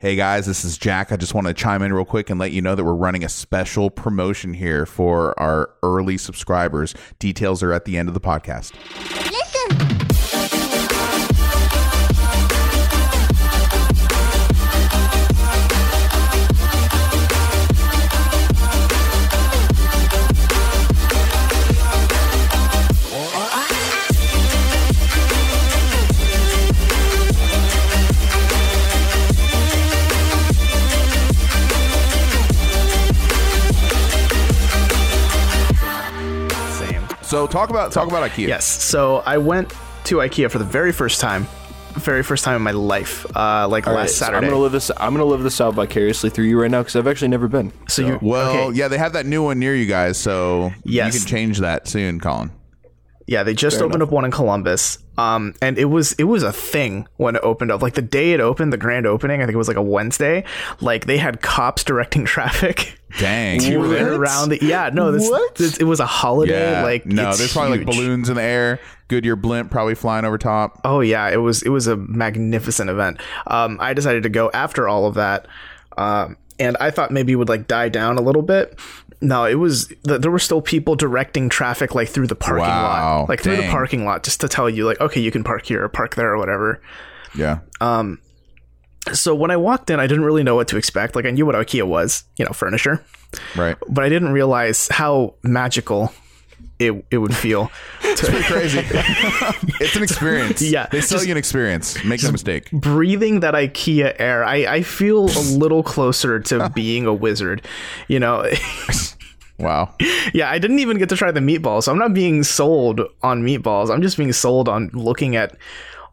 Hey guys, this is Jack. I just want to chime in real quick and let you know that we're running a special promotion here for our early subscribers. Details are at the end of the podcast. Same. So talk about talk about IKEA. Yes. So I went to IKEA for the very first time, very first time in my life, uh, like All last right, so Saturday. I'm gonna live this. I'm gonna live this out vicariously through you right now because I've actually never been. so you Well, okay. yeah, they have that new one near you guys, so Yes. you can change that soon, Colin. Yeah, they just opened up one in Columbus. Um, and it was it was a thing when it opened up. Like the day it opened, the grand opening, I think it was like a Wednesday. Like they had cops directing traffic Dang, to you were around. The, yeah, no, this, this- it was a holiday. Yeah, Like no, it's there's probably like balloons in the air. Goodyear blimp probably flying over top. Oh yeah, it was it was a magnificent event. Um, I decided to go after all of that, um, and I thought maybe it would like die down a little bit. No, it was th- there were still people directing traffic like through the parking Wow, lot, like through the parking lot, just to tell you like, okay, you can park here or park there or whatever. Yeah, Um. So when I walked in, I didn't really know what to expect. Like I knew what IKEA was, you know, furniture, right. but I didn't realize how magical it it would feel. to, Crazy. it's an experience. Yeah, they sell you an experience. Make no mistake. breathing that IKEA air, I, I feel a little closer to being a wizard. You know, Wow. yeah, I didn't even get to try the meatballs. So I'm not being sold on meatballs. I'm just being sold on looking at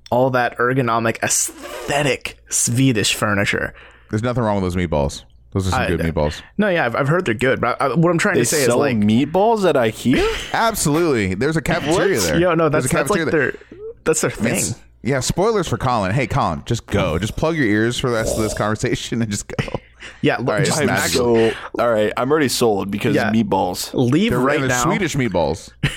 all that ergonomic, aesthetic Swedish furniture. There's nothing wrong with those meatballs. Those are some I- good meatballs. No, yeah, I've, I've heard they're good, but I, what I'm trying They to say is sell like, meatballs at IKEA. Absolutely. There's a cafeteria there. yo, no, that's a that's like cafeteria their that's their thing. It's- Yeah, spoilers for Colin. Hey, Colin, just go. Oh. Just plug your ears for the rest of this conversation and just go. Yeah, look, right, just I'm I'm actually- so all right. I'm already sold because Yeah. meatballs. leave They're right they're now. Swedish meatballs.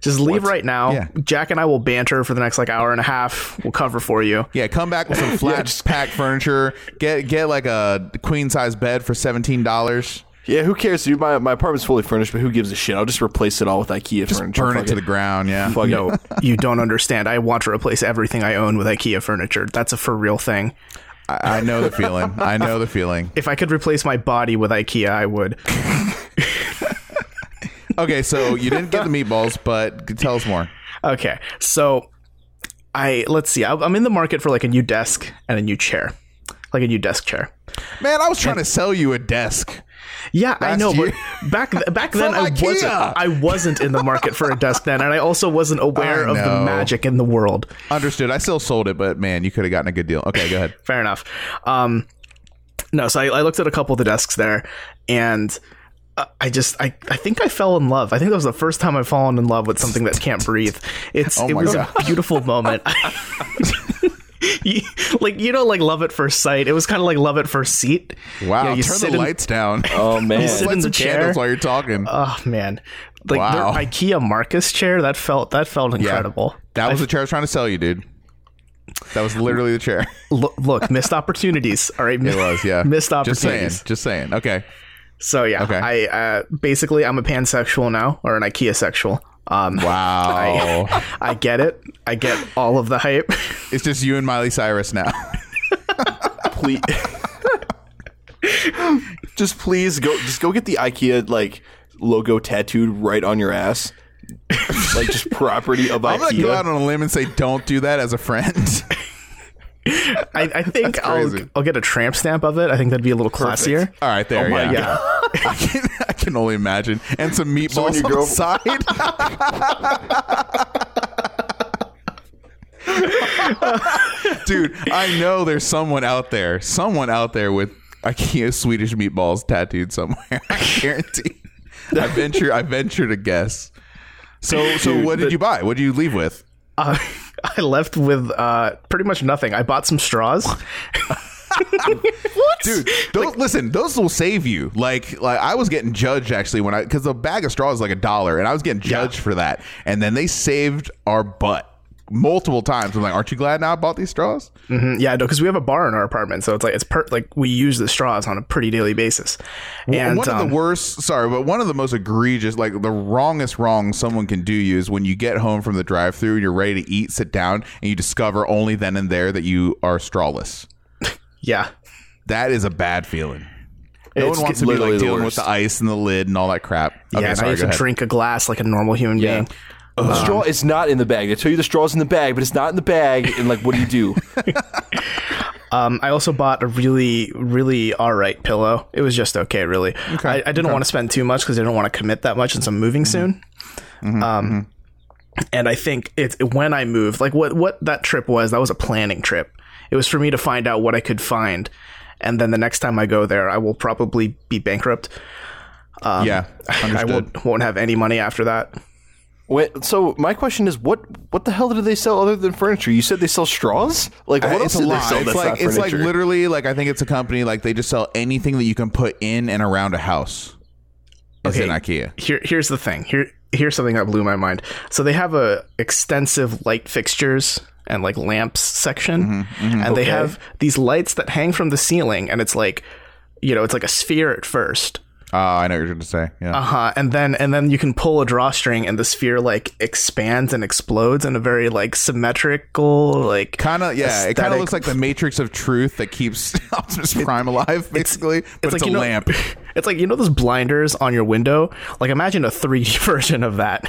Just leave right now. Yeah. Jack and I will banter for the next like hour and a half. We'll cover for you. Yeah, come back with some flat pack furniture. Get get like a queen size bed for seventeen dollars. Yeah, who cares, dude? My my apartment's fully furnished, but who gives a shit? I'll just replace it all with IKEA Just furniture. burn Fuck it to the ground. Yeah. Fuck No, you don't understand. I want to replace everything I own with IKEA furniture. That's a for real thing. I, I know the feeling. I know the feeling. If I could replace my body with IKEA, I would. Okay, so you didn't get the meatballs, but tell us more. Okay, so I let's see. I'm in the market for like a new desk and a new chair, like a new desk chair. Man, I was trying to sell you a desk. Yeah, I know, year. but back th- back then I From wasn't. I wasn't in the market for a desk then, and I also wasn't aware of the magic in the world. Understood. I still sold it, but man, you could have gotten a good deal. Okay, go ahead. Fair enough. Um, no, so I, I looked at a couple of the desks there, and I just I, I think I fell in love. I think that was the first time I've fallen in love with something that can't breathe. It's Oh it was God. a beautiful moment. You- like you know, like love at first sight. It was kind of like love at first seat. Wow, You know, you turn sit the in- lights down. Oh man, you sit Light in some the chair. candles while you're talking. Oh man, like Wow. their IKEA Markus chair that felt that felt incredible. that was the chair I was trying to sell you, dude. That was literally the chair. Look, look, missed opportunities. All right, It was, yeah. missed opportunities. Just saying. opportunities. Just saying. Okay. So yeah, Okay. I uh, basically I'm a pansexual now, or an IKEA sexual. Um, Wow. I get it. I get all of the hype. it's just you and Miley Cyrus now. please. just please go. Just go get the IKEA like logo tattooed right on your ass. like just property of I'm gonna go out on a limb and say, don't do that as a friend. I, I think I'll. I'll get a tramp stamp of it. I think that'd be a little classier. All right, there. Oh my yeah. Yeah. I can, I can only imagine. And some when meatballs your on girl- the side. Dude, I know there's someone out there, someone out there with IKEA Swedish meatballs tattooed somewhere. I guarantee. I venture, I venture to guess. So, so Dude, what did the- you buy? What did you leave with? Uh, I left with uh, pretty much nothing. I bought some straws. What? Dude those, listen those will save you like like i was getting judged actually when i because a bag of straws is like a dollar and i was getting judged for that and then they saved our butt multiple times. I'm like, aren't you glad now I bought these straws? Mm, yeah, no, because we have a bar in our apartment, so it's like it's per- like we use the straws on a pretty daily basis. And one of um, the worst, sorry, but one of the most egregious, like the wrongest wrong someone can do you is when you get home from the drive-through and you're ready to eat, sit down, and you discover only then and there that you are strawless. yeah, That is a bad feeling. No It's one wants to be like dealing with the ice and the lid and all that crap. yeah. Okay, and I sorry, used to ahead. drink a glass like a normal human being. The um, straw is not in the bag. They tell you the straw's in the bag, but it's not in the bag. And like, what do you do? Um, I also bought a really, really all right pillow. It was just okay, really. I, I didn't want to spend too much because I didn't want to commit that much since I'm moving mm-hmm. soon. Mm-hmm, um, mm-hmm. and I think it's when I moved, like what what that trip was. That was a planning trip. It was for me to find out what I could find, and then the next time I go there, I will probably be bankrupt. Um, yeah, I won't won't have any money after that. Wait, so my question is, what what the hell do they sell other than furniture? You said they sell straws. Like, what Uh, else it's a do they sell It's that's like not it's like furniture? literally like I think it's a company like they just sell anything that you can put in and around a house. It's Okay. in IKEA. Here, here's the thing. Here, here's something that blew my mind. So they have a extensive light fixtures and like lamps section, and they have these lights that hang from the ceiling, and it's like, you know, it's like a sphere at first. Uh, I know what you're going to say. Yeah. Uh huh. And then and then you can pull a drawstring, and the sphere like expands and explodes in a very like symmetrical like Kind of, yeah. It kind of looks like the Matrix of Truth that keeps Optimus Prime alive, basically. but it's, a you know, lamp. It's like you know those blinders on your window. Like imagine a 3D version of that,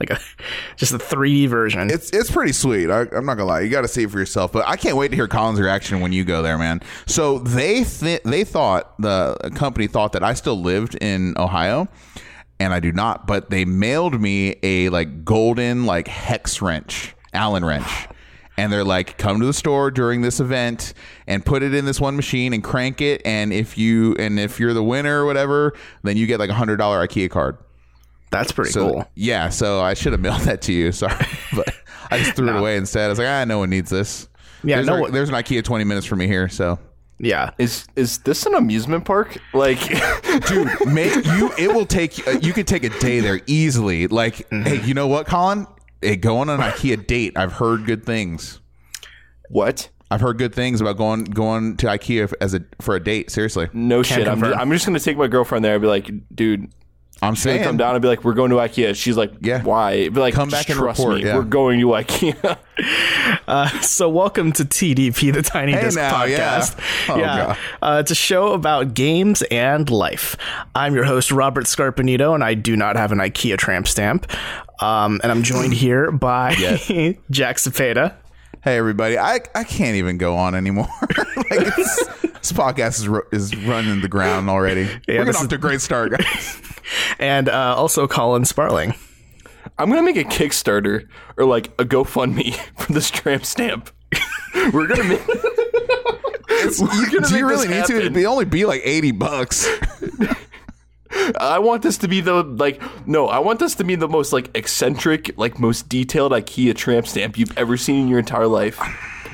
like a just a 3D version. It's it's pretty sweet. I, I'm not gonna lie. You got to see it for yourself. But I can't wait to hear Colin's reaction when you go there, man. So they th- they thought the company thought that I still lived in Ohio, and I do not. But they mailed me a like golden like hex wrench, Allen wrench. And they're like, come to the store during this event and put it in this one machine and crank it. And if you and if you're the winner or whatever, then you get like a hundred dollar IKEA card. That's pretty So cool. yeah, so I should have mailed that to you. Sorry, but I just threw it away instead. I was like, ah, no one needs this. Yeah, there's, no a- one- there's an IKEA 20 minutes from me here. So, Yeah. is is this an amusement park? Like, dude, make you. It will take uh, you could take a day there easily. Like, Mm-hmm. hey, you know what, Colin? Hey, go on an IKEA date. I've heard good things. what? I've heard good things about going going to IKEA as a for a date. Seriously, No shit. I'm just, I'm just gonna take my girlfriend there and be like, dude. I'm She's gonna saying. come down and be like, "We're going to IKEA." She's like, Yeah. why?" Be like, Come back and trust report, me. yeah. We're going to IKEA." So welcome to TDP, the Tiny Hey Disc now, yeah. Podcast. Oh, God. Uh, it's a show about games and life. I'm your host, Robert Scarpanito, and I do not have an IKEA tramp stamp. Um, and I'm joined here by Jack Cepeda. Hey everybody, I I can't even go on anymore. like it's, this podcast is ru- is running the ground already. We're getting this off is- to a great start, guys. and uh, also Colin Sparling. I'm gonna make a Kickstarter or like a GoFundMe for this tramp stamp. We're gonna make. We're gonna Do you make really this need to? It'd be only be like eighty bucks. I want this to be the like no, I want this to be the most like eccentric, like most detailed IKEA tramp stamp you've ever seen in your entire life.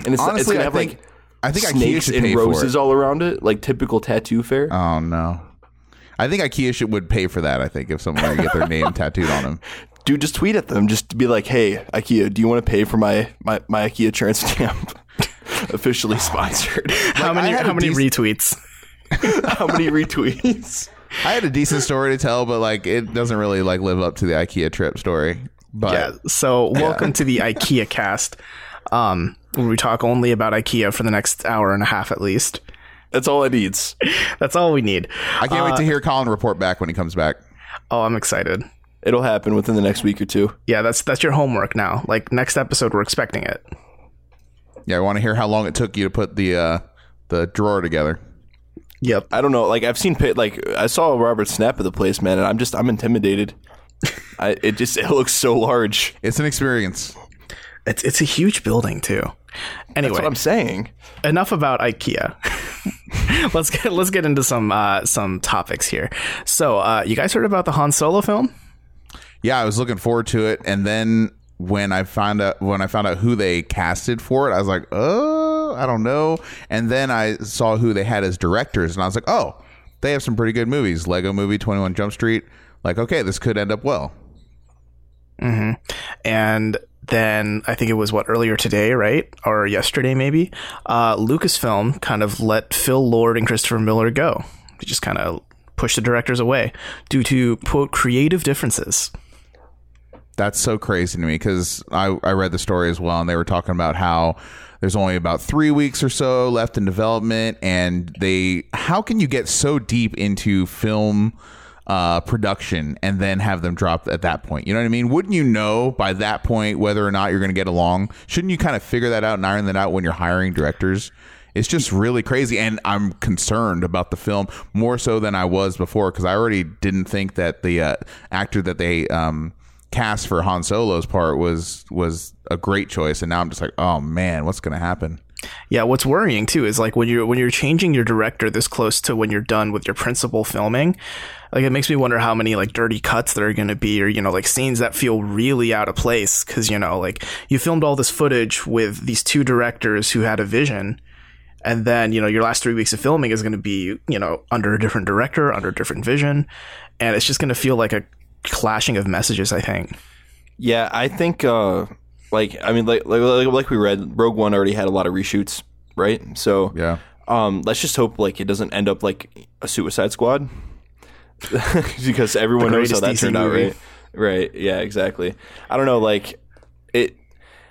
And it's, it's Honestly, gonna I have think- like I think IKEA snakes should and pay for roses it. all around it, like typical tattoo fair. Oh no, I think IKEA should would pay for that. I think if someone were to get their name tattooed on them. Dude, just tweet at them, just to be like, "Hey, IKEA, do you want to pay for my my, my IKEA tramp stamp?" Officially sponsored. How many? How many decent- retweets? How many retweets? I had a decent story to tell, but like it doesn't really like live up to the IKEA trip story. But Yeah. So welcome to the IKEA cast, um, where we talk only about IKEA for the next hour and a half at least. That's all it needs. That's all we need. I can't wait to hear Colin report back when he comes back. Oh, I'm excited. It'll happen within the next week or two. Yeah, that's that's your homework now. Like next episode, we're expecting it. Yeah, I want to hear how long it took you to put the uh, the drawer together. Yep. I don't know. Like I've seen pi- like I saw Robert snap at the place, man, and I'm just I'm intimidated. I, it just it looks so large. It's an experience. It's it's a huge building too. Anyway, That's what I'm saying. enough about IKEA. let's get let's get into some uh, some topics here. So, uh, you guys heard about the Han Solo film? Yeah, I was looking forward to it, and then when I found out when I found out who they casted for it, I was like, oh, I don't know. And then I saw who they had as directors, and I was like, oh, they have some pretty good movies. Lego Movie, Twenty One Jump Street. Like, okay, this could end up well. And then I think it was what earlier today, right, or yesterday maybe. Uh, Lucasfilm kind of let Phil Lord and Christopher Miller go. They just kind of pushed the directors away due to quote creative differences. That's so crazy to me because I, I read the story as well, and they were talking about how there's only about three weeks or so left in development, and they how can you get so deep into film uh, production and then have them drop at that point? You know what I mean? Wouldn't you know by that point whether or not you're going to get along? Shouldn't you kind of figure that out and iron that out when you're hiring directors? It's just really crazy, and I'm concerned about the film more so than I was before because I already didn't think that the uh, actor that they um, cast for Han Solo's part was was a great choice, and now I'm just like, oh man, what's gonna happen? Yeah, what's worrying too is like when you're when you're changing your director this close to when you're done with your principal filming, like it makes me wonder how many like dirty cuts there are going to be, or you know, like scenes that feel really out of place because you know, like you filmed all this footage with these two directors who had a vision, and then you know your last three weeks of filming is going to be you know under a different director, under a different vision, and it's just going to feel like a clashing of messages. I think. Yeah, I think uh like I mean like like like we read Rogue One already had a lot of reshoots, right? So Yeah. um let's just hope like it doesn't end up like a Suicide Squad. because everyone knows how that DC turned out, right? Right. Yeah, exactly. I don't know like it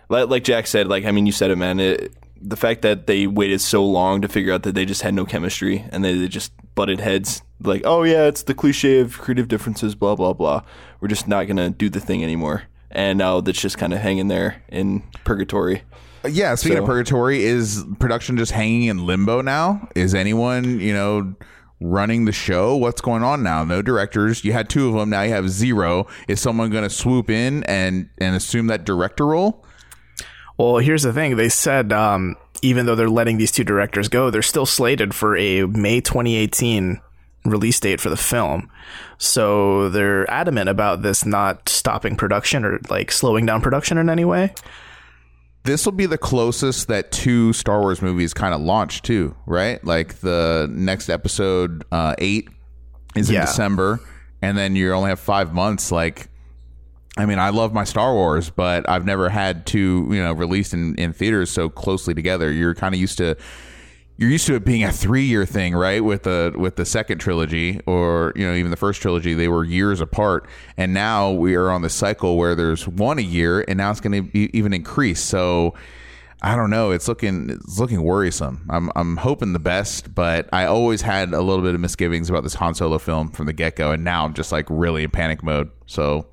like, like Jack said like I mean you said it man, it the fact that they waited so long to figure out that they just had no chemistry and they, they just butted heads like oh yeah it's the cliche of creative differences blah blah blah we're just not gonna do the thing anymore and now that's just kind of hanging there in purgatory Yeah. Speaking of purgatory, is production just hanging in limbo now? Is anyone you know? Running the show, what's going on now? No directors. You had two of them. Now you have zero. Is someone going to swoop in and and assume that director role? Well, here's the thing. They said um, even though they're letting these two directors go, they're still slated for a May 2018 release date for the film. So they're adamant about this not stopping production or like slowing down production in any way. this will be the closest that two Star Wars movies kind of launch too, right? Like the next episode uh, eight is in Yeah. December, and then you only have five months. Like, I mean, I love my Star Wars, but I've never had two, you know, released in, in theaters so closely together. You're kind of used to. You're used to it being a three-year thing, right? With the with the second trilogy, or you know, even the first trilogy, they were years apart, and now we are on the cycle where there's one a year, and now it's going to even increase. So, I don't know. It's looking it's looking worrisome. I'm I'm hoping the best, but I always had a little bit of misgivings about this Han Solo film from the get go, and now I'm just like really in panic mode. So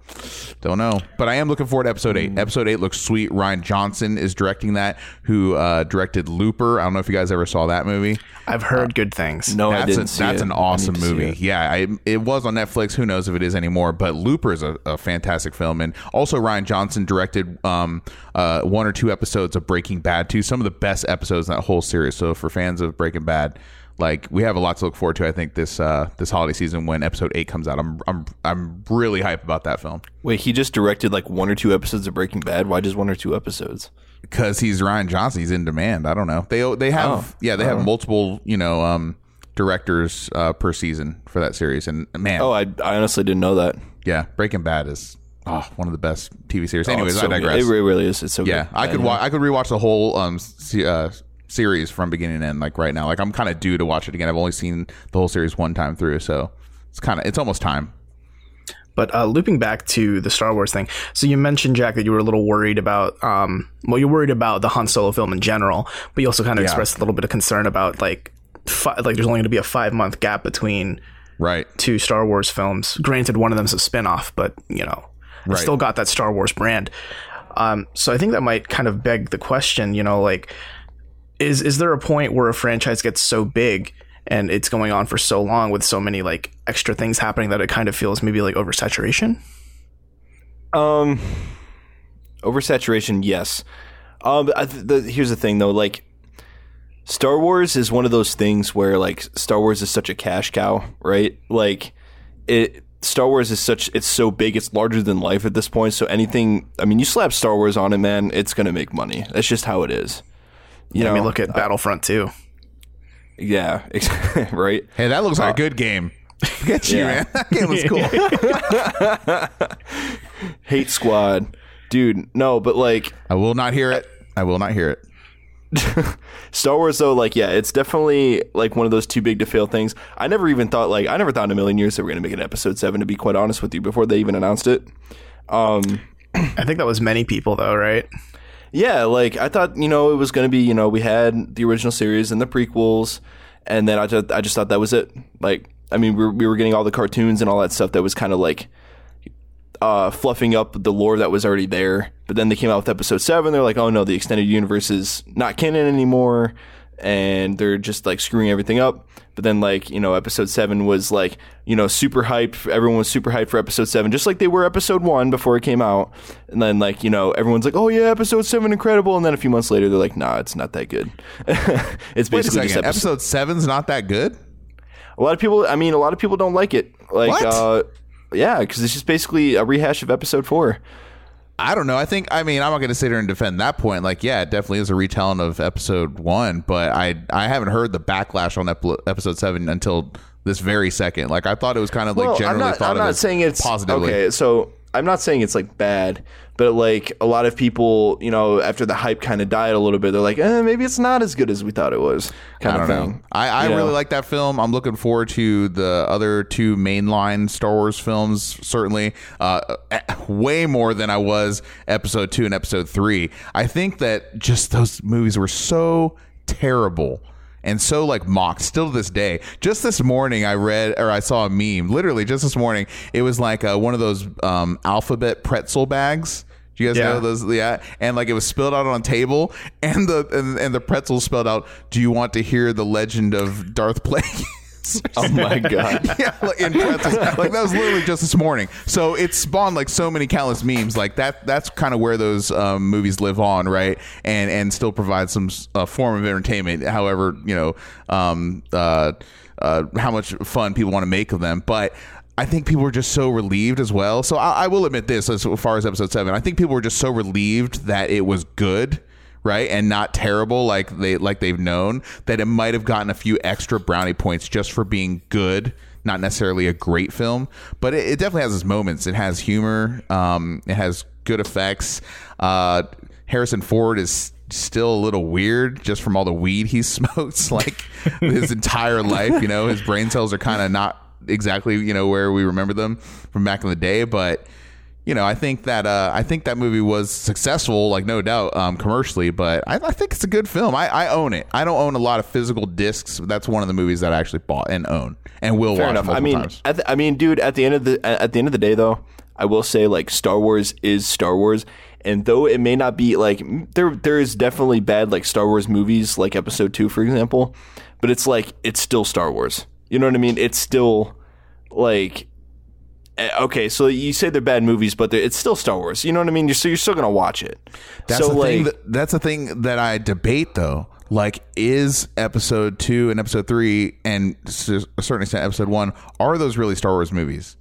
don't know, but I am looking forward to episode eight. Episode eight looks sweet. Rian Johnson is directing that, who uh, directed Looper. I don't know if you guys ever saw that movie. I've heard good things. no i That's, didn't a, see that's it. an I awesome need to see movie. it. Yeah, I, it was on Netflix. Who knows if it is anymore? But Looper is a, a fantastic film, and also Rian Johnson directed um, uh, one or two episodes of Breaking Bad too. Some of the best episodes in that whole series. So for fans of Breaking Bad, like we have a lot to look forward to. I think this uh, this holiday season when episode eight comes out, I'm I'm I'm really hyped about that film wait he just directed like one or two episodes of breaking bad why just one or two episodes because he's Rian Johnson. He's in demand. I don't know. They they have Oh. yeah they have multiple you know um, directors uh, per season for that series, and man, oh i, I honestly didn't know that Yeah, Breaking Bad is oh, one of the best TV series. Oh, Anyways, it's so I good. digress. it really, is it's so yeah, good I could wa- I could rewatch the whole um uh, series from beginning to end like right now. Like I'm kind of due to watch it again. I've only seen the whole series one time through, so it's kind of it's almost time. But uh, looping back to the Star Wars thing, so you mentioned Jack that you were a little worried about, um, well, you're worried about the Han Solo film in general, but you also kind of Yeah. expressed a little bit of concern about like, fi- like there's only going to be a five month gap between Right. two Star Wars films. Granted, one of them's a spinoff, but you know, Right. still got that Star Wars brand. Um, so I think that might kind of beg the question, you know, like, is is there a point where a franchise gets so big and it's going on for so long with so many like extra things happening that it kind of feels maybe like oversaturation? Um, oversaturation, yes. Um, the, here's the thing, though. Like, Star Wars is one of those things where, like, Star Wars is such a cash cow, right? Like, it. Star Wars is such it's so big it's larger than life at this point so anything I mean you slap Star Wars on it man it's to make money that's just how it is you I know mean, look at Battlefront 2. yeah right Hey, that looks like a good game. Look at you, yeah. man. That game was cool. Hate Squad, dude. No, but like I will not hear it. I will not hear it. Star Wars though, like yeah, it's definitely like one of those too big to fail things. I never even thought like I never thought in a million years they were going to make an episode seven. To be quite honest with you, before they even announced it. Um, I think that was many people though, right? Yeah, like I thought, you know, it was going to be, you know, we had the original series and the prequels, and then I just I just thought that was it. Like, I mean, we were, we were getting all the cartoons and all that stuff that was kind of like uh, fluffing up the lore that was already there. But then they came out with episode seven. They're like, oh no, the extended universe is not canon anymore. And they're just like screwing everything up. But then, like, you know, episode seven was like, you know, super hype, Everyone was super hyped for episode seven, just like they were episode one before it came out. And then, like, you know, everyone's like, oh yeah, episode seven, incredible. And then a few months later, they're like, nah, it's not that good. it's basically just episode. Episode seven's not that good. A lot of people, I mean, a lot of people don't like it. Like, What? uh, yeah, because it's just basically a rehash of episode four. I don't know. I think. I mean, I'm not going to sit here and defend that point. Like, yeah, it definitely is a retelling of episode one, but I I haven't heard the backlash on ep- episode seven until this very second. Like, I thought it was kind of like Well, generally I'm not, thought I'm of not saying it's positively. Okay, so I'm not saying it's like bad, but like a lot of people, you know, after the hype kind of died a little bit, they're like, eh, maybe it's not as good as we thought it was. Kind I of don't thing. know. I, I You know? really like that film. I'm looking forward to the other two mainline Star Wars films. Certainly, uh, eh, way more than I was Episode Two and Episode Three. I think that just those movies were so terrible and so like mocked still to this day. Just this morning, I read or I saw a meme. Literally, just this morning, it was like uh, one of those um, alphabet pretzel bags. Do you guys Yeah. know those? Yeah, and like it was spilled out on a table, and the and, and the pretzel spelled out. Do you want to hear the legend of Darth Plagueis? Oh my god. yeah, like in pretzels. like that was literally just this morning. So it spawned like so many countless memes. Like that. That's kind of where those um, movies live on, right? And and still provide some uh, form of entertainment. However, you know, um, uh, uh, how much fun people want to make of them, but. I think people were just so relieved as well. So I, I will admit this as far as episode seven. I think people were just so relieved that it was good right? And not terrible like they like they've known that it might have gotten a few extra brownie points just for being good not necessarily a great film but it, it definitely has its moments. It has humor um, it has good effects. Uh, harrison ford is still a little weird just from all the weed he smokes like his entire life you know? His brain cells are kind of not exactly you know where we remember them from back in the day but you know, I think that uh, I think that movie was successful, like no doubt, um, commercially. But I, I think it's a good film. I, I own it. I don't own a lot of physical discs. But that's one of the movies that I actually bought and own and will Fair watch enough. I mean, times. at the, I mean, dude, at the end of the at the end of the day, though, I will say like Star Wars is Star Wars, and though it may not be like there, there is definitely bad like Star Wars movies, like Episode Two, for example, but it's like it's still Star Wars. You know what I mean? It's still like. Eh, Okay, so you say they're bad movies, but it's still Star Wars. You know what I mean? You're, so you're still gonna watch it. That's so the like, thing. That, that's the thing that I debate though. Like, is episode two and episode three, and to a certain extent, episode one, are those really Star Wars movies?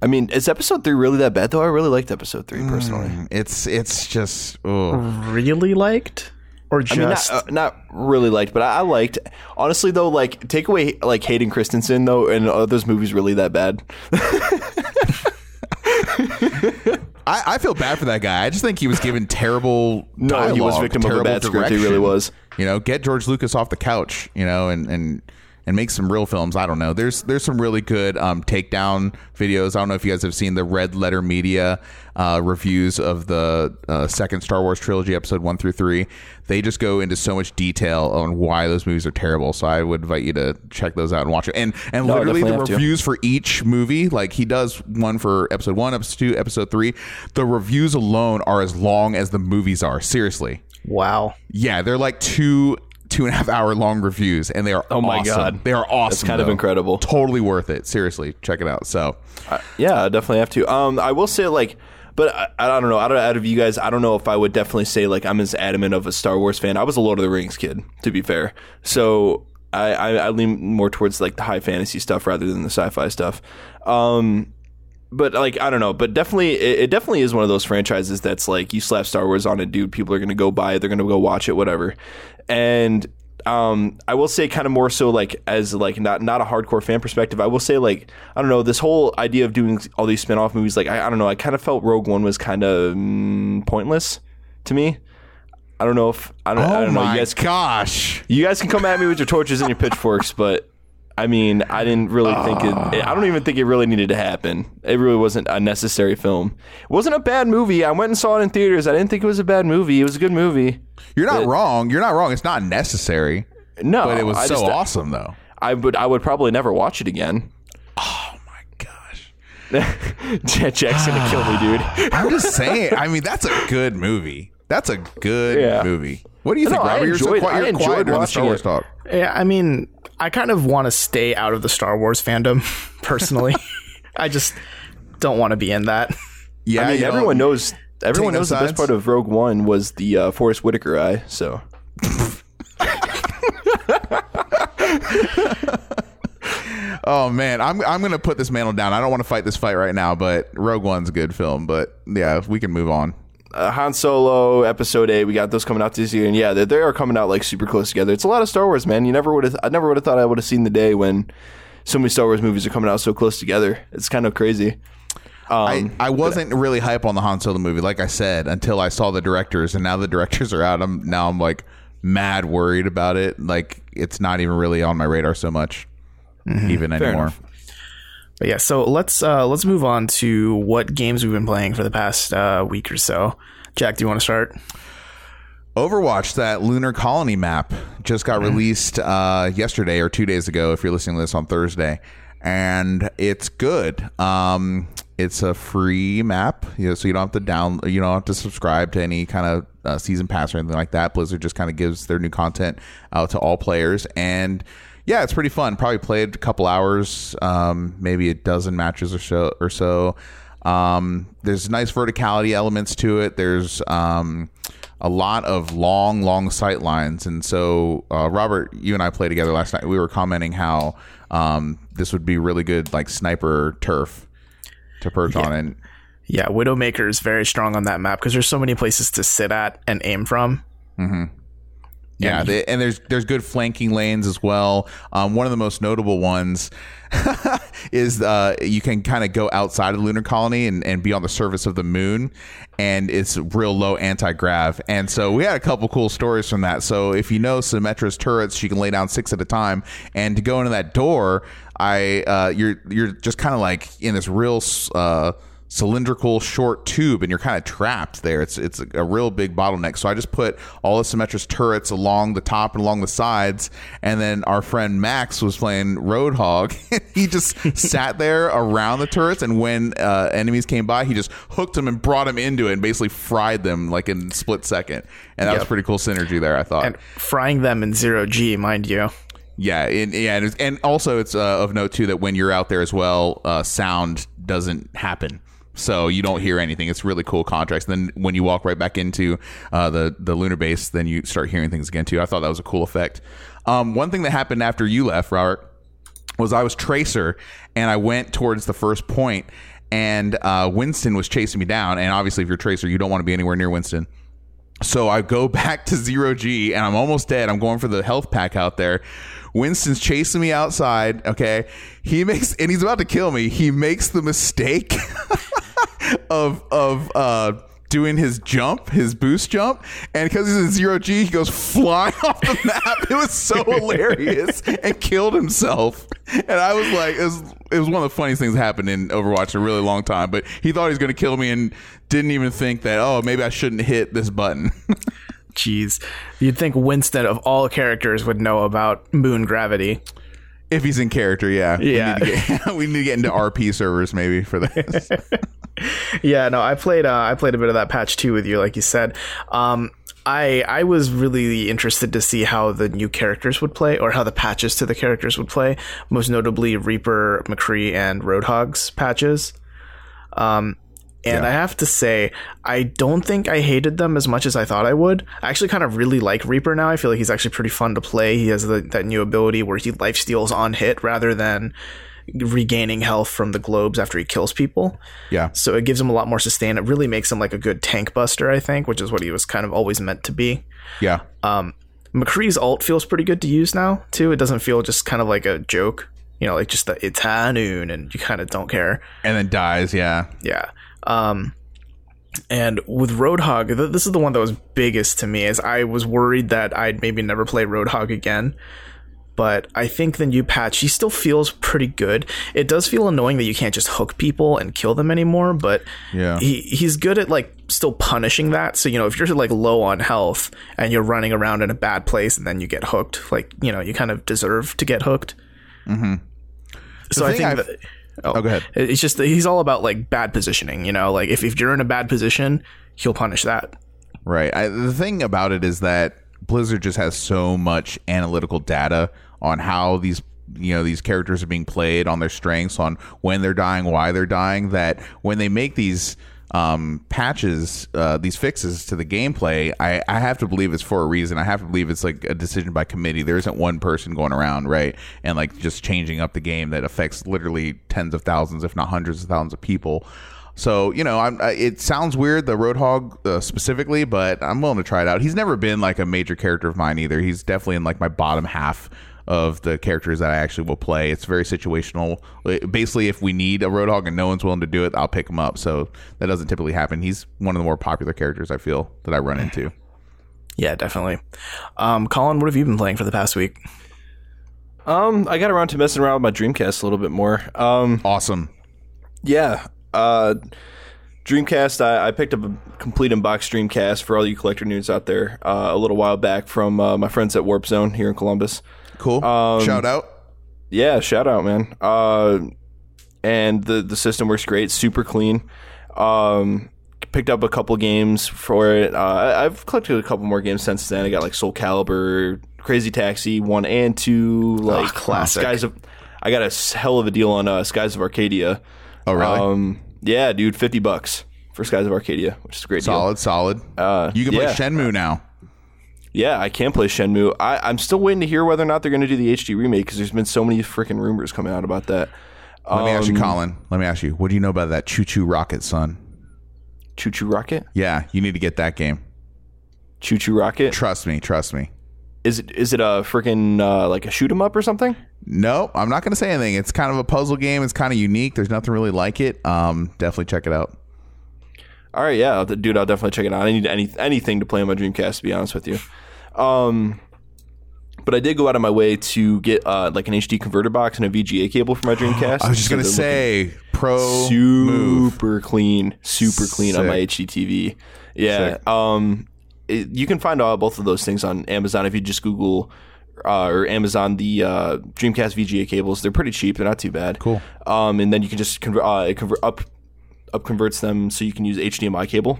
I mean, is Episode Three really that bad? Though I really liked Episode Three personally. It's it's just oh. Really liked, or I mean, just not, uh, not really liked, but I, I liked. Honestly, though, like take away like Hayden Christensen though, and are those movies really that bad? I, I feel bad for that guy. I just think he was given terrible. No, he was victim of a bad script. He really was. You know, get George Lucas off the couch. You know, and and and make some real films. I don't know. There's there's some really good um, takedown videos. I don't know if you guys have seen the Red Letter Media uh, reviews of the uh, second Star Wars trilogy, episode one through three. They just go into so much detail on why those movies are terrible. So I would invite you to check those out and watch it. And and No, literally the have to. reviews for each movie, like he does one for episode one, episode two, episode three. The reviews alone are as long as the movies are. Seriously. wow. Yeah, they're like two two and a half hour long reviews, and they are Oh my awesome. God. they are awesome. That's kind of incredible. Totally worth it. Seriously, check it out. So Uh, yeah, I definitely have to. Um, I will say like, but I, I don't know. Out of, out of you guys, I don't know if I would definitely say like I'm as adamant of a Star Wars fan. I was a Lord of the Rings kid, to be fair. So I, I, I lean more towards like the high fantasy stuff rather than the sci-fi stuff. Um, but like I don't know, but definitely it, it definitely is one of those franchises that's like you slap Star Wars on it, dude. People are gonna go buy it, they're gonna go watch it, whatever. And Um, I will say kind of more so like as like not not a hardcore fan perspective. I will say like I don't know this whole idea of doing all these spin-off movies. Like I, I don't know. I kind of felt Rogue One was kind of mm, pointless to me. I don't know if I don't, I Oh don't know. You guys, gosh! you guys can come at me with your torches and your pitchforks, but I mean, I didn't really think it. I don't even think it really needed to happen. It really wasn't a necessary film. It wasn't a bad movie. I went and saw it in theaters. I didn't think it was a bad movie. It was a good movie. You're not wrong. You're not wrong. It's not necessary, No, but it was I so just- uh, awesome though. I would. I would probably never watch it again. Oh my gosh, Jack's gonna kill me, dude. I'm just saying. I mean, that's a good movie. That's a good Yeah. movie. What do you No, think, I Robert? You're so enjoyed- quiet. I You're enjoyed quiet during the Star Wars it. talk. Yeah, I mean, I kind of want to stay out of the Star Wars fandom personally. I just don't want to be in that. Yeah, I mean, you don't- everyone knows. Everyone knows the best part of Rogue One was the uh, Forest Whitaker eye. So Oh man, I'm I'm gonna put this mantle down. I don't want to fight this fight right now, but Rogue One's a good film. But yeah, we can move on. Uh, Han Solo Episode Eight, we got those coming out this year, and yeah, they, they are coming out like super close together. It's a lot of Star Wars, man. You never would have. I never would have thought I would have seen the day when so many Star Wars movies are coming out so close together. It's kind of crazy. I, Um, I wasn't really hype on the Han Solo movie, like I said, until I saw the directors, and now the directors are out. I'm now I'm like mad worried about it. Like it's not even really on my radar so much, even anymore. enough. But yeah, so let's uh, let's move on to what games we've been playing for the past uh, week or so. Jack, do you want to start? Overwatch, that lunar colony map, just got released uh, yesterday or two days ago. If you're listening to this on Thursday, and it's good. Um, it's a free map, you know, so you don't have to down, you don't have to subscribe to any kind of uh, season pass or anything like that. Blizzard just kind of gives their new content out to all players, and yeah, it's pretty fun. Probably played a couple hours, um, maybe a dozen matches or so. Or so. Um, there's nice verticality elements to it. There's um, a lot of long, long sight lines. And so, uh, Robert, you and I played together last night. We were commenting how um, this would be really good, like sniper turf to perch on. And Yeah, Widowmaker is very strong on that map because there's so many places to sit at and aim from. Yeah, they, and there's there's good flanking lanes as well. Um, one of the most notable ones is uh, you can kind of go outside of the lunar colony and, and be on the surface of the moon, and it's real low anti grav. And so we had a couple cool stories from that. So if you know Symmetra's turrets, she can lay down six at a time, and to go into that door, I uh, you're you're just kind of like in this real. Uh, cylindrical short tube and you're kind of trapped there. It's it's a, real big bottleneck. So i just put all the symmetra's turrets along the top and along the sides. And then our friend max was playing roadhog. He just sat there around the turrets and when uh, enemies came by he just hooked them and brought them into it and basically fried them like in split second. And that was pretty cool synergy there i thought. And frying them in zero G, mind you. yeah, and, yeah, and, and also it's uh, of note too that when you're out there as well, uh, sound doesn't happen, so you don't hear anything. It's really cool contrast. then when you walk right back into uh, the the lunar base, then you start hearing things again too. I thought that was a cool effect. Um, one thing that happened after you left, Robert, was I was Tracer and I went towards the first point, and uh, Winston was chasing me down. And obviously, if you're Tracer, you don't want to be anywhere near Winston. So I go back to zero G and I'm almost dead. I'm going for the health pack out there. Winston's chasing me outside. Okay. He makes, and he's about to kill me. He makes the mistake of, of, uh, doing his jump, his boost jump, and because he's in zero G, he goes flying off the map. It was so hilarious and killed himself. And I was like, it was, it was one of the funniest things that happened in Overwatch in a really long time. But he thought he was going to kill me and didn't even think that, oh, maybe I shouldn't hit this button. Jeez. You'd think Winston, of all characters, would know about moon gravity. If he's in character, yeah. Yeah. We need, to get, we need to get into RP servers maybe for this. Yeah, no, I played. Uh, I played a bit of that patch too with you, like you said. Um, I I was really interested to see how the new characters would play, or how the patches to the characters would play. Most notably, Reaper, McCree, and Roadhog's patches. Um, and I have to say, I don't think I hated them as much as I thought I would. I actually kind of really like Reaper now. I feel like he's actually pretty fun to play. He has the, that new ability where he life steals on hit rather than regaining health from the globes after he kills people. yeah. So it gives him a lot more sustain. It really makes him like a good tank buster, I think, which is what he was kind of always meant to be. Yeah. Um, McCree's alt feels pretty good to use now too. It doesn't feel just kind of like a joke, you know, like just the it's high noon and you kind of don't care. And then dies. Yeah. Yeah. Um, and with Roadhog, th- this is the one that was biggest to me, as I was worried that I'd maybe never play Roadhog again. But I think the new patch, he still feels pretty good. It does feel annoying that you can't just hook people and kill them anymore, but Yeah. he he's good at like still punishing that. So you know, if you're like low on health and you're running around in a bad place and then you get hooked, like you know, you kind of deserve to get hooked. Mm-hmm. So I think I've- that. Oh, oh, go ahead. It's just he's all about like bad positioning, you know. Like if, if you're in a bad position, he'll punish that. Right. I, the thing about it is that Blizzard just has so much analytical data on how these you know these characters are being played on their strengths on when they're dying why they're dying that when they make these um, patches uh, these fixes to the gameplay I, I have to believe it's for a reason i have to believe it's like a decision by committee there isn't one person going around right and like just changing up the game that affects literally tens of thousands if not hundreds of thousands of people so you know. I- It sounds weird, the Roadhog uh, specifically, but I'm willing to try it out. He's never been like a major character of mine either. He's definitely in like my bottom half of the characters that I actually will play. It's very situational. Basically, if we need a Roadhog and no one's willing to do it, I'll pick him up. So that doesn't typically happen. He's one of the more popular characters I feel that I run into. Yeah, definitely. Um, Colin, what have you been playing for the past week? Um, I got around to messing around with my Dreamcast a little bit more. Um, Awesome. yeah. Uh, Dreamcast. I, I picked up a complete unboxed Dreamcast for all you collector nerds out there uh, a little while back from uh, my friends at Warp Zone here in Columbus. Cool. Shout out. Yeah, shout out, man. Uh, and the the system works great, super clean. Um, picked up a couple games for it. Uh, I've collected a couple more games since then. I got like Soul Calibur, Crazy Taxi one and two, like classic. Skies of. I got a hell of a deal on uh, Skies of Arcadia. Oh, really? Um, yeah, dude, fifty bucks for Skies of Arcadia, which is a great deal. solid, solid. Uh, you can yeah. play Shenmue now. Yeah, I can play Shenmue. I, I'm still waiting to hear whether or not they're going to do the HD remake because there's been so many freaking rumors coming out about that. Let me ask you, Um, Colin. Let me ask you. What do you know about that ChuChu Rocket, son? ChuChu Rocket, Yeah, you need to get that game. ChuChu Rocket. Trust me. Trust me. Is it is it a freaking uh, like a shoot 'em up or something? No, I'm not going to say anything. It's kind of a puzzle game. It's kind of unique. There's nothing really like it. Um, definitely check it out. All right, yeah, dude, I'll definitely check it out. I need any anything to play on my Dreamcast, to be honest with you. Um, but I did go out of my way to get uh, like an HD converter box and a VGA cable for my Dreamcast. I was just going to because they're looking say pro move. super clean, super clean on my HD TV. Yeah. Um, it, you can find all both of those things on Amazon if you just Google uh, or Amazon the uh, Dreamcast VGA cables. They're pretty cheap. They're not too bad. Cool. Um, and then you can just convert, uh, convert up up converts them so you can use HDMI cable.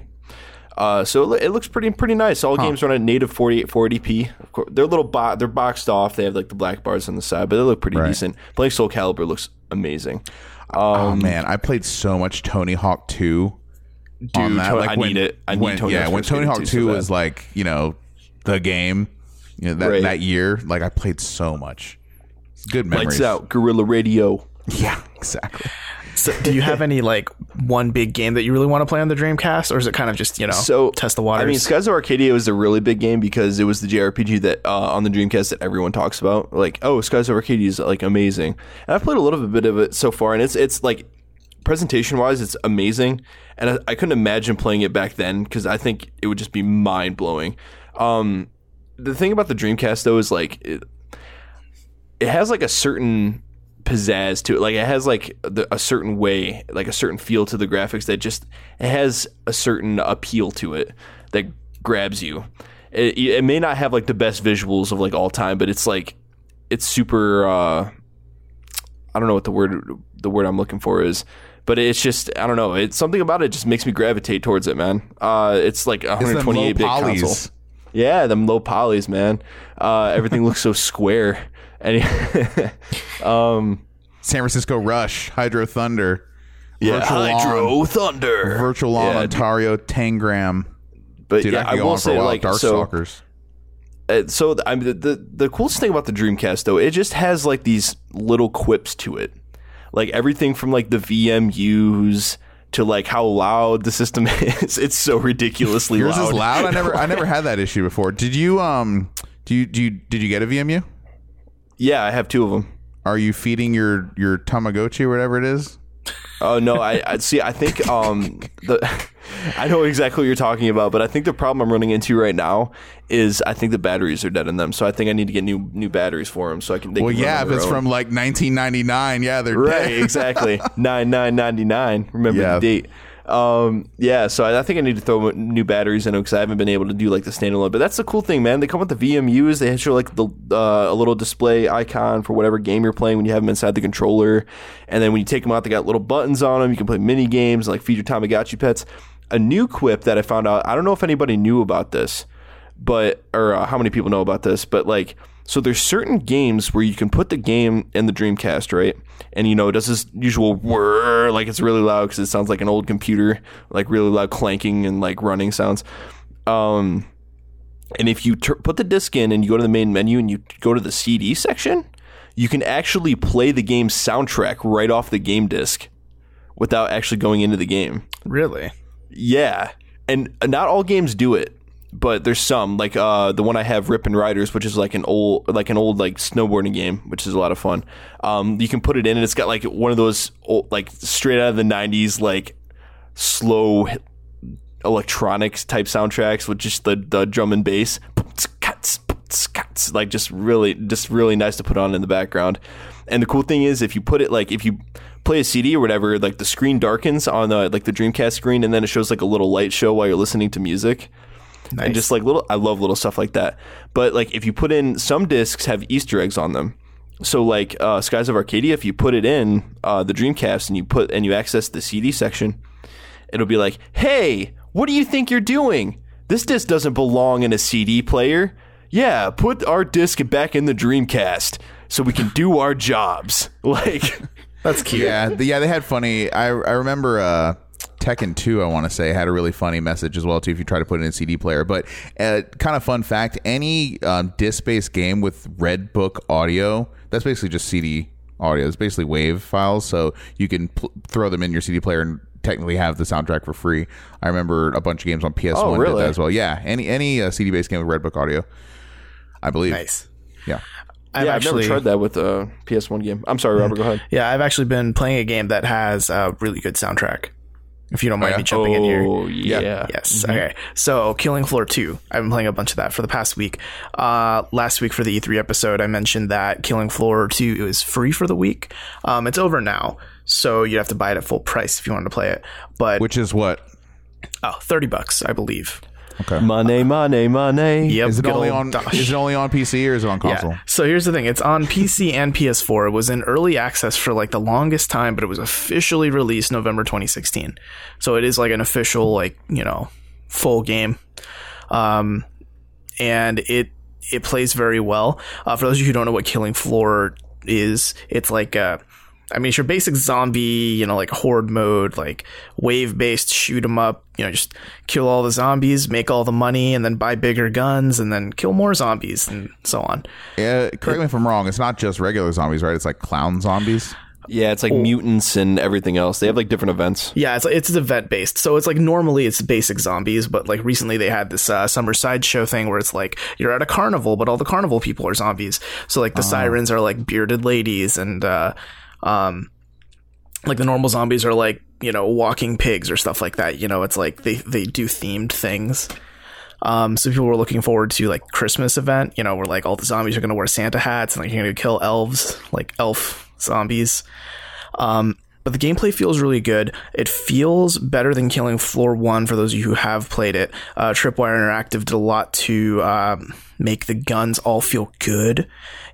Uh, so it, it looks pretty pretty nice. All games run at native 48 480p. Of course, they're a little bo- they're boxed off. They have like the black bars on the side, but they look pretty Right. decent. Playing Soul Calibur looks amazing. oh man, I played so much Tony Hawk 2. Dude, Tony- I need it. I need when, Tony yeah, Hawk's when Tony Hawk too, 2 so was like, you know, the game, you know, that, Right. that year, like I played so much. Good memories. Lights out, Guerrilla Radio. Yeah, exactly. So, do you have any like one big game that you really want to play on the Dreamcast, or is it kind of just you know So test the waters? I mean, Skies of Arcadia was a really big game because it was the JRPG that uh, on the Dreamcast that everyone talks about. Like, oh, Skies of Arcadia is like amazing, and I've played a little bit of it so far, and it's it's like presentation wise, it's amazing, and I, I couldn't imagine playing it back then because I think it would just be mind blowing. Um, the thing about the Dreamcast though is like it, it has like a certain pizzazz to it. Like it has like the, a certain way, like a certain feel to the graphics that just it has a certain appeal to it that grabs you. It, it may not have like the best visuals of like all time, but it's like it's super. Uh, I don't know what the word the word I'm looking for is, but it's just I don't know. It's something about it just makes me gravitate towards it, man. Uh, it's like a It's 128 bit console. Yeah, them low polys, man. Uh, everything looks so square. And um, San Francisco Rush, Hydro Thunder, yeah, Virtual Hydro Lawn. Thunder, Virtual Yeah, dude. Ontario, Tangram. But Dude, yeah, I I, will say like so. Darkstalkers. Uh, so I mean, the, the the coolest thing about the Dreamcast though, it just has like these little quips to it, like everything from like the VMUs to like how loud the system is. It's so ridiculously Yours loud. is loud. I never, I never had that issue before. Did you, um, Do you do you did you get a VMU? Yeah, I have two of them. Are you feeding your your Tamagotchi or whatever it is? Oh no, I, I see. I think um the I know exactly what you're talking about, but I think the problem I'm running into right now is I think the batteries are dead in them. So I think I need to get new new batteries for them so I can. They Well, can yeah, if it's own. from like 1999, yeah, they're right, dead. exactly nine nine ninety nine. Remember Yeah. the date. Um, yeah, so I, I think I need to throw new batteries in them because I haven't been able to do like the standalone. But that's the cool thing, man. They come with the VMUs. They show like the uh, a little display icon for whatever game you're playing when you have them inside the controller, and then when you take them out, they got little buttons on them. You can play mini games like feed your Tamagotchi pets. A new quip that I found out. I don't know if anybody knew about this, but or uh, how many people know about this, but like so there's certain games where you can put the game in the Dreamcast, right? And you know, it does this usual whir, like it's really loud because it sounds like an old computer, like really loud clanking and like running sounds. Um, and if you tur put the disc in and you go to the main menu and you go to the CD section, you can actually play the game's soundtrack right off the game disc without actually going into the game. Really? Yeah, and not all games do it, but there's some like uh, the one I have, Rippin' Riders, which is like an old like an old like snowboarding game, which is a lot of fun. Um, you can put it in, and it's got like one of those old, like straight out of the '90s like slow electronics type soundtracks with just the the drum and bass, like just really just really nice to put on in the background. And the cool thing is, if you put it like if you play a CD or whatever, like the screen darkens on the like the Dreamcast screen, and then it shows like a little light show while you're listening to music. Nice. And just like little, I love little stuff like that. But like if you put in some discs have Easter eggs on them. So like uh, Skies of Arcadia, if you put it in uh, the Dreamcast and you put and you access the CD section, it'll be like, "Hey, what do you think you're doing? This disc doesn't belong in a CD player. Yeah, put our disc back in the Dreamcast so we can do our jobs." Like, That's cute. Yeah, yeah, they had funny. I I remember uh, Tekken Two. I want to say had a really funny message as well too. If you try to put it in a CD player, but uh, kind of fun fact: any um, disc-based game with Red Book audio, that's basically just CD audio. It's basically wave files, so you can pl- throw them in your CD player and technically have the soundtrack for free. I remember a bunch of games on PS1 did really? that as well. Yeah, any any uh, CD-based game with Red Book audio, I believe. Nice. Yeah. I've yeah, actually I've never tried that with a PS1 game. I'm sorry, Robert. Go ahead. Yeah, I've actually been playing a game that has a really good soundtrack. If you don't mind yeah? me jumping in here. Oh yeah. Yes. Okay. So, Killing Floor 2. I've been playing a bunch of that for the past week. Uh, last week for the E3 episode, I mentioned that Killing Floor 2 is free for the week. Um, it's over now, so you'd have to buy it at full price if you wanted to play it. But Which is what? oh, 30 bucks, I believe. Okay. Money, money, money. Yep. Is it good only old on? Is it only on PC or is it on console? Yeah. So here's the thing: it's on PC and PS4. It was in early access for like the longest time, but it was officially released November 2016. So it is like an official, like you know, full game. Um, and it it plays very well. Uh, for those of you who don't know what Killing Floor is, it's like uh I mean, it's your basic zombie, you know, like horde mode, like wave based shoot 'em up, you know, just kill all the zombies, make all the money, and then buy bigger guns, and then kill more zombies, and so on. Yeah, correct me if I'm wrong. It's not just regular zombies, right? It's like clown zombies. Yeah, it's like mutants and everything else. They have like different events. Yeah, it's it's event based, so it's like normally it's basic zombies, but like recently they had this uh, summer sideshow thing where it's like you're at a carnival, but all the carnival people are zombies. So like the sirens are like bearded ladies, and uh, um, like the normal zombies are like you know walking pigs or stuff like that. You know, it's like they they do themed things. Um, so people were looking forward to like Christmas event, you know, where like all the zombies are gonna wear Santa hats and like you're gonna kill elves, like elf zombies. Um, but the gameplay feels really good. It feels better than Killing Floor 1 for those of you who have played it. Uh, Tripwire Interactive did a lot to um, make the guns all feel good.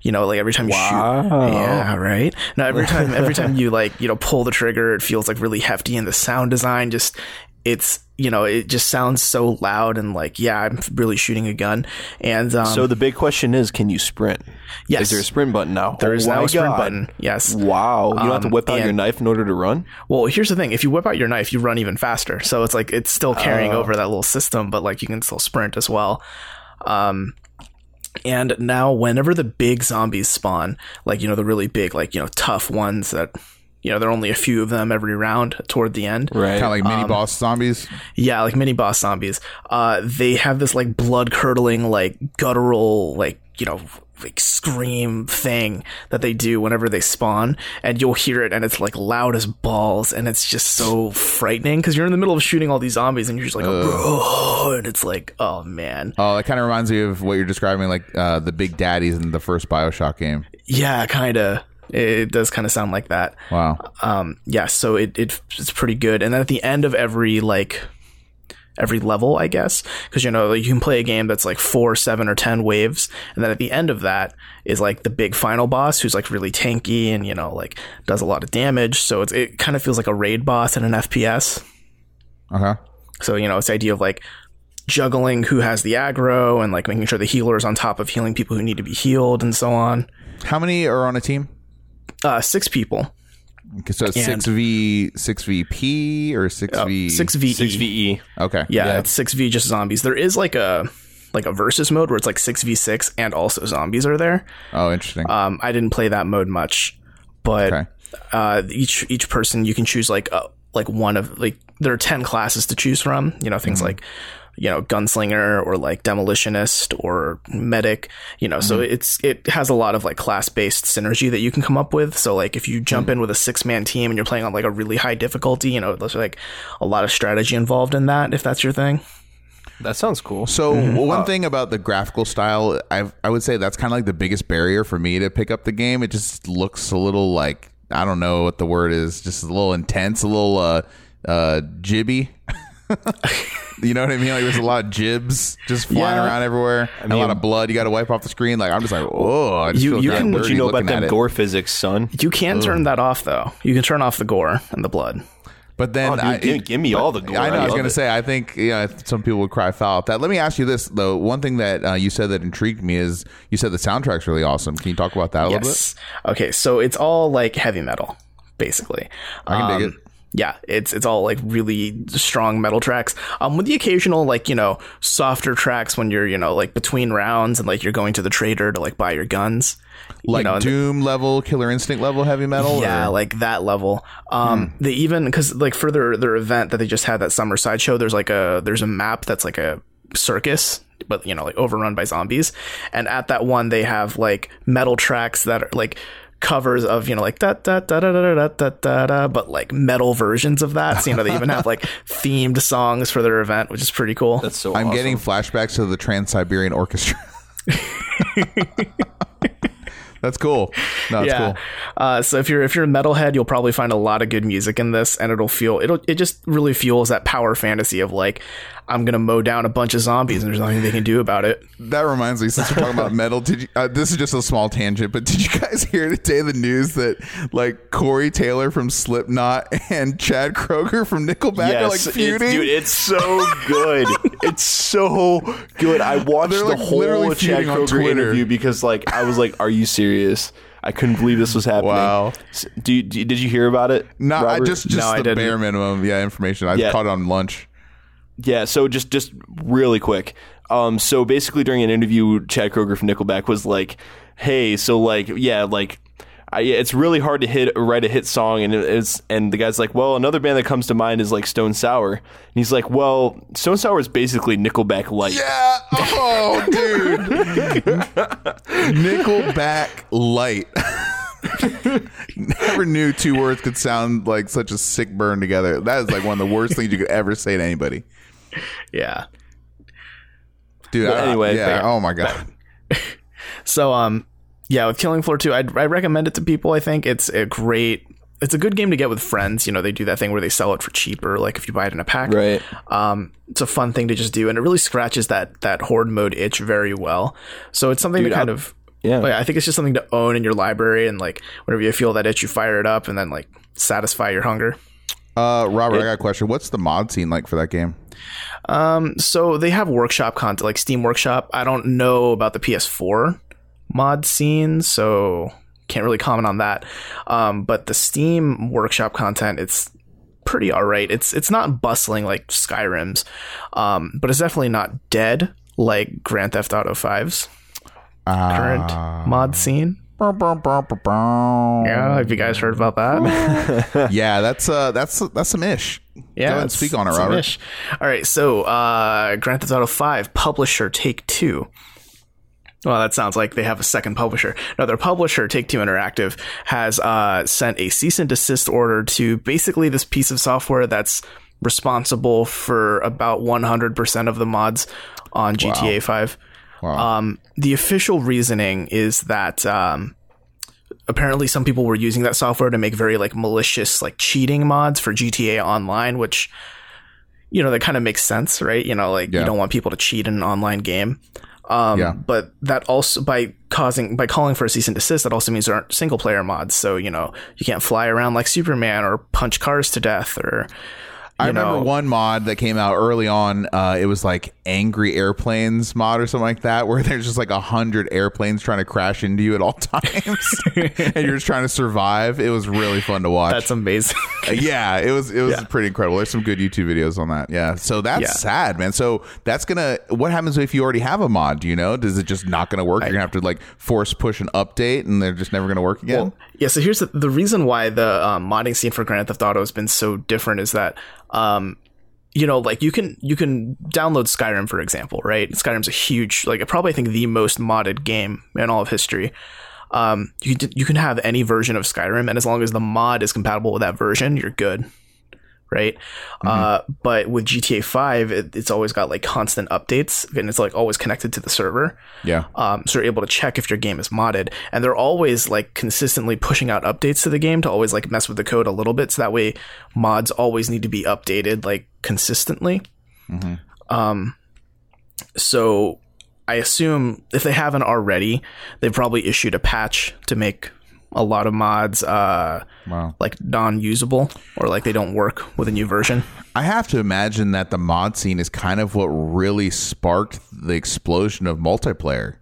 You know, like every time you shoot. Yeah, right? Now, every time, every time you like, you know, pull the trigger, it feels like really hefty and the sound design just, it's, you know, it just sounds so loud and like, yeah, I'm really shooting a gun. And, um, So the big question is, can you sprint? yes, Is there a sprint button now? there is Oh now a sprint God. button. Yes. Wow, you don't have to Um, whip out your knife in order to run. Well, here's the thing: if you whip out your knife, you run even faster. So it's like it's still carrying over that little system, but like you can still sprint as well. Um, and now whenever the big zombies spawn, like you know the really big, like you know tough ones that you know there are only a few of them every round toward the end. Right. Kind of like mini Um, boss zombies. Yeah, like mini boss zombies. Uh, they have this like blood curdling, like guttural, like you know, like scream thing that they do whenever they spawn, and you'll hear it, and it's like loud as balls, and it's just so frightening because you're in the middle of shooting all these zombies, and you're just like, oh, and it's like, oh man, Oh, that kind of reminds me of what you're describing, like uh, the big daddies in the first Bioshock game. yeah, kind of. It does kind of sound like that. Wow. um yeah so it, it it's pretty good and then at the end of every like every level i guess. Because you know you can play a game that's like four seven or ten waves and then at the end of that is like the big final boss who's like really tanky and you know like does a lot of damage. So it's, it kind of feels like a raid boss in an fps Okay. so you know it's the idea of like juggling who has the aggro and like making sure the healer is on top of healing people who need to be healed and so on. How many are on a team? uh six people So it's six v six VP or six v six v Six VE. Okay. Yeah, Yeah. it's six v just zombies. There is like a like a versus mode where it's like six v six and also zombies are there. Oh, interesting. Um, I didn't play that mode much, but Okay. uh, each each person you can choose like uh, like one of like there are ten classes to choose from. You know things like you know gunslinger or like demolitionist or medic. You know, so it's it has a lot of like class based synergy that you can come up with. So like if you jump in with a six man team and you're playing on like a really high difficulty, you know, there's like a lot of strategy involved in that. If that's your thing. That sounds cool. So Mm-hmm. one Uh, thing about the graphical style, I I would say that's kind of like the biggest barrier for me to pick up the game. It just looks a little like I don't know what the word is, just a little intense, a little uh uh gibby. you know what I mean? Like there's a lot of gibs just flying Yeah. around everywhere, and a lot of blood. You got to wipe off the screen. Like I'm just like, oh, I just You- feel you can- what you know about looking at them gore physics, son? You can turn that off though. You can turn off the gore and the blood. But then Oh, dude, I, give, it- give me all the gore. I know. I was going to it. say. I think yeah, some people would cry foul at that. Let me ask you this though. One thing that uh, you said that intrigued me is you said the soundtrack's really awesome. Can you talk about that a little bit? Okay, so it's all like heavy metal, basically. I can dig Um, it. Yeah, it's it's all like really strong metal tracks. Um, with the occasional like you know softer tracks when you're you know like between rounds and like you're going to the trader to like buy your guns. Like you know, Doom level, Killer Instinct level heavy metal. Yeah, or- like that level. Um, they even because like for their their event that they just had that summer sideshow, there's like a there's a map that's like a circus, but you know like overrun by zombies. And at that one, they have like metal tracks that are like covers of you know like da da da da da da da da da, but like metal versions of that. So you know they even have like themed songs for their event, which is pretty cool. That's so. I'm awesome. getting flashbacks to the Trans Siberian Orchestra. That's cool. No, that's yeah. cool. Uh, so if you're if you're a metalhead, you'll probably find a lot of good music in this, and it'll feel it'll it just really fuels that power fantasy of like I'm gonna mow down a bunch of zombies and there's nothing they can do about it. That reminds me, since we're talking about metal, did you? Uh, this is just a small tangent, but did you guys hear today the news that like Corey Taylor from Slipknot and Chad Kroeger from Nickelback are like Yes, it's, feuding? dude, it's so good. it's so good. I watched They're, the like, literally whole Chad Kroeger Twitter. interview because, like, I was like, "Are you serious?" I couldn't believe this was happening. Wow. Do you, do you- did you hear about it? no, I just just No, the bare minimum, yeah, information. I Yeah. caught it on lunch. Yeah, so just just really quick. Um, so basically, during an interview, Chad Kroeger from Nickelback was like, "Hey, so like, yeah, like." I, it's really hard to hit write a hit song, and it's and the guy's like, well, another band that comes to mind is like Stone Sour, and he's like, well, Stone Sour is basically Nickelback light. Yeah. Oh, dude. Nickelback light. Never knew two words could sound like such a sick burn together. That is like one of the worst things you could ever say to anybody. Yeah. Dude, I- anyway, yeah. oh my god. So um yeah, with Killing Floor 2, I'd, I recommend it to people. I think it's a great it's a good game to get with friends. You know, they do that thing where they sell it for cheaper, like if you buy it in a pack. Right. Um, it's a fun thing to just do, and it really scratches that that horde mode itch very well. So it's something Dude, to kind I- of yeah. like, I think it's just something to own in your library, and like whenever you feel that itch, you fire it up, and then like satisfy your hunger. Uh, Robert, I got a question. What's the mod scene like for that game? Um, so they have workshop content, like Steam Workshop. I don't know about the PS4 mod scene, so can't really comment on that. Um, but the Steam Workshop content, it's pretty alright. It's it's not bustling like Skyrim's, um, but it's definitely not dead like Grand Theft Auto 5's current Ah. mod scene. Yeah, have you guys heard about that? yeah, that's uh, that's that's some ish. Yeah, Go ahead and speak on it, Robert. some-ish. All right, so uh, Grand Theft Auto Five publisher Take Two. Well, that sounds like they have a second publisher. No, their publisher, Take Two Interactive, has uh, sent a cease and desist order to basically this piece of software that's responsible for about 100% of the mods on GTA 5. Um, the official reasoning is that um, apparently some people were using that software to make very like malicious like cheating mods for GTA Online, which you know that kind of makes sense, right? You know, like Yeah. you don't want people to cheat in an online game. Um, Yeah. but that also by causing by calling for a cease and desist, that also means there aren't single player mods. So you know you can't fly around like Superman or punch cars to death or. I you remember one mod that came out early on. Uh, it was like angry airplanes mod or something like that, where there's just like a hundred airplanes trying to crash into you at all times, and you're just trying to survive. It was really fun to watch. That's amazing. Uh, yeah, it was it was Yeah. pretty incredible. There's some good YouTube videos on that. Yeah, so that's Yeah. sad, man. So that's gonna. What happens if you already have a mod? Do you know? Does it just not gonna work? You're gonna have to like force push an update, and they're just never gonna work again. Yeah, so here's the, the reason why the um, modding scene for Grand Theft Auto has been so different is that, um, you know, like you can you can download Skyrim for example, right? Skyrim's a huge, like probably I think the most modded game in all of history. Um, you you can have any version of Skyrim, and as long as the mod is compatible with that version, you're good, right? Uh, but with GTA Five, it, it's always got like constant updates, and it's like always connected to the server. Yeah, um, so you're able to check if your game is modded and they're always like consistently pushing out updates to the game to always like mess with the code a little bit so that way mods always need to be updated like consistently. Um, so i assume if they haven't already they've probably issued a patch to make a lot of mods uh, wow. like non-usable or like they don't work with a new version I have to imagine that the mod scene is kind of what really sparked the explosion of multiplayer.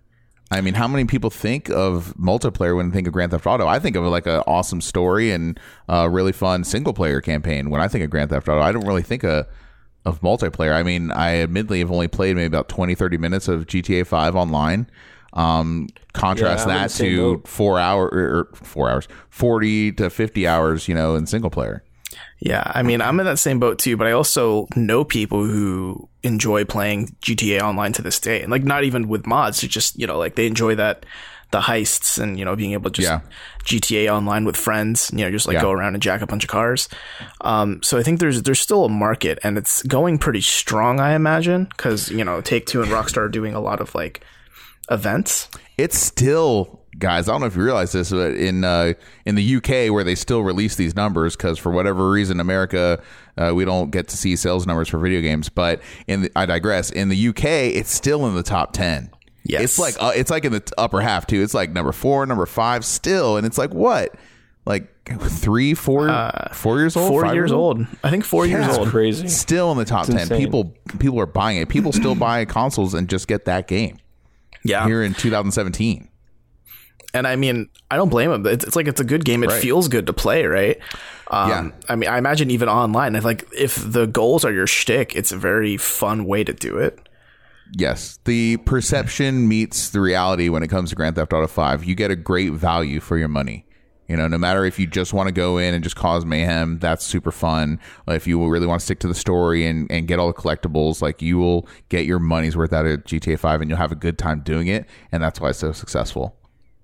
I mean, how many people think of multiplayer when they think of Grand Theft Auto? I think of like an awesome story and a really fun single player campaign. When I think of Grand Theft Auto, I don't really think of of multiplayer. I mean, I admittedly have only played maybe about 20, 30 minutes of GTA 5 online. Um, contrast Yeah, that to boat. four hour or four hours, 40 to 50 hours, you know, in single player. Yeah, I mean, I'm in that same boat too, but I also know people who enjoy playing GTA Online to this day, and like not even with mods, it's just you know like they enjoy that the heists and you know being able to just Yeah. GTA Online with friends, you know, just like Yeah. go around and jack a bunch of cars. Um, so I think there's there's still a market, and it's going pretty strong, I imagine, because you know Take Two and Rockstar are doing a lot of like events. it's still guys i don't know if you realize this but in uh in the uk where they still release these numbers because for whatever reason america uh, we don't get to see sales numbers for video games. But in the, i digress. In the uk it's still in the top 10 Yes. it's like uh, it's like in the upper half too. It's like number four number five still. And it's like what? Like three four four years old? Uh, Four five years old, I think four years old. Crazy. still in the top 10 insane. people people are buying it. People still buy consoles and just get that game Yeah, here in 2017 and I mean, I don't blame him. It's, it's like it's a good game. It Right. feels good to play, right? Um, Yeah. I mean, I imagine even online, if like if the goals are your shtick, it's a very fun way to do it. Yes, the perception meets the reality when it comes to Grand Theft Auto 5. You get a great value for your money. You know, no matter if you just want to go in and just cause mayhem, that's super fun. If you really want to stick to the story and, and get all the collectibles, like you will get your money's worth out of GTA 5 and you'll have a good time doing it. And that's why it's so successful.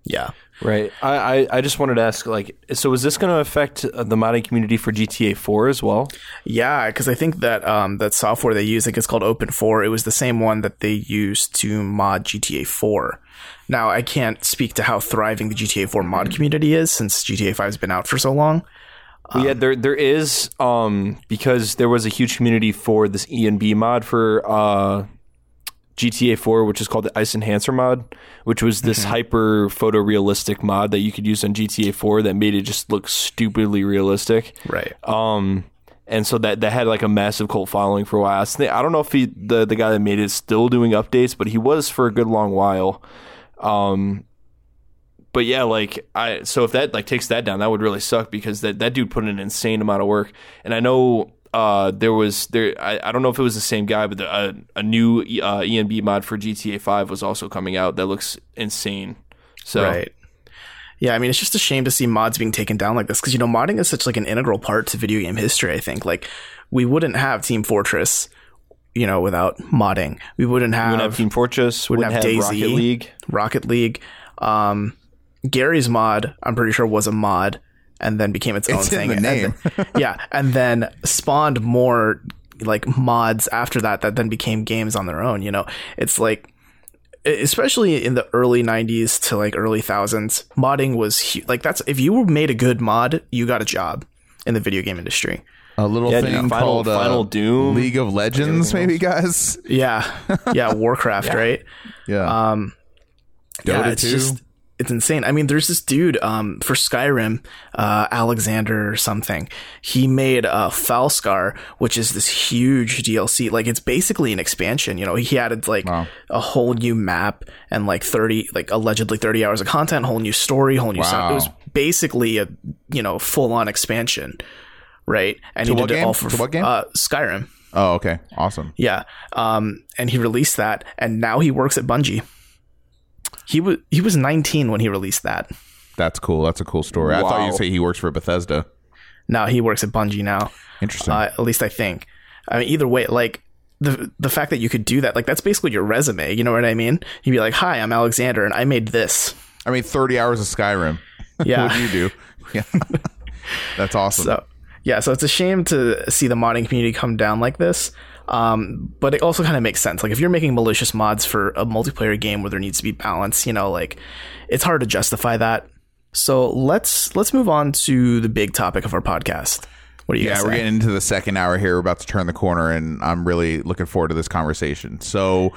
Yeah. Right. I, I, I just wanted to ask, like, so is this going to affect uh, the modding community for GTA 4 as well? Yeah, because I think that um, that software they use, I think it's called OpenIV, it was the same one that they used to mod GTA 4. Now, I can't speak to how thriving the GTA 4 mod community is since GTA 5 has been out for so long. Well, yeah, there there is um because there was a huge community for this E and B mod for uh GTA 4, which is called the iCEnhancer mod, which was this hyper photorealistic mod that you could use on GTA 4 that made it just look stupidly realistic. Right. Um, and so that that had like a massive cult following for a while. I think- I don't know if he the the guy that made it is still doing updates, but he was for a good long while. Um, but yeah, like I so if that like takes that down, that would really suck because that that dude put in an insane amount of work. And I know uh there was there I, I don't know if it was the same guy, but the, a a new uh, ENB mod for GTA 5 was also coming out that looks insane. So Right. Yeah, I mean, it's just a shame to see mods being taken down like this because you know modding is such like an integral part to video game history. I think like we wouldn't have Team Fortress, you know, without modding. We wouldn't have, Wouldn't have Team Fortress. We wouldn't, have have, DayZ. Rocket League. Rocket League. Um, Garry's mod, I'm pretty sure, was a mod and then became its own It's in thing. the And then- yeah, and then spawned more like mods after that that then became games on their own. You know, it's like especially in the early 90s to like early thousands modding was hu- like that's if you made a good mod you got a job in the video game industry A little Yeah, thing dude, Final- called uh, Final Doom. League of Legends, maybe guys. yeah yeah warcraft right Yeah, um Dota yeah, it's 2. just it's insane. I mean, there's this dude um, for Skyrim, uh, Alexander or something. He made uh, Falskaar, which is this huge DLC. Like it's basically an expansion. You know, he added like Wow. a whole new map and like thirty, like allegedly thirty hours of content, whole new story, whole new sound. It was basically a you know full on expansion, right? And To he what did it all for To what game? Uh, Skyrim. oh, okay, awesome. Yeah. Um, and he released that, and now he works at Bungie. He was he was 19 when he released that. That's cool. That's a cool story. I thought you'd say he works for Bethesda. No, he works at Bungie now. Interesting. Uh, at least I think. I mean, either way, like the the fact that you could do that, like that's basically your resume. You know what I mean? You'd be like, "Hi, I'm Alexander, and I made this." I mean, 30 hours of Skyrim. Yeah. what do you do? Yeah. That's awesome. So yeah, so it's a shame to see the modding community come down like this. Um, but it also kind of makes sense. Like if you're making malicious mods for a multiplayer game where there needs to be balance, you know, like it's hard to justify that. So let's let's move on to the big topic of our podcast. What do you yeah, we're getting into the second hour here. We're about to turn the corner, and I'm really looking forward to this conversation. So,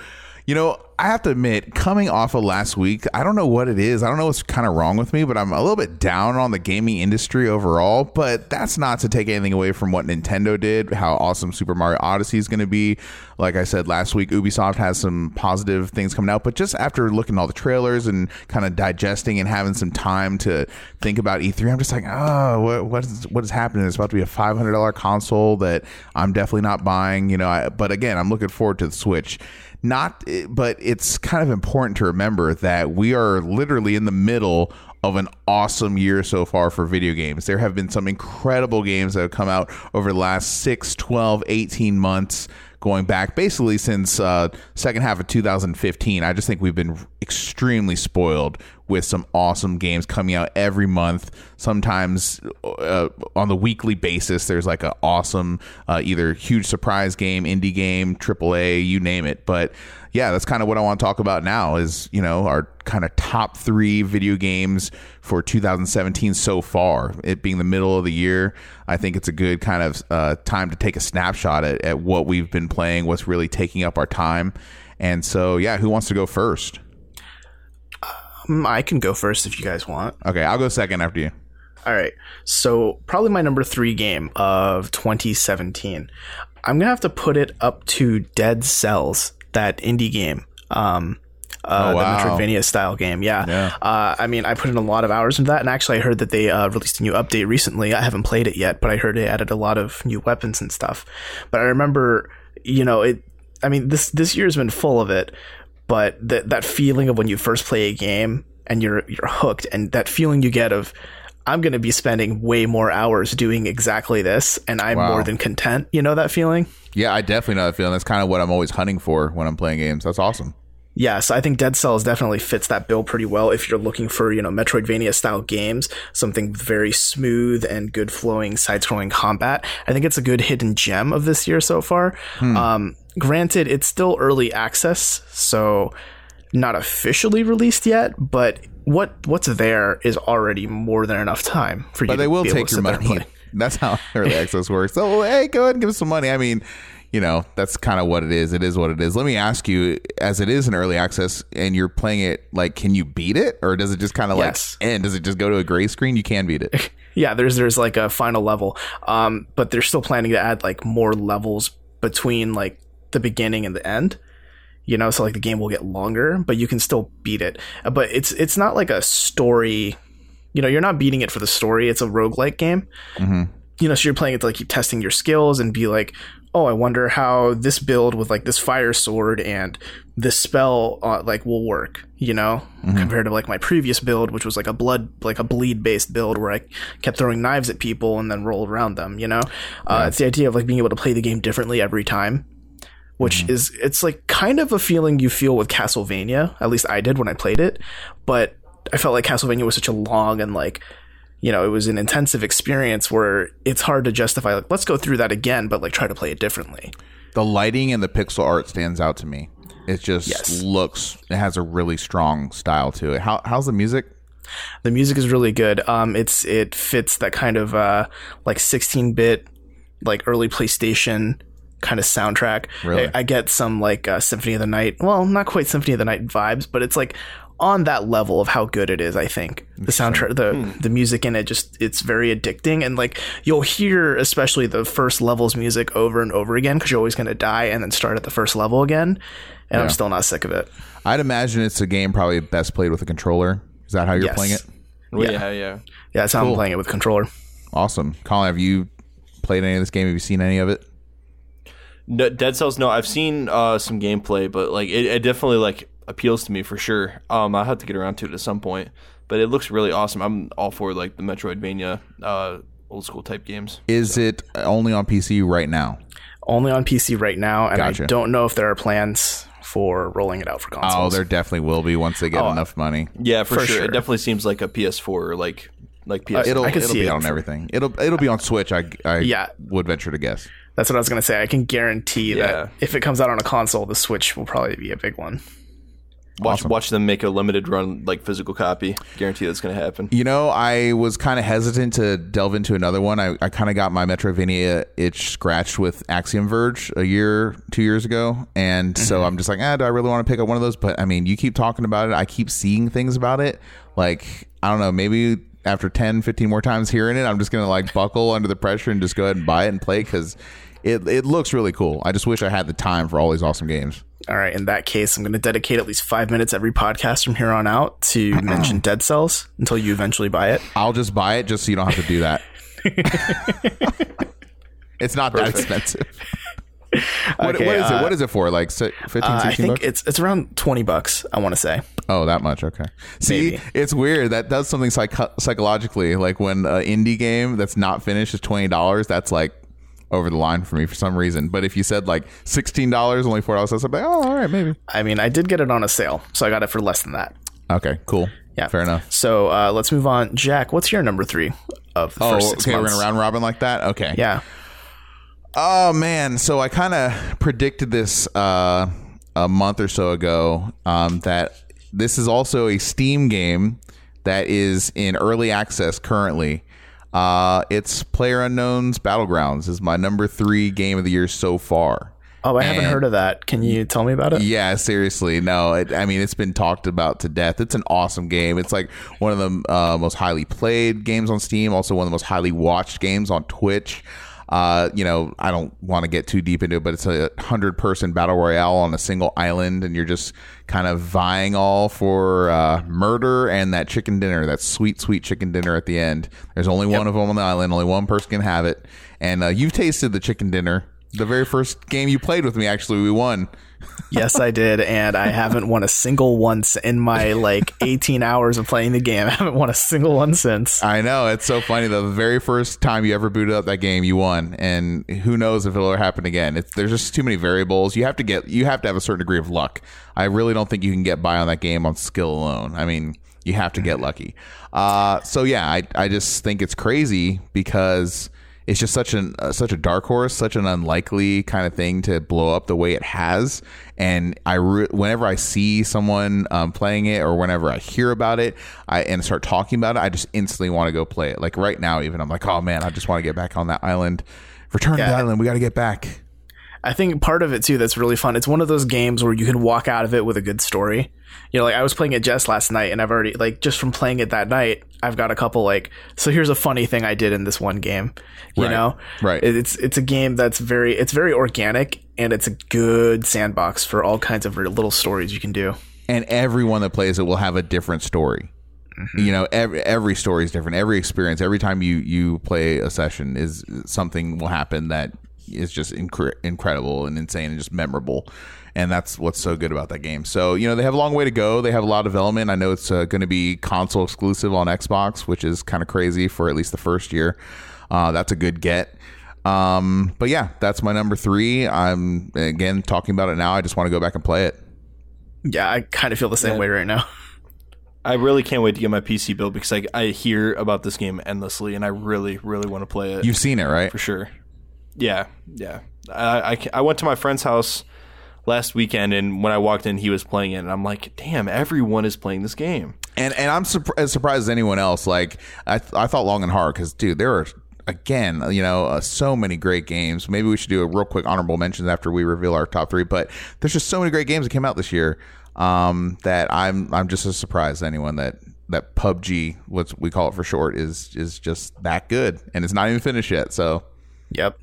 you know, I have to admit, coming off of last week, I don't know what it is. I don't know what's kind of wrong with me, but I'm a little bit down on the gaming industry overall. But that's not to take anything away from what Nintendo did, how awesome Super Mario Odyssey is going to be. Like I said last week, Ubisoft has some positive things coming out. But just after looking at all the trailers and kind of digesting and having some time to think about E3, I'm just like, oh, what what is what is happening? It's about to be a five hundred dollar console that I'm definitely not buying. You know, I, but again, I'm looking forward to the Switch. Not, but it's kind of important to remember that we are literally in the middle of an awesome year so far for video games. There have been some incredible games that have come out over the last 6, 12, 18 months going back basically since uh, second half of 2015 i just think we've been extremely spoiled with some awesome games coming out every month. Sometimes uh, on the weekly basis there's like an awesome uh, either huge surprise game indie game aaa you name it. But yeah that's kind of what i want to talk about now is you know our kind of top three video games for 2017 so far it being the middle of the year i think it's a good kind of uh, time to take a snapshot at, at what we've been playing what's really taking up our time and so yeah who wants to go first Mm, I can go first if you guys want. okay i'll go second after you All right. So probably my number three game of 2017. I'm gonna have to put it up to Dead Cells, that indie game. Um, uh, Oh, wow. the Metroidvania style game. Yeah. Yeah. Uh, I mean, I put in a lot of hours into that, and actually, I heard that they uh, released a new update recently. I haven't played it yet, but I heard they added a lot of new weapons and stuff. But I remember, you know, it. I mean, this this year's been full of it, but that that feeling of when you first play a game and you're you're hooked, and that feeling you get of I'm going to be spending way more hours doing exactly this, and I'm Wow. more than content. You know that feeling? yeah i definitely know that feeling that's kind of what i'm always hunting for when i'm playing games that's awesome Yes, I think Dead Cells definitely fits that bill pretty well if you're looking for, you know, Metroidvania style games, something very smooth and good flowing side scrolling combat. I think it's a good hidden gem of this year so far. Um, granted, it's still early access, so not officially released yet, but what what's there is already more than enough time for you but they will take your sit there and money. That's how early access works. So hey, go ahead and give us some money. I mean, you know, that's kind of what it is. It is what it is. Let me ask you, as it is an early access and you're playing it, like, can you beat it, or does it just kind of Yes. like end? Does it just go to a gray screen? You can beat it. Yeah, there's there's like a final level, um, but they're still planning to add like more levels between like the beginning and the end. You know, so like the game will get longer, but you can still beat it. Uh, But it's it's not like a story. You know, you're not beating it for the story. It's a roguelike game. Mm-hmm. You know, so you're playing it to like keep testing your skills and be like, oh, I wonder how this build with like this fire sword and this spell uh, like will work, you know, compared to like my previous build, which was like a blood, like a bleed based build where I kept throwing knives at people and then roll around them, you know. Uh, It's the idea of like being able to play the game differently every time. Which is it's like kind of a feeling you feel with Castlevania. At least I did when I played it, but I felt like Castlevania was such a long and like you know, it was an intensive experience where it's hard to justify like let's go through that again, but like try to play it differently. The lighting and the pixel art stands out to me. It just Yes. looks. It has a really strong style to it. How, how's the music? The music is really good. Um, it's it fits that kind of uh like 16 bit, like early PlayStation kind of soundtrack. Really? I, I get some like uh, Symphony of the Night. Well, not quite Symphony of the Night vibes, but it's like on that level of how good it is. I think the soundtrack, the the music in it, just it's very addicting, and like you'll hear especially the first level's music over and over again because you're always gonna die and then start at the first level again. And I'm still not sick of it. I'd imagine it's a game probably best played with a controller. Is that how you're Yes. playing it? yeah, yeah. yeah. Yeah, that's how I'm playing it with controller. Awesome, Colin. Have you played any of this game? Have you seen any of it? No, Dead Cells. No, I've seen uh, some gameplay, but like it, it definitely like appeals to me for sure. Um, I'll have to get around to it at some point. But it looks really awesome. I'm all for like the Metroidvania, uh, old school type games. Is it only on PC right now? Only on PC right now, and Gotcha. I don't know if there are plans for rolling it out for consoles. Oh, there definitely will be once they get enough money. Yeah, for, For sure. sure. It definitely seems like a PS4 or like like PS. It'll I could it'll see be it on for- everything. It'll it'll be on Switch. I I Yeah. would venture to guess. That's what I was gonna say. I can guarantee Yeah. that if it comes out on a console, the Switch will probably be a big one. watch watch them make a limited run like physical copy. Guarantee that's going to happen. You know, I was kind of hesitant to delve into another one. I, I kind of got my Metrovania itch scratched with Axiom Verge a year, two years ago. And so I'm just like, ah, do I really want to pick up one of those? But I mean, you keep talking about it. I keep seeing things about it. Like, I don't know, maybe after 10, 15 more times hearing it, I'm just going to like buckle under the pressure and just go ahead and buy it and play because it, it looks really cool. I just wish I had the time for all these awesome games. All right, in that case, I'm going to dedicate at least five minutes every podcast from here on out to mention Dead Cells until you eventually buy it. I'll just buy it just so you don't have to do that. it's not that expensive. What, Okay, what is uh, it? What is it for? Like si- 15, Uh, I think bucks? it's it's around twenty bucks. I want to say. Oh, that much. Okay. See, Maybe. it's weird. That does something psych- psychologically. Like when an indie game that's not finished is twenty dollars. That's like over the line for me for some reason. But if you said like sixteen dollars, only four dollars, I'd be like, oh, all right, maybe. I mean, I did get it on a sale, so I got it for less than that. Okay, cool. Yeah, fair enough. So uh, let's move on. Jack, what's your number three of the Oh, first six okay. We're months? gonna round robin like that. Okay. Yeah. Oh man, so I kind of predicted this uh, a month or so ago um, that this is also a Steam game that is in early access currently. Uh, it's Player Unknown's Battlegrounds is my number three game of the year so far. Oh, I haven't heard of that. Can you tell me about it? Yeah, seriously. No, it, I mean, it's been talked about to death. It's an awesome game. It's like one of the uh, most highly played games on Steam, also one of the most highly watched games on Twitch. Uh, you know, I don't want to get too deep into it, but it's a hundred person battle royale on a single island, and you're just kind of vying all for uh, murder and that chicken dinner, that sweet, sweet chicken dinner at the end. There's only one of them on the island, only one person can have it, and uh, you've tasted the chicken dinner. The very first game you played with me, actually, we won. Yes, I did, and I haven't won a single one s- in my like 18 hours of playing the game. I haven't won a single one since. I know it's so funny. The very first time you ever booted up that game, you won, and who knows if it'll ever happen again. It's, there's just too many variables. You have to get, you have to have a certain degree of luck. I really don't think you can get by on that game on skill alone. I mean, you have to get lucky. Uh, so yeah, I, I just think it's crazy because it's just such an uh, such a dark horse, such an unlikely kind of thing to blow up the way it has. And I re- whenever I see someone um, playing it or whenever I hear about it, I and start talking about it, I just instantly want to go play it. Like right now, even I'm like, oh man, I just want to get back on that island. Return to the island. We got to get back. I think part of it too that's really fun. It's one of those games where you can walk out of it with a good story. You know, like I was playing it just last night, and I've already like just from playing it that night, I've got a couple like. So here's a funny thing I did in this one game. You Right. know, Right. It's it's a game that's very it's very organic, and it's a good sandbox for all kinds of little stories you can do. and everyone that plays it will have a different story. Mm-hmm. You know, every every story is different. Every experience, every time you you play a session, is something will happen that is just incre- incredible and insane and just memorable. And that's what's so good about that game. So you know they have a long way to go. They have a lot of development. I know it's uh, going to be console exclusive on Xbox, which is kind of crazy for at least the first year. Uh, that's a good get. Um, but yeah, that's my number three. I'm again talking about it now. I just want to go back and play it. Yeah, I kind of feel the same Yeah. way right now. I really can't wait to get my PC built because I, I hear about this game endlessly, and I really, really want to play it You've seen it, right? for sure. Yeah, yeah. I, I, I went to my friend's house last weekend, and when I walked in, he was playing it, and I'm like, damn, everyone is playing this game. And and I'm surp- as surprised as anyone else. Like I th- I thought long and hard because dude, there are again you know uh, so many great games. Maybe we should do a real quick honorable mentions after we reveal our top three. But there's just so many great games that came out this year um, that I'm I'm just as surprised as anyone that that PUBG, what we call it for short, is is just that good, and it's not even finished yet. So Yep.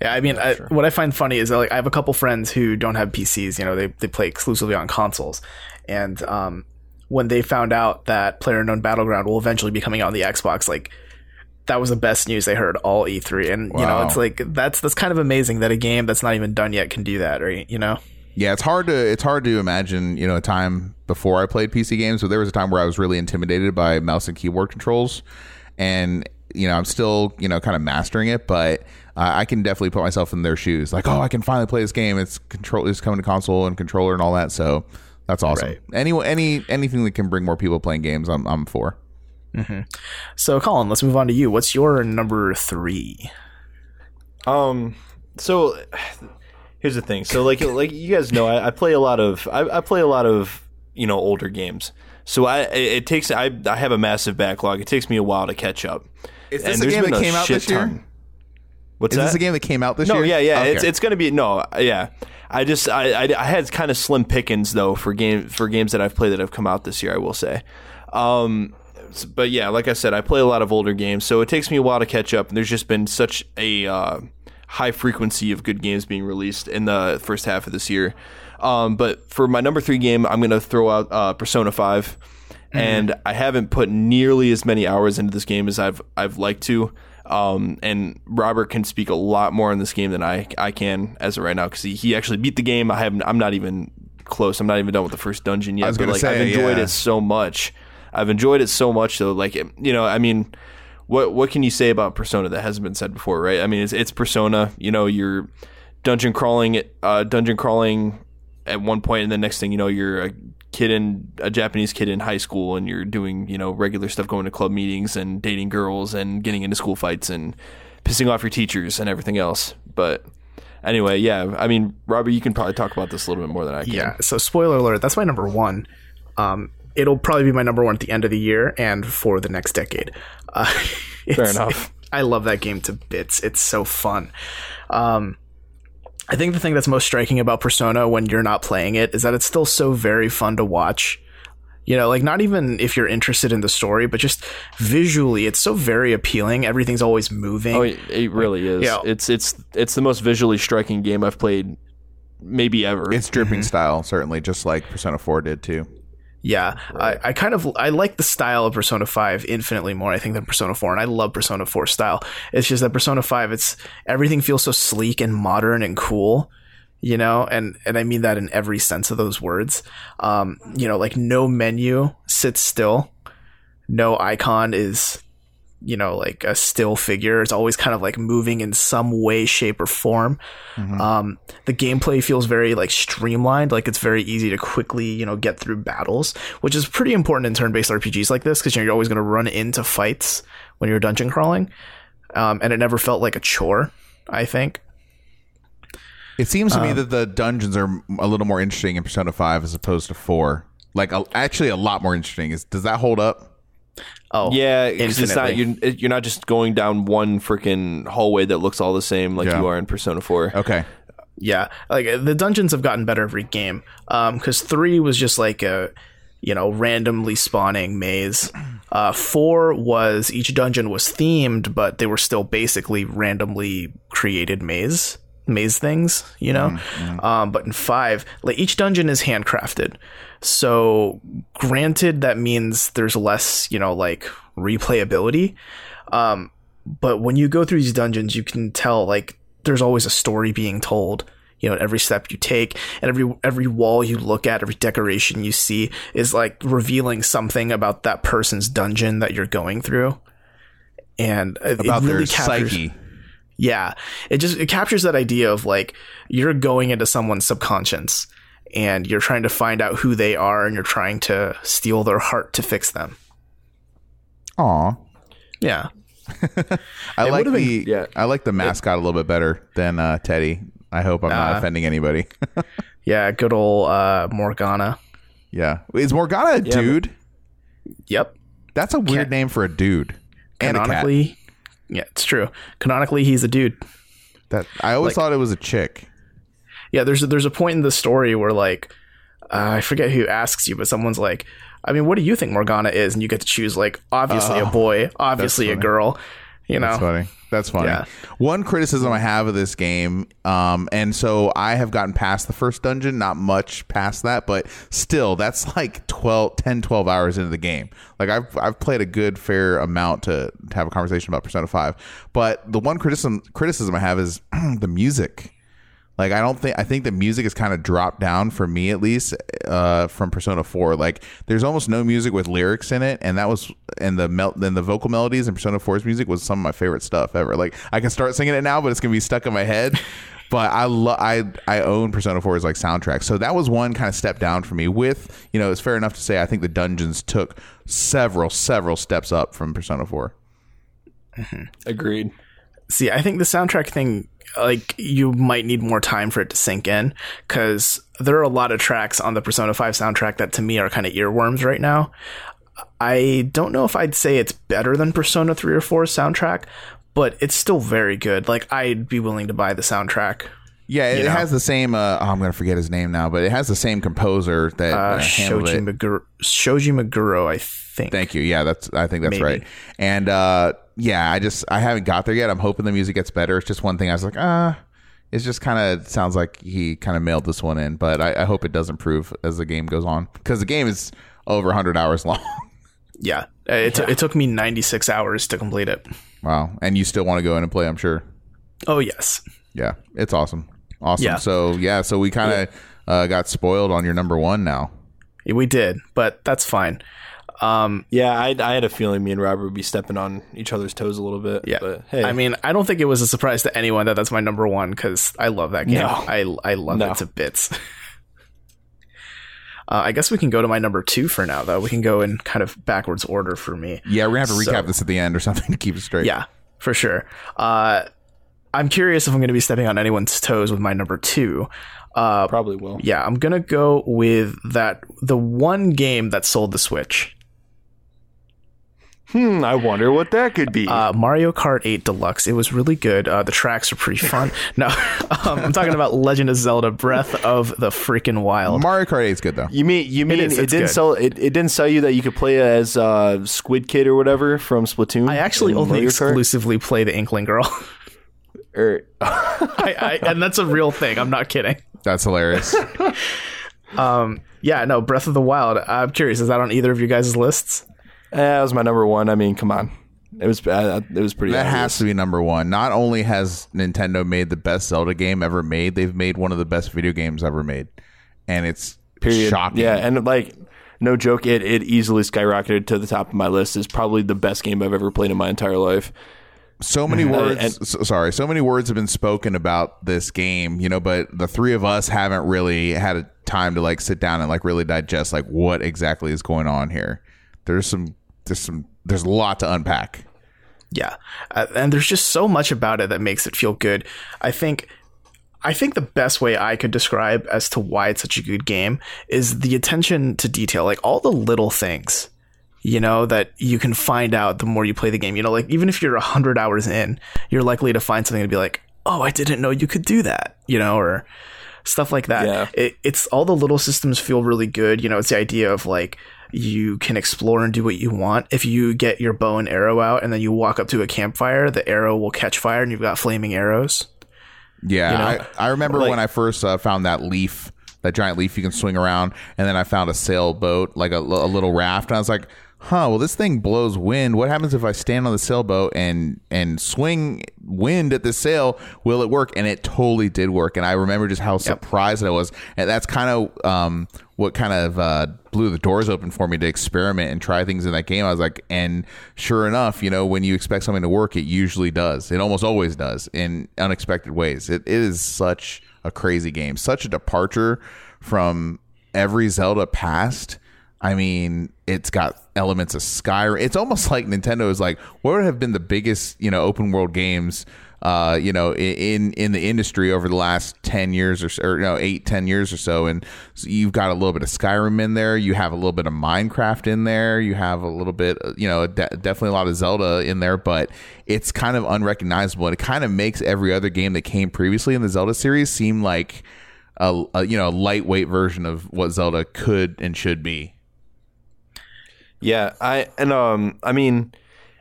Yeah, I mean, I, what I find funny is that, like I have a couple friends who don't have PCs. You know, they they play exclusively on consoles, and um, when they found out that PlayerUnknown Battleground will eventually be coming out on the Xbox, like that was the best news they heard all E3. And you know, it's like that's that's kind of amazing that a game that's not even done yet can do that, right? You know. Yeah, it's hard to it's hard to imagine, you know, a time before I played PC games, but there was a time where I was really intimidated by mouse and keyboard controls, and you know, I'm still you know kind of mastering it, but uh, I can definitely put myself in their shoes. Like, oh, I can finally play this game. It's control, it's coming to console and controller and all that. So that's awesome. Right. Any any anything that can bring more people playing games, I'm I'm for. So, Colin, let's move on to you. What's your number three? Um, so here's the thing. So like like you guys know, I, I play a lot of I, I play a lot of you know older games. So I it, it takes I I have a massive backlog. It takes me a while to catch up. Is this And a there's game been that came out shit this year? ton. What's Is that? this a game that came out this year? No, year? yeah, yeah. Okay. It's it's gonna be no, yeah. I just I, I I had kind of slim pickings though for game for games that I've played that have come out this year. I will say, um, but yeah, like I said, I play a lot of older games, so it takes me a while to catch up. And there's just been such a uh, high frequency of good games being released in the first half of this year. Um, but for my number three game, I'm gonna throw out uh, Persona Five, and I haven't put nearly as many hours into this game as I've I've liked to. Um, and Robert can speak a lot more on this game than I I can as of right now because he, he actually beat the game. I haven't. I'm not even close. I'm not even done with the first dungeon yet. was but like say, I've enjoyed yeah. it so much. I've enjoyed it so much though. Like you know, I mean, what what can you say about Persona that hasn't been said before, right? I mean, it's it's Persona. You know, you're dungeon crawling, uh, dungeon crawling at one point, and the next thing you know, you're a kid in a Japanese kid in high school, and you're doing you know regular stuff, going to club meetings and dating girls and getting into school fights and pissing off your teachers and everything else. But anyway, yeah, I mean, Robert, you can probably talk about this a little bit more than I can. Yeah. So, spoiler alert. That's my number one. Um, it'll probably be my number one at the end of the year and for the next decade. Uh, Fair enough. I love that game to bits. It's so fun. Um, I think the thing that's most striking about Persona when you're not playing it is that it's still so very fun to watch. You know, like not even if you're interested in the story, but just visually, it's so very appealing. Everything's always moving. Oh, it, it really is. Yeah. It's it's it's the most visually striking game I've played, maybe ever. It's dripping mm-hmm. style, certainly, just like Persona 4 did too. Yeah, I, I kind of I like the style of Persona Five infinitely more I think than Persona Four, and I love Persona 4 style. It's just that Persona Five, it's everything feels so sleek and modern and cool, you know, and and I mean that in every sense of those words. Um, you know, like no menu sits still, no icon is, you know, like a still figure. It's always kind of like moving in some way, shape, or form. Um, the gameplay feels very like streamlined, like it's very easy to quickly, you know, get through battles, which is pretty important in turn-based RPGs like this because you know, you're always going to run into fights when you're dungeon crawling, um, and it never felt like a chore. I think. It seems to me Um, that the dungeons are a little more interesting in Persona 5 as opposed to 4. Like, a, actually, a lot more interesting. Is Does that hold up? Oh, yeah, because it's not you're, you're not just going down one freaking hallway that looks all the same like Yeah. you are in Persona Four. Okay. Yeah, like the dungeons have gotten better every game. Um, because three was just like a, you know, randomly spawning maze. Uh, four was each dungeon was themed, but they were still basically randomly created maze maze things, you know. Um, but in five, like each dungeon is handcrafted. So granted, that means there's less, you know, like replayability. Um, but when you go through these dungeons, you can tell like there's always a story being told. You know, every step you take and every every wall you look at, every decoration you see is like revealing something about that person's dungeon that you're going through. And about really their captures, psyche. Yeah, it just it captures that idea of like you're going into someone's subconscious and you're trying to find out who they are and you're trying to steal their heart to fix them. Aw. Yeah. I like would've been- the yeah. I like the mascot a little bit better than uh, Teddie. I hope I'm not Uh, offending anybody. Yeah, good old uh, Morgana. yeah, is Morgana a dude? Yep. That's a weird Cat- name for a dude and a cat. Canonically, yeah, it's true. Canonically, he's a dude. That I always like- thought it was a chick. Yeah, there's a, there's a point in the story where like uh, I forget who asks you, but someone's like, I mean, what do you think Morgana is? And you get to choose like obviously a boy, obviously a girl. You know, That's funny. That's funny. Yeah. One criticism I have of this game, um, and so I have gotten past the first dungeon, not much past that, but still, that's like 12, 10, 12 hours into the game. Like I've I've played a good fair amount to, to have a conversation about Persona Five, but the one criticism criticism I have is the music. Like I don't think I think the music has kind of dropped down for me at least uh, from Persona Four. Like there's almost no music with lyrics in it, and that was and the mel- then the vocal melodies in Persona 4's music was some of my favorite stuff ever. Like I can start singing it now, but it's gonna be stuck in my head. But I love I I own Persona 4's like soundtrack, so that was one kind of step down for me. With you know, it's fair enough to say I think the dungeons took several several steps up from Persona 4. Agreed. See, I think the soundtrack thing, like, you might need more time for it to sink in because there are a lot of tracks on the Persona 5 soundtrack that to me are kind of earworms right now. I don't know if I'd say it's better than Persona 3 or 4's soundtrack, but it's still very good. Like, I'd be willing to buy the soundtrack. Yeah, it know? has the same. Uh, oh, I'm gonna forget his name now, but it has the same composer that Uh, uh, Shoji, it. Meguro, Shoji Meguro, I think. Thank you. Yeah, that's. I think that's Maybe. right. And uh, yeah, I just I haven't got there yet. I'm hoping the music gets better. It's just one thing I was like, ah, it's just kind of sounds like he kind of mailed this one in. But I, I hope it does improve as the game goes on because the game is over 100 hours long. yeah. It, t- it took me 96 hours to complete it. wow, and you still want to go in and play? I'm sure. Oh, yes. Yeah, it's awesome. Awesome. Yeah. So yeah, so we kind of uh, got spoiled on your number one now. We did, but that's fine. Um, Yeah, I, I had a feeling me and Robert would be stepping on each other's toes a little bit. Yeah, but hey, I mean, I don't think it was a surprise to anyone that that's my number one because I love that game. No. I I love No. it to bits. uh, I guess we can go to my number two for now, though. We can go in kind of backwards order for me. Yeah, we're gonna have to So- recap this at the end or something to keep it straight. Yeah, for sure. Uh, I'm curious if I'm going to be stepping on anyone's toes with my number two. Uh, probably will. yeah, I'm gonna go with that the one game that sold the Switch. Hmm, I wonder what that could be. Uh, Mario Kart 8 Deluxe. It was really good. Uh, the tracks are pretty fun. no, um, I'm talking about Legend of Zelda: Breath of the freaking Wild. Mario Kart 8 is good though. you mean you mean it, is, it's didn't good. sell it, it didn't sell you that you could play as uh, Squid Kid or whatever from Splatoon? I actually only Mario Kart? exclusively play the Inkling Girl, Or- I, I, and that's a real thing. I'm not kidding. That's hilarious. Yeah, no, Breath of the Wild. I'm curious. Is that on either of you guys' lists? Eh, that was my number one. I mean, come on, it was uh, it was pretty. That obvious. has to be number one. Not only has Nintendo made the best Zelda game ever made, they've made one of the best video games ever made, and it's Period. shocking. Yeah, and like no joke, it it easily skyrocketed to the top of my list. Is probably the best game I've ever played in my entire life. So many words. and- so- sorry, so many words have been spoken about this game, you know, but the three of us haven't really had a time to like sit down and like really digest like what exactly is going on here. There's some. There's some. There's a lot to unpack. Yeah, uh, and there's just so much about it that makes it feel good. I think, I think the best way I could describe as to why it's such a good game is the attention to detail, like all the little things, you know, that you can find out the more you play the game. You know, like even if you're a hundred hours in, you're likely to find something to be like, oh, I didn't know you could do that, you know, or stuff like that. Yeah. It, it's all the little systems feel really good. You know, it's the idea of like you can explore and do what you want. If you get your bow and arrow out and then you walk up to a campfire, the arrow will catch fire and you've got flaming arrows. Yeah, You know? I, I remember Like- when I first uh, found that leaf, that giant leaf you can swing around, and then I found a sailboat, like a, a little raft, and I was like, "Huh, well, this thing blows wind. What happens if I stand on the sailboat and and swing wind at the sail. Will it work? And it totally did work. And I remember just how surprised I was. And that's kind of um, what kind of uh, blew the doors open for me to experiment and try things in that game. I was like, and sure enough, you know, when you expect something to work, it usually does. It almost always does in unexpected ways. It, it is such a crazy game, such a departure from every Zelda past. I mean, it's got elements of Skyrim. It's almost like Nintendo is like, what would have been the biggest, you know, open world games, uh, you know, in in the industry over the last ten years or, so, or know, eight, ten years or so. And so you've got a little bit of Skyrim in there. You have a little bit of Minecraft in there. You have a little bit, uh, you know, de- definitely a lot of Zelda in there, but it's kind of unrecognizable. And it kind of makes every other game that came previously in the Zelda series seem like a, a you know lightweight version of what Zelda could and should be. Yeah, I and um I mean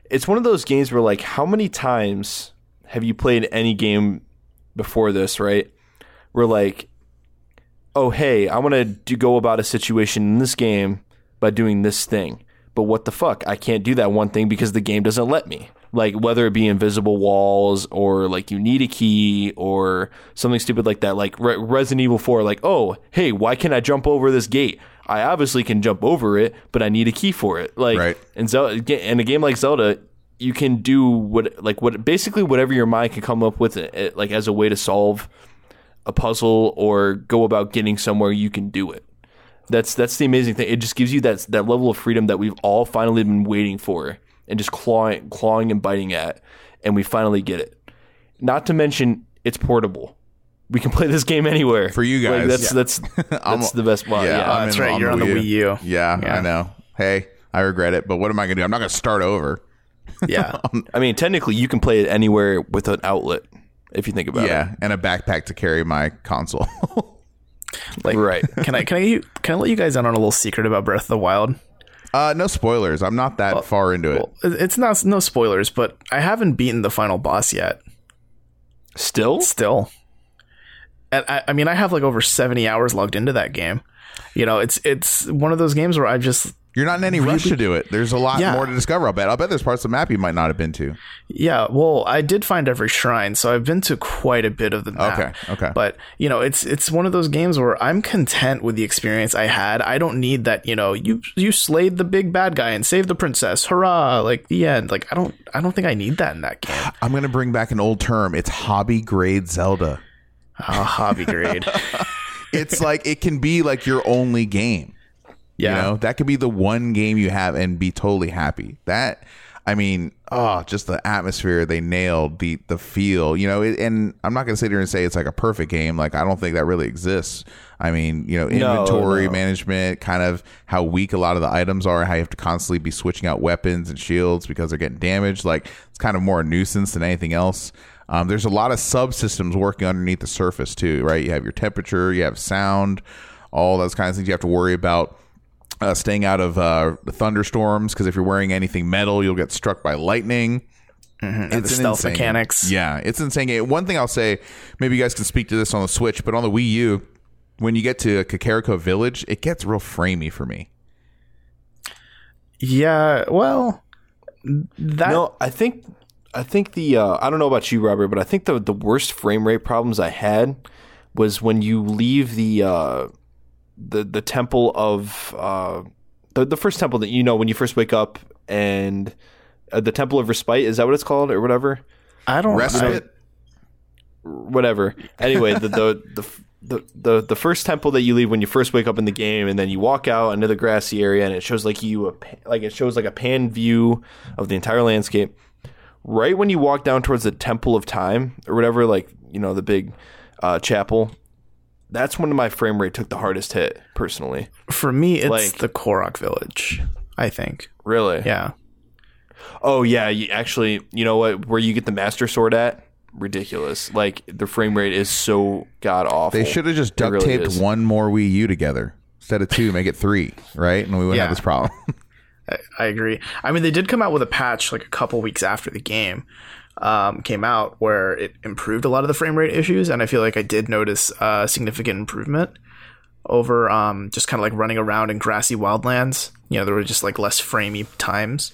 it's one of those games where like how many times have you played any game before this, right? Where like oh hey, I want to go about a situation in this game by doing this thing. But what the fuck? I can't do that one thing because the game doesn't let me. Like whether it be invisible walls or like you need a key or something stupid like that. Like Re- Resident Evil 4 like, "Oh, hey, why can't I jump over this gate?" I obviously can jump over it, but I need a key for it. Like Right. in Zelda, in a game like Zelda, you can do what like what basically whatever your mind can come up with, eh, like as a way to solve a puzzle or go about getting somewhere. You can do it. That's that's the amazing thing. It just gives you that that level of freedom that we've all finally been waiting for, and just clawing clawing and biting at, and we finally get it. Not to mention, it's portable. We can play this game anywhere For you Like, guys. that's that's that's the best part. Yeah, I'm that's in- right, you're on the Wii U. Yeah, Yeah. I know. Hey, I regret it, but what am I going to do? I'm not going to start over. Yeah. I mean, technically, you can play it anywhere with an outlet if you think about it. Yeah, and a backpack to carry my console. Like. Right. can I can I can I let you guys in on a little secret about Breath of the Wild? uh, no spoilers. I'm not that far into it. Well, it- it's not no spoilers, but I haven't beaten the final boss yet. Still, Still, and I, I mean, I have like over seventy hours logged into that game. You know, it's it's one of those games where I just You're not in any rush to do it. There's a lot Yeah. more to discover. I'll bet. I'll bet there's parts of the map you might not have been to. Yeah, well, I did find every shrine, so I've been to quite a bit of the map. Okay, okay. But you know, it's it's one of those games where I'm content with the experience I had. I don't need that. You know, you you slayed the big bad guy and saved the princess. Hurrah! Like the end. Like I don't I don't think I need that in that game. I'm going to bring back an old term. It's hobby grade Zelda. Oh, hobby grade. It's like it can be like your only game. Yeah. You know, that could be the one game you have and be totally happy. That I mean, oh, just the atmosphere they nailed, the the feel, you know, it, and I'm not going to sit here and say it's like a perfect game. Like I don't think that really exists. I mean, you know, inventory no. management, kind of how weak a lot of the items are, how you have to constantly be switching out weapons and shields because they're getting damaged. Like it's kind of more a nuisance than anything else. Um, there's a lot of subsystems working underneath the surface too, right? You have your temperature, you have sound, all those kinds of things you have to worry about uh, staying out of uh, thunderstorms because if you're wearing anything metal, you'll get struck by lightning. and the It's an stealth insane mechanics. Yeah, it's insane. game. One thing I'll say, maybe you guys can speak to this on the Switch, but on the Wii U, when you get to Kakariko Village, it gets real framey for me. Yeah, well, that no, I think I think the uh, I don't know about you, Robert, but I think the the worst frame rate problems I had was when you leave the uh, the the temple of uh, the the first temple that you know when you first wake up and uh, the temple of respite is that what it's called or whatever I don't Respite. whatever. Anyway, the the, the the the the first temple that you leave when you first wake up in the game, and then you walk out into the grassy area, and it shows like you a, like it shows like a pan view of the entire landscape. Right when you walk down towards the Temple of Time or whatever, like you know the big uh, chapel. That's when my frame rate took the hardest hit, personally. For me, it's Like- the Korok Village. I think. Really? Yeah. Oh yeah, you actually, you know what? Where you get the Master Sword at? Ridiculous. Like the frame rate is so god awful. They should have just duct taped is. one more Wii U together instead of two, make it three, right? And we wouldn't Yeah. have this problem. I, I agree. I mean, they did come out with a patch like a couple weeks after the game um, came out where it improved a lot of the frame rate issues, and I feel like I did notice a significant improvement over um, just kind of like running around in grassy wildlands. You know, there were just like less framey times.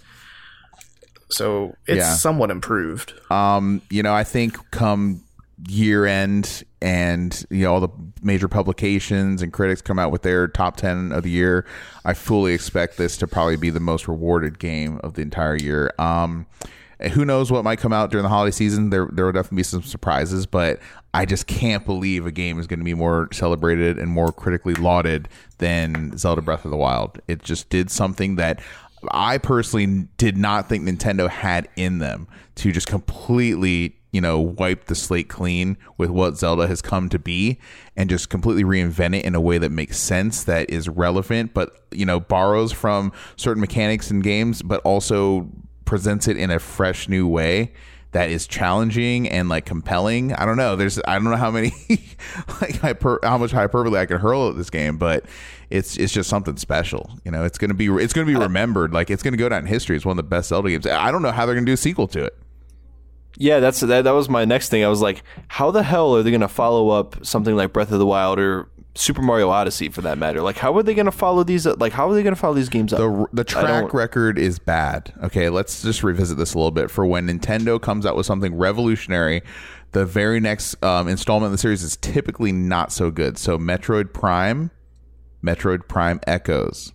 so it's Yeah. somewhat improved. Um, you know, I think come year end and you know all the major publications and critics come out with their top 10 of the year i fully expect this to probably be the most rewarded game of the entire year. Um who knows what might come out during the holiday season? There there will definitely be some surprises but i just can't believe a game is going to be more celebrated and more critically lauded than zelda breath of the wild. It just did something that I personally did not think Nintendo had in them to just completely, you know, wipe the slate clean with what Zelda has come to be and just completely reinvent it in a way that makes sense, that is relevant, but, you know, borrows from certain mechanics in games, but also presents it in a fresh new way that is challenging and like compelling. I don't know. There's I don't know how many like hyper how much hyperbole I can hurl at this game, but it's it's just something special. You know, it's gonna be it's gonna be uh, remembered. Like it's gonna go down in history It's one of the best Zelda games. I don't know how they're gonna do a sequel to it. Yeah, that's that. That was my next thing. I was like, how the hell are they going to follow up something like Breath of the Wild or Super Mario Odyssey for that matter? Like, how are they going to follow these? Like, how are they going to follow these games up? The the track record is bad. Okay, let's just revisit this a little bit. For when Nintendo comes out with something revolutionary, the very next um, installment in the series is typically not so good. So Metroid Prime, Metroid Prime Echoes,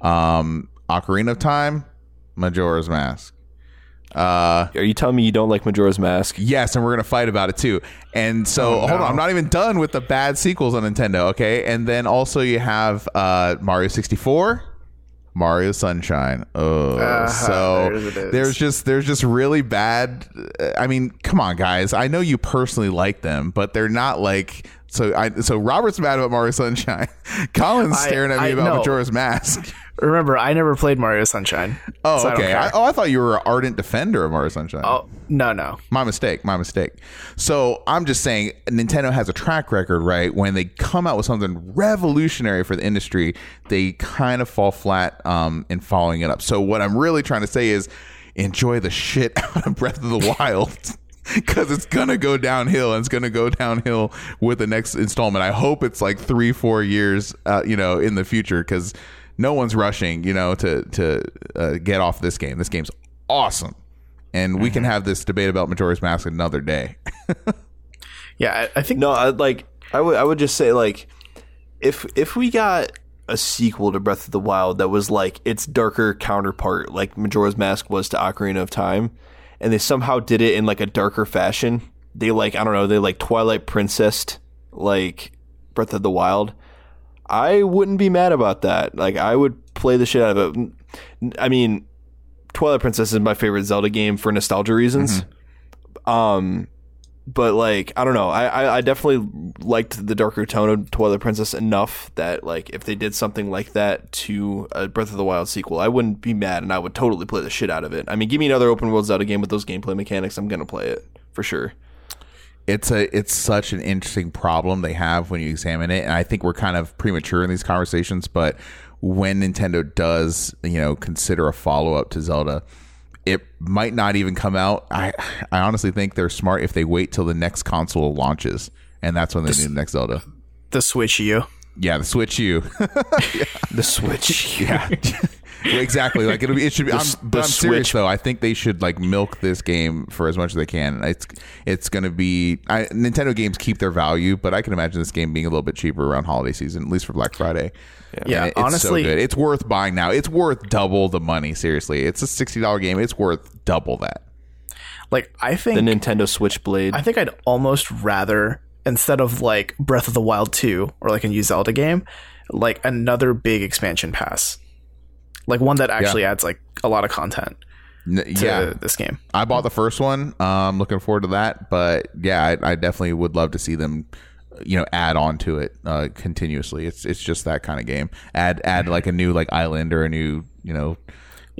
um, Ocarina of Time, Majora's Mask. Uh, Are you telling me you don't like Majora's Mask? Yes, and we're gonna fight about it too. And so, hold on, I'm not even done with the bad sequels on Nintendo. Okay, and then also you have uh, Mario 64, Mario Sunshine. Oh, Uh-huh, so there there's just there's just really bad. I mean, come on, guys. I know you personally like them, but they're not like. So I so Robert's mad about Mario Sunshine. Colin's I- staring at me I about know. Majora's Mask. Remember, I never played Mario Sunshine. Oh, so I okay. I, oh, I thought you were an ardent defender of Mario Sunshine. oh no, no. My mistake. My mistake. So I'm just saying, Nintendo has a track record, right? When they come out with something revolutionary for the industry, they kind of fall flat um, in following it up. So what I'm really trying to say is, enjoy the shit out of Breath of the Wild. Because it's gonna go downhill, and it's gonna go downhill with the next installment. I hope it's like three, four years, uh, you know, in the future. Because no one's rushing, you know, to to uh, get off this game. This game's awesome and we Mm-hmm. can have this debate about Majora's Mask another day. Yeah, I, I think No, I, like I would I would just say like if if we got a sequel to Breath of the Wild that was like its darker counterpart, like Majora's Mask was to Ocarina of Time, and they somehow did it in like a darker fashion. They like I don't know, they like Twilight Princessed like Breath of the Wild. I wouldn't be mad about that. Like I would play the shit out of it. I mean, Twilight Princess is my favorite Zelda game for nostalgia reasons. Um, but like I don't know, I, I I definitely liked the darker tone of Twilight Princess enough that like if they did something like that to a Breath of the Wild sequel, I wouldn't be mad and I would totally play the shit out of it. I mean, give me another open world Zelda game with those gameplay mechanics, I'm gonna play it for sure. It's a it's such an interesting problem they have when you examine it, and I think we're kind of premature in these conversations. But when Nintendo does, you know, consider a follow up to Zelda, it might not even come out. I I honestly think they're smart if they wait till the next console launches, and that's when they do the next Zelda. the Switch U. Yeah, the Switch U. The Switch, yeah. Exactly. Like it'll be. It should be. I'm, s- but the I'm serious though. I think they should like milk this game for as much as they can. It's it's going to be. I, Nintendo games keep their value, but I can imagine this game being a little bit cheaper around holiday season, at least for Black Friday. Yeah, And it- it's honestly- so good. It's worth buying now. It's worth double the money. Seriously, it's a sixty dollar game. It's worth double that. Like I think the Nintendo Switchblade. I think I'd almost rather instead of like Breath of the Wild 2 or like a new Zelda game, like another big expansion pass. Like one that actually adds like a lot of content yeah, this game. I bought the first one. Um, looking forward to that. But yeah, I, I definitely would love to see them, you know, add on to it uh, continuously. It's it's just that kind of game. Add add like a new like island or a new you know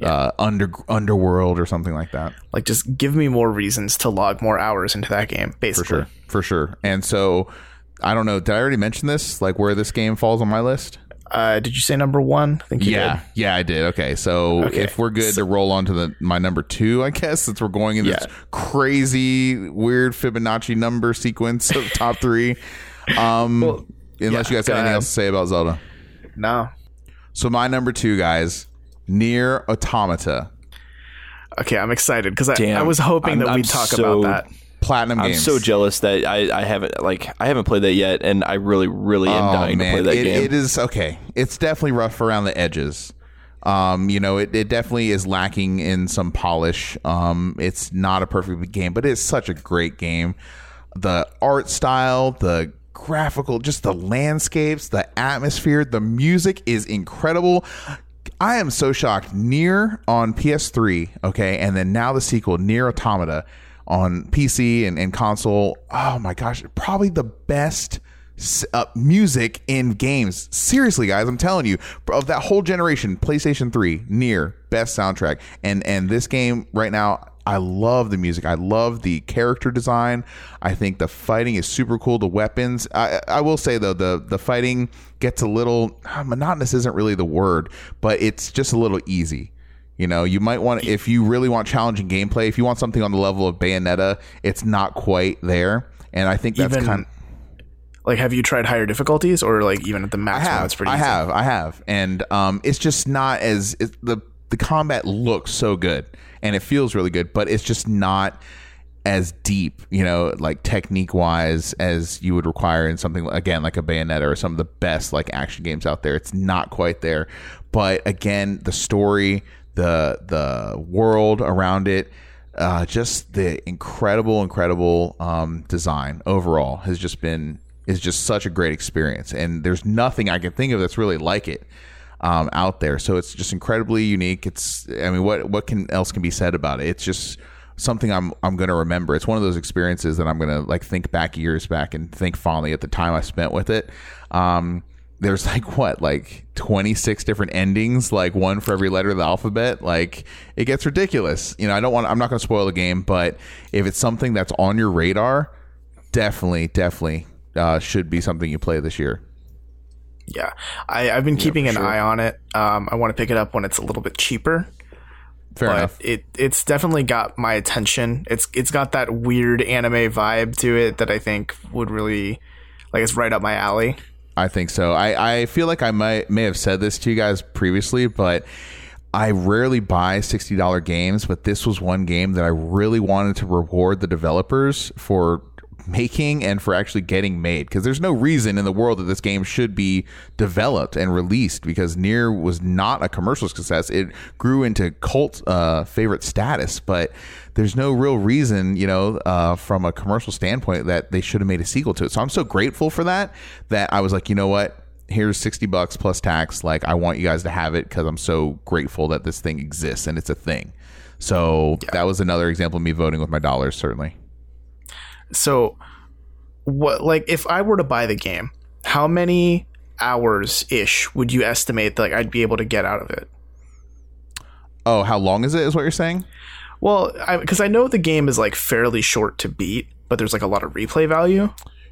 uh, under underworld or something like that. Like just give me more reasons to log more hours into that game, Basically, For sure, for sure. And so I don't know. Did I already mention this? Like where this game falls on my list? Uh, did you say number one? I think you yeah, did. yeah, I did. Okay, so Okay. if we're good to roll on to the my number two, I guess since we're going in this Yeah. crazy, weird Fibonacci number sequence of top three. Um, unless yeah, you guys have anything ahead. else to say about Zelda. No. So my number two, guys, Nier Automata. Okay, I'm excited because I, I was hoping I'm- that I'm we'd talk so- about that. Platinum I'm games. so jealous that I, I haven't like I haven't played that yet, and I really really am Oh dying to play that it, game. it is okay. It's definitely rough around the edges. Um, you know, it, it definitely is lacking in some polish. Um, it's not a perfect game, but it's such a great game. The art style, the graphical, just the landscapes, the atmosphere, the music is incredible. I am so shocked. Nier on PS3, okay, and then now the sequel, Nier Automata, on PC and, and console. Oh my gosh, probably the best uh, music in games. Seriously, guys, I'm telling you, of that whole generation, PlayStation 3, Nier, best soundtrack, and and this game right now. I love the music. I love the character design. I think the fighting is super cool. The weapons. I, I will say though, the the fighting gets a little uh, monotonous. Isn't really the word, but it's just a little easy. You know, you might want if you really want challenging gameplay. If you want something on the level of Bayonetta, it's not quite there. And I think that's Even kind. like, have you tried higher difficulties or like even at the max? I maximum? have, It's pretty. I easy? have, I have, and um, it's just not as it, the the combat looks so good and it feels really good, but it's just not as deep, you know, like technique wise as you would require in something again like a Bayonetta or some of the best like action games out there. It's not quite there, but again, the story, the the world around it. Uh, just the incredible, incredible um, design overall has just been is just such a great experience, and there's nothing I can think of that's really like it um, out there. So it's just incredibly unique. It's I mean, what what can else can be said about it? It's just something I'm I'm gonna remember. It's one of those experiences that I'm gonna like think back years back and think fondly at the time I spent with it. Um, there's like what like 26 different endings like one for every letter of the alphabet like it gets ridiculous you know i don't want i'm not going to spoil the game but if it's something that's on your radar definitely definitely uh, should be something you play this year Yeah, I, I've been keeping an eye on it. Um, I want to pick it up when it's a little bit cheaper. fair but enough it it's definitely got my attention. It's it's got that weird anime vibe to it that I think would really like it's right up my alley. I think so. I, I feel like I might may have said this to you guys previously, but I rarely buy sixty dollar games, but this was one game that I really wanted to reward the developers for making and for actually getting made because there's no reason in the world that this game should be developed and released because Nier was not a commercial success. It grew into cult uh, favorite status, but there's no real reason, you know, uh, from a commercial standpoint that they should have made a sequel to it. So I'm so grateful for that that I was like, you know what? Here's 60 bucks plus tax. Like, I want you guys to have it because I'm so grateful that this thing exists and it's a thing. So that was another example of me voting with my dollars, certainly. So, what like if I were to buy the game, how many hours ish would you estimate that like I'd be able to get out of it? Oh, how long is it? Is what you're saying? Well, because I, know the game is like fairly short to beat, but there's like a lot of replay value.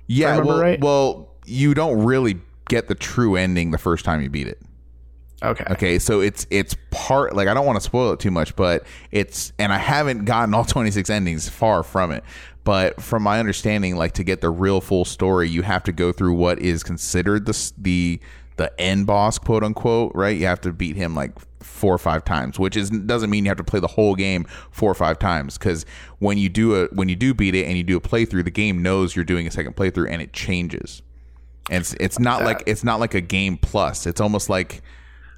Yeah, well, right? well, you don't really get the true ending the first time you beat it. Okay. Okay, so it's it's part like I don't want to spoil it too much, but it's and I haven't gotten all 26 endings, far from it. But from my understanding, like to get the real full story, you have to go through what is considered the the the end boss, quote unquote, right? You have to beat him like four or five times, which is doesn't mean you have to play the whole game four or five times. Because when you do a when you do beat it and you do a playthrough, the game knows you're doing a second playthrough and it changes. And it's, it's not like it's not like a game plus. It's almost like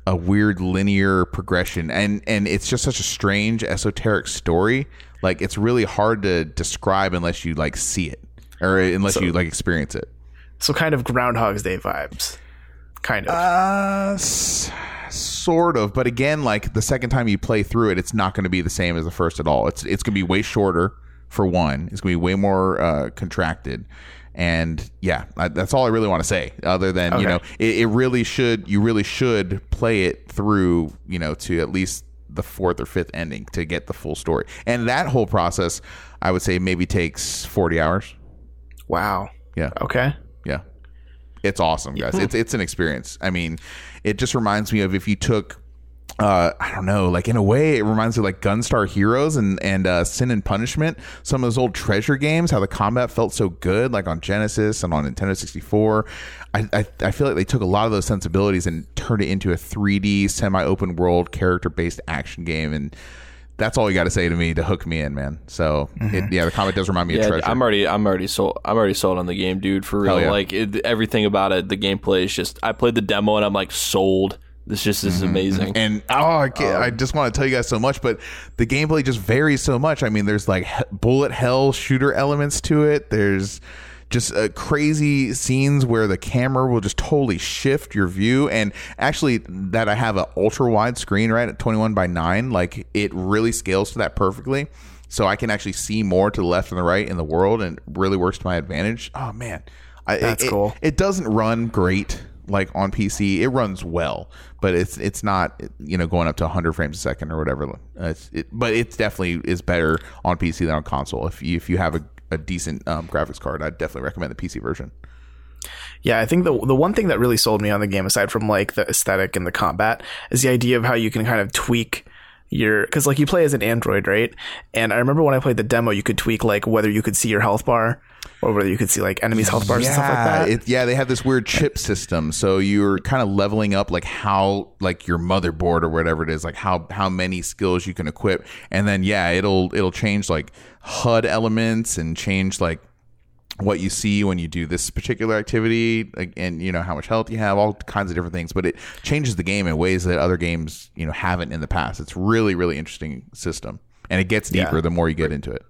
a weird linear progression. And and it's just such a strange esoteric story. Like it's really hard to describe unless you like see it or unless you like experience it. So kind of Groundhog's Day vibes. Kind of. uh s- sort of. But again like the second time you play through it it's not going to be the same as the first at all. It's it's going to be way shorter for one it's going to be way more uh contracted and yeah I, that's all i really want to say other than you know it, it really should you really should play it through you know to at least the fourth or fifth ending to get the full story and that whole process i would say maybe takes 40 hours wow. yeah Okay. yeah. It's awesome, guys. It's it's an experience. I mean, it just reminds me of if you took uh, I don't know, like in a way, it reminds me of like Gunstar Heroes and and uh, Sin and Punishment. Some of those old treasure games, how the combat felt so good, like on Genesis and on Nintendo sixty four. I, I I feel like they took a lot of those sensibilities and turned it into a three D semi open world character based action game, and that's all you got to say to me to hook me in, man. So it, yeah, the combat does remind me of Treasure. I'm already, I'm already sold. I'm already sold on the game, dude. For real, yeah. like it, everything about it, the gameplay is just. I played the demo and I'm like sold. This just is mm-hmm, amazing. Mm-hmm. And oh, I, can't, I um, just want to tell you guys so much, but the gameplay just varies so much. I mean, there's like he- bullet hell shooter elements to it. There's just uh, crazy scenes where the camera will just totally shift your view. And actually, that I have an ultra wide screen right at 21 by 9, like it really scales to that perfectly. So I can actually see more to the left and the right in the world, and it really works to my advantage. Oh man, I, That's it- cool. It doesn't run great like on PC. It runs well, but it's it's not you know going up to 100 frames a second or whatever. It's, it, but it's definitely is better on PC than on console. If you, if you have a, a decent um, graphics card, I'd definitely recommend the PC version. Yeah, I think the the one thing that really sold me on the game, aside from like the aesthetic and the combat, is the idea of how you can kind of tweak your because like you play as an android, right? And I remember when I played the demo, you could tweak like whether you could see your health bar whether you could see like enemies' health bars and stuff like that. It, yeah, they have this weird chip system, so you're kind of leveling up like how like your motherboard or whatever it is, like how how many skills you can equip, and then yeah, it'll it'll change like HUD elements and change like what you see when you do this particular activity like, and you know how much health you have all kinds of different things. But it changes the game in ways that other games you know haven't in the past. It's really really interesting system. And it gets deeper Yeah. the more you get into it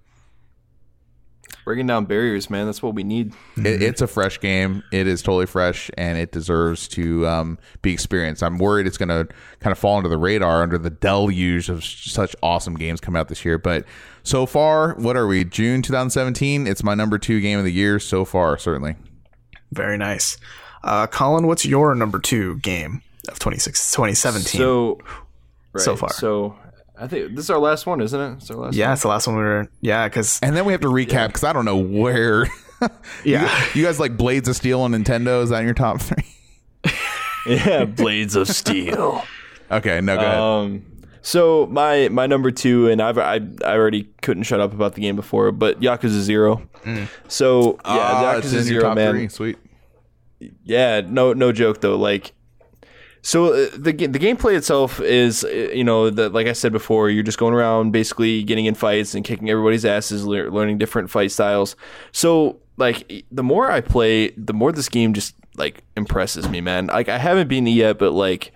Breaking down barriers, man. That's what we need. It, it's a fresh game. It is totally fresh, and it deserves to um, be experienced. I'm worried it's going to kind of fall under the radar under the deluge of such awesome games coming out this year. But so far, what are we? June 2017. It's my number two game of the year so far, certainly. Very nice. Uh, Colin, what's your number two game of 26, 2017? So, right, So far. So, I think this is our last one, isn't it? It's our last. yeah, it's the last one we were. Yeah, because And then we have to recap because I don't know where. yeah, you guys like Blades of Steel on Nintendo? Is that in your top three? Yeah, Blades of Steel. Okay, no, go ahead. Um, so my my number two, and I've I, I already couldn't shut up about the game before, but Yakuza Zero. So yeah, Ah, it's Yakuza in your Zero, top man. three. Sweet. Yeah, no no joke though. Like, so uh, the the gameplay itself is, uh, you know, the, like I said before, you're just going around basically getting in fights and kicking everybody's asses, lear- learning different fight styles. So like the more I play, the more this game just like impresses me, man. Like I haven't beaten it yet, but like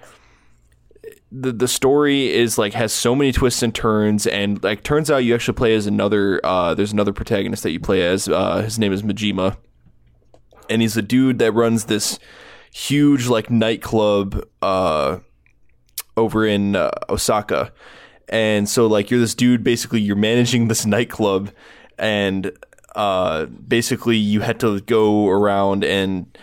the the story is like has so many twists and turns and like turns out you actually play as another uh there's another protagonist that you play as uh his name is Majima and he's a dude that runs this huge like nightclub uh over in uh, Osaka. And so like you're this dude basically you're managing this nightclub and uh basically you had to go around and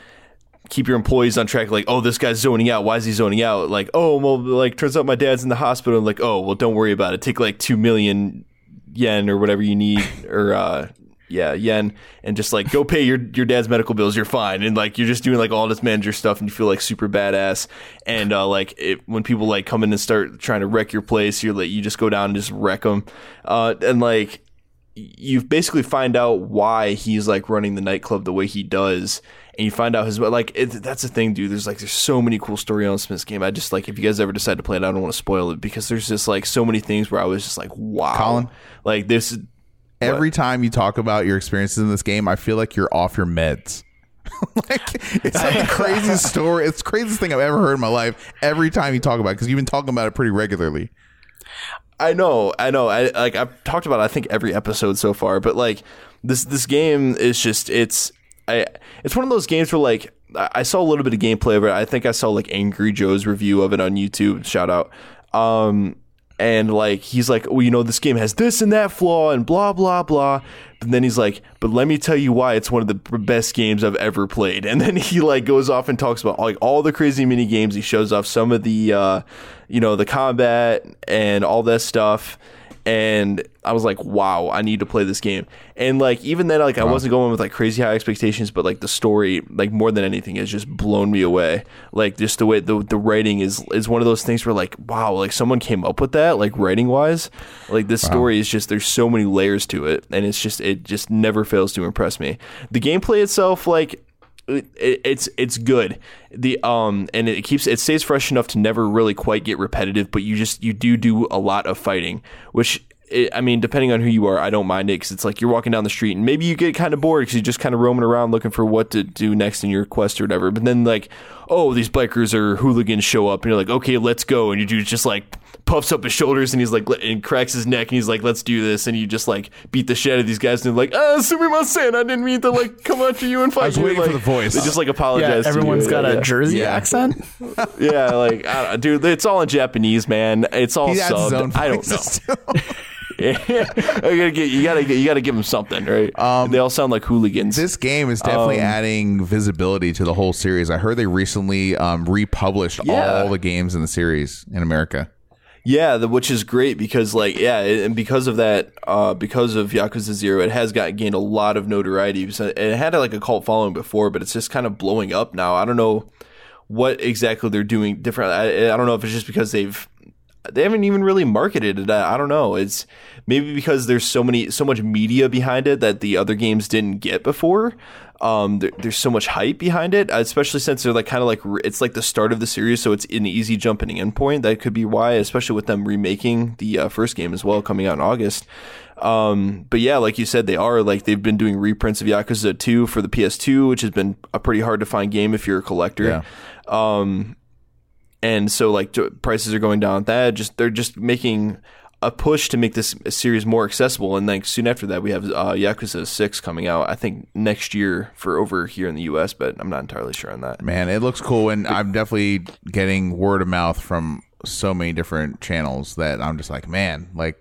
keep your employees on track like oh this guy's zoning out. Why is he zoning out? Like oh well like turns out my dad's in the hospital. Like oh well don't worry about it. Take like 2 million yen or whatever you need or uh yeah yen and just like go pay your your dad's medical bills you're fine. And like you're just doing like all this manager stuff and you feel like super badass. And uh like it, when people like come in and start trying to wreck your place you're like you just go down and just wreck them uh and like you basically find out why he's like running the nightclub the way he does. And you find out his like it, that's the thing dude. There's like there's so many cool story elements in this game. I just like if you guys ever decide to play it i don't want to spoil it because there's just like so many things where i was just like wow. Colin? like this Every time you talk about your experiences in this game, I feel like you're off your meds. like it's like the craziest story. It's the craziest thing I've ever heard in my life. Every time you talk about it, because you've been talking about it pretty regularly. I know, I know. I like I've talked about it, I think every episode so far, but like this this game is just it's I it's one of those games where like I I saw a little bit of gameplay of it. I think I saw like Angry Joe's review of it on YouTube. Shout out. Um and like he's like, "Oh, you know, this game has this and that flaw and blah blah blah." But then he's like, "But let me tell you why it's one of the best games I've ever played." And then he like goes off and talks about like all the crazy mini games. He shows off some of the uh you know, the combat and all that stuff. And I was like, wow, I need to play this game. And like even then, like I wasn't going with like crazy high expectations, but like the story, like more than anything, has just blown me away. Like just the way the the writing is is one of those things where like, wow, like someone came up with that, like writing wise. Like this story is just there's so many layers to it, and it's just it just never fails to impress me. The gameplay itself, like it, it's it's good. The um and it keeps it stays fresh enough to never really quite get repetitive, but you just you do do a lot of fighting, which it, I mean, depending on who you are, I don't mind it because it's like you're walking down the street and maybe you get kind of bored because you're just kind of roaming around looking for what to do next in your quest or whatever. But then like, oh, these bikers or hooligans show up and you're like, okay, let's go, and you do just like puffs up his shoulders and he's like and cracks his neck and he's like let's do this and you just like beat the shit out of these guys and they're like ah sumimasen I didn't mean to like come after you and fight I was you waiting like, for the voice. they just like Yeah, apologize to everyone's you. got a yeah. Jersey Yeah. accent. yeah like I don't, dude it's all in Japanese man it's all He has his own subbed I don't know voices, too. yeah. you gotta get you gotta get you gotta give them something right they all sound like hooligans This game is definitely Um, adding visibility to the whole series. I heard they recently um, republished Yeah. all the games in the series in America. Yeah, the, which is great because like yeah, it- and because of that, uh, because of Yakuza Zero, it has got gained a lot of notoriety. It had like a cult following before, but it's just kind of blowing up now. I don't know what exactly they're doing different. I, I don't know if it's just because they've they haven't even really marketed it. I, don't know. It's maybe because there's so many so much media behind it that the other games didn't get before. Um, there, there's so much hype behind it, especially since they're like kind of like it's like the start of the series, so it's an easy jumping in point. That could be why, especially with them remaking the uh, first game as well, coming out in August. Um, but yeah, like you said, they are like they've been doing reprints of Yakuza 2 for the PS2, which has been a pretty hard to find game if you're a collector. Yeah. Um, and so like prices are going down with that. Just they're just making a push to make this series more accessible. And then soon after that, we have uh, Yakuza Six coming out. I think next year for over here in the U.S., but I'm not entirely sure on that. Man, it looks cool, and I'm definitely getting word of mouth from so many different channels that I'm just like, man, like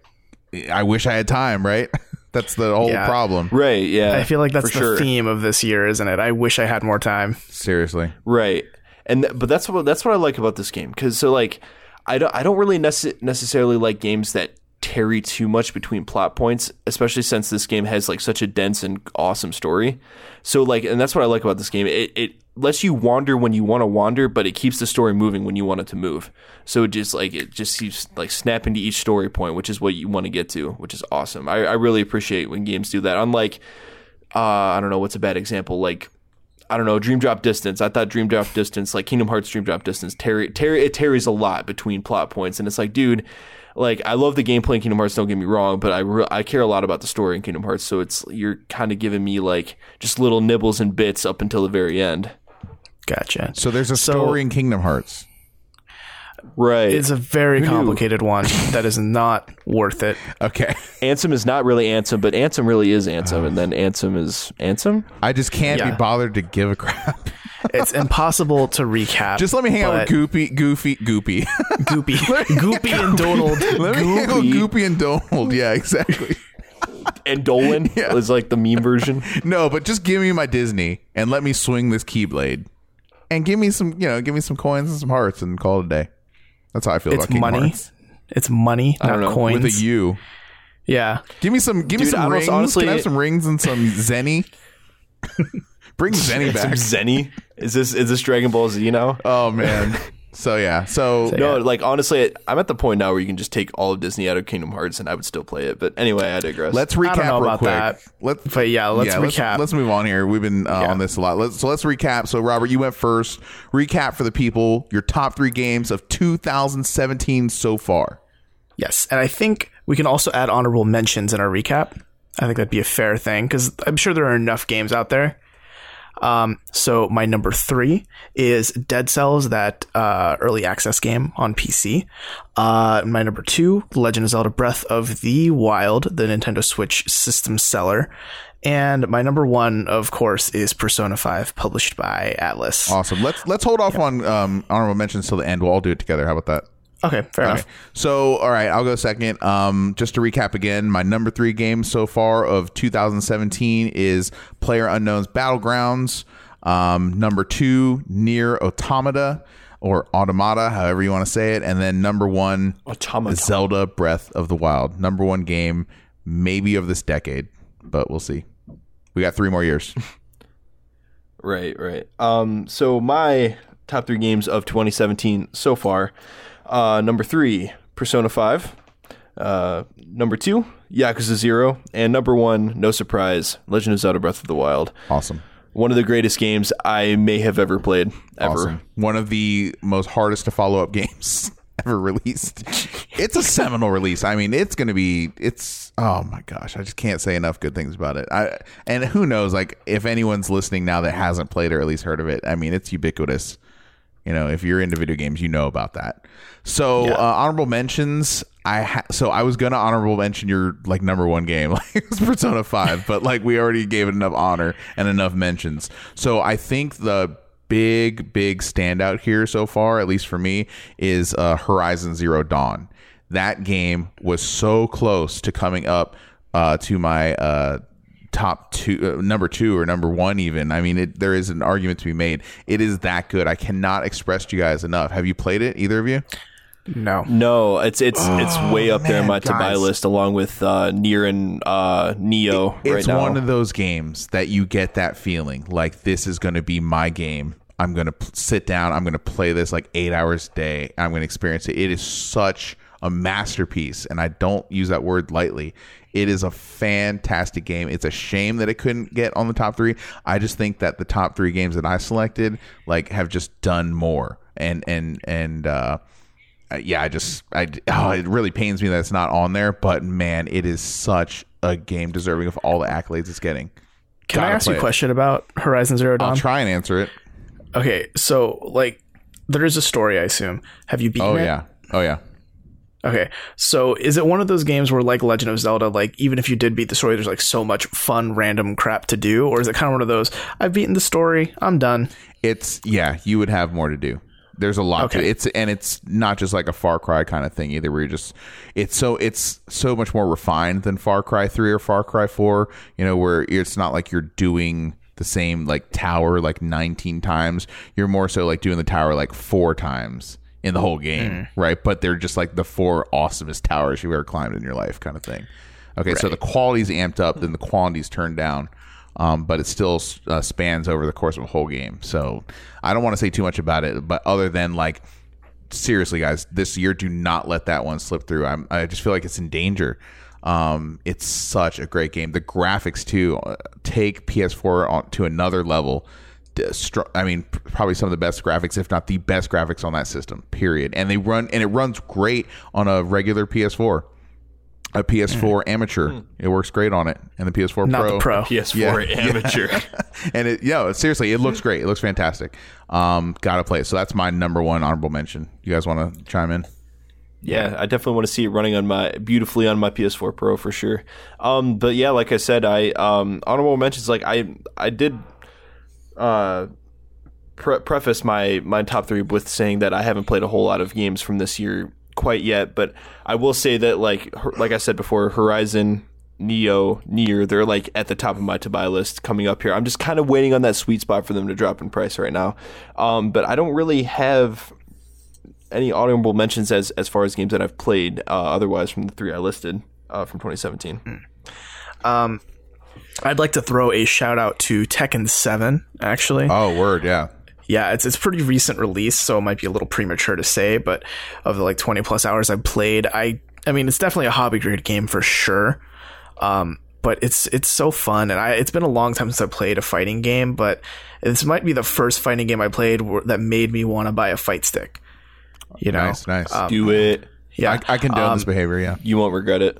I wish I had time. Right? That's the whole Yeah. problem. Right? Yeah. I feel like that's the sure. theme of this year, isn't it? I wish I had more time. Seriously. Right. And th- but that's what that's what I like about this game cuz so like I don't I don't really nece- necessarily like games that tarry too much between plot points, especially since this game has like such a dense and awesome story. So like and that's what I like about this game. It it lets you wander when you want to wander, but it keeps the story moving when you want it to move. So it just like it just keeps like snapping to each story point, which is what you want to get to, which is awesome. I, I really appreciate when games do that. Unlike uh, I don't know what's a bad example like I don't know Dream Drop Distance. I thought Dream Drop Distance, like Kingdom Hearts Dream Drop Distance, tarry, tarry, it tarries a lot between plot points, and it's like, dude, like I love the gameplay in Kingdom Hearts. Don't get me wrong, but I re- I care a lot about the story in Kingdom Hearts. So it's you're kind of giving me like just little nibbles and bits up until the very end. Gotcha. So there's a So- story in Kingdom Hearts. Right. It's a very knew? complicated one that is not worth it. Okay. Ansem is not really Ansem, but Ansem really is Ansem, and then oh. Ansem is Ansem. I just can't Yeah. be bothered to give a crap. It's impossible to recap. Just let me hang out with but Goopy, Goofy, Goopy. Goopy, Goopy and Donald. let me hang out with Goopy. Goopy and Donald. Yeah, exactly. And Dolan is like the meme version. No, but just give me my Disney and let me swing this Keyblade, and give me some, you know, give me some coins and some hearts, and call it a day. That's how I feel It's about Kingdom money. Hearts. It's money, don't not know. coins. with a U. yeah. Give me some. Give me Dude, some honest- rings. honestly- Can I have some rings and some Zenny? Bring Zenny back. Some back. Zenny. Is this is this Dragon Ball Z now? Oh man. So yeah. So No, like honestly, I'm at the point now where you can just take all of Disney out of Kingdom Hearts, and I would still play it. But anyway, I digress. let's I recap don't know real about quick. that. Let's, But yeah, let's Let's, recap. let's move on here. We've been uh, Yeah. on this a lot. Let's, so let's recap. So Robert, you went first. Recap for the people. Your top three games of 2017 so far. Yes, and I think we can also add honorable mentions in our recap. I think that'd be a fair thing because I'm sure there are enough games out there. Um, so my number three is Dead Cells, that uh, early access game on PC. Uh, my number two, Legend of Zelda: Breath of the Wild, the Nintendo Switch system seller. And my number one, of course, is Persona 5, published by Atlus. Awesome. Let's let's hold off on um, honorable mentions till the end. We'll all do it together. How about that? Okay, fair enough. So, all right, I'll go second. Um, just to recap again, my number three game so far of 2017 is PlayerUnknown's Battlegrounds. Um, number two, Nier Automata or Automata, however you want to say it, and then number one, Automata. Zelda Breath of the Wild. Number one game, maybe of this decade, but we'll see. We got three more years. Right, right. Um, so my top three games of 2017 so far. Uh, number three, Persona 5. Uh, number two, Yakuza Zero, and number one, no surprise, Legend of Zelda: Breath of the Wild. Awesome. one of the greatest games I may have ever played ever. Awesome. One of the most hardest to follow up games ever released. It's a seminal release. I mean, it's going to be. It's oh my gosh, I just can't say enough good things about it. I and who knows, like if anyone's listening now that hasn't played or at least heard of it, I mean, it's ubiquitous. You know, if you're into video games, you know about that. So uh, honorable mentions. I ha- so I was gonna honorable mention your like number one game, like it's Persona Five, but like we already gave it enough honor and enough mentions. So I think the big big standout here so far, at least for me, is uh, Horizon Zero Dawn. That game was so close to coming up uh, to my uh, top two, uh, number two or number one. Even I mean, it, there is an argument to be made. It is that good. I cannot express to you guys enough. Have you played it, either of you? No. No, it's it's it's way up there in man, my to buy list along with uh, Nier and uh, Neo right it's now. one of those games that you get that feeling like this is going to be my game. I'm going to p- sit down. I'm going to play this like eight hours a day. I'm going to experience it. It is such a masterpiece, and I don't use that word lightly. It is a fantastic game. It's a shame that it couldn't get on the top three. I just think that the top three games that I selected like have just done more, and and and uh, yeah, I just I oh, it really pains me that it's not on there. But man, it is such a game deserving of all the accolades it's getting. Can I Gotta ask you a it. question about Horizon Zero Dawn? I'll try and answer it. Okay, so like there is a story, I assume. Have you beaten Oh it? yeah, oh yeah. Okay, so is it one of those games where, like Legend of Zelda, like even if you did beat the story, there's like so much fun random crap to do, or is it kind of one of those? I've beaten the story, I'm done. It's yeah. You would have more to do. There's a lot to Okay. it. It's and it's not just like a Far Cry kind of thing either. Where you're just it's so it's so much more refined than Far Cry Three or Far Cry Four. You know, where it's not like you're doing the same like tower like 19 times. You're more so like doing the tower like four times in the whole game, right? But they're just like the four awesomest towers you've ever climbed in your life, kind of thing. Okay, so the quality's amped up, then the quantity's turned down, um, but it still uh, spans over the course of a whole game. So I don't want to say too much about it, but other than like seriously, guys, this year do not let that one slip through. I'm, I just feel like it's in danger. Um, it's such a great game. The graphics too uh, take PS4 on, to another level. D- str- I mean, probably some of the best graphics, if not the best graphics on that system. Period. And they run, and it runs great on a regular PS4. A PS4 amateur, it works great on it, and the PS4 Not Pro. the pro. PS4 Yeah. amateur. and it, yeah, seriously, it looks great. It looks fantastic. Um, gotta play it. So that's my number one honorable mention. You guys want to chime in? Yeah, I definitely want to see it running on my beautifully on my PS4 Pro for sure. Um, but yeah, like I said, I um, honorable mentions like I I did uh, pre- preface my my top three with saying that I haven't played a whole lot of games from this year quite yet, but I will say that like like I said before, Horizon. Neo, Nier, they're like at the top of my to buy list coming up here. I'm just kind of waiting on that sweet spot for them to drop in price right now. Um, but I don't really have any honorable mentions as as far as games that I've played. Uh, otherwise, from the three I listed uh, from 2017. I'd like to throw a shout out to Tekken 7, actually. Oh, word, yeah. yeah, it's it's pretty recent release, so it might be a little premature to say, but of the like 20 plus hours I've played, I I mean, it's definitely a hobby grade game for sure. Um, but it's it's so fun, and I it's been a long time since I played a fighting game, but this might be the first fighting game I played where, that made me want to buy a fight stick. You know, Nice, nice. Do it. yeah, I, I condone this behavior, yeah. You won't regret it.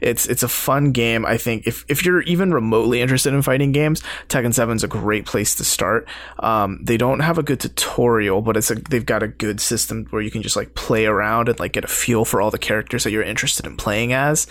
It's it's a fun game. I think if if you're even remotely interested in fighting games, Tekken 7 is a great place to start. Um, they don't have a good tutorial, but it's a they've got a good system where you can just like play around and like get a feel for all the characters that you're interested in playing as,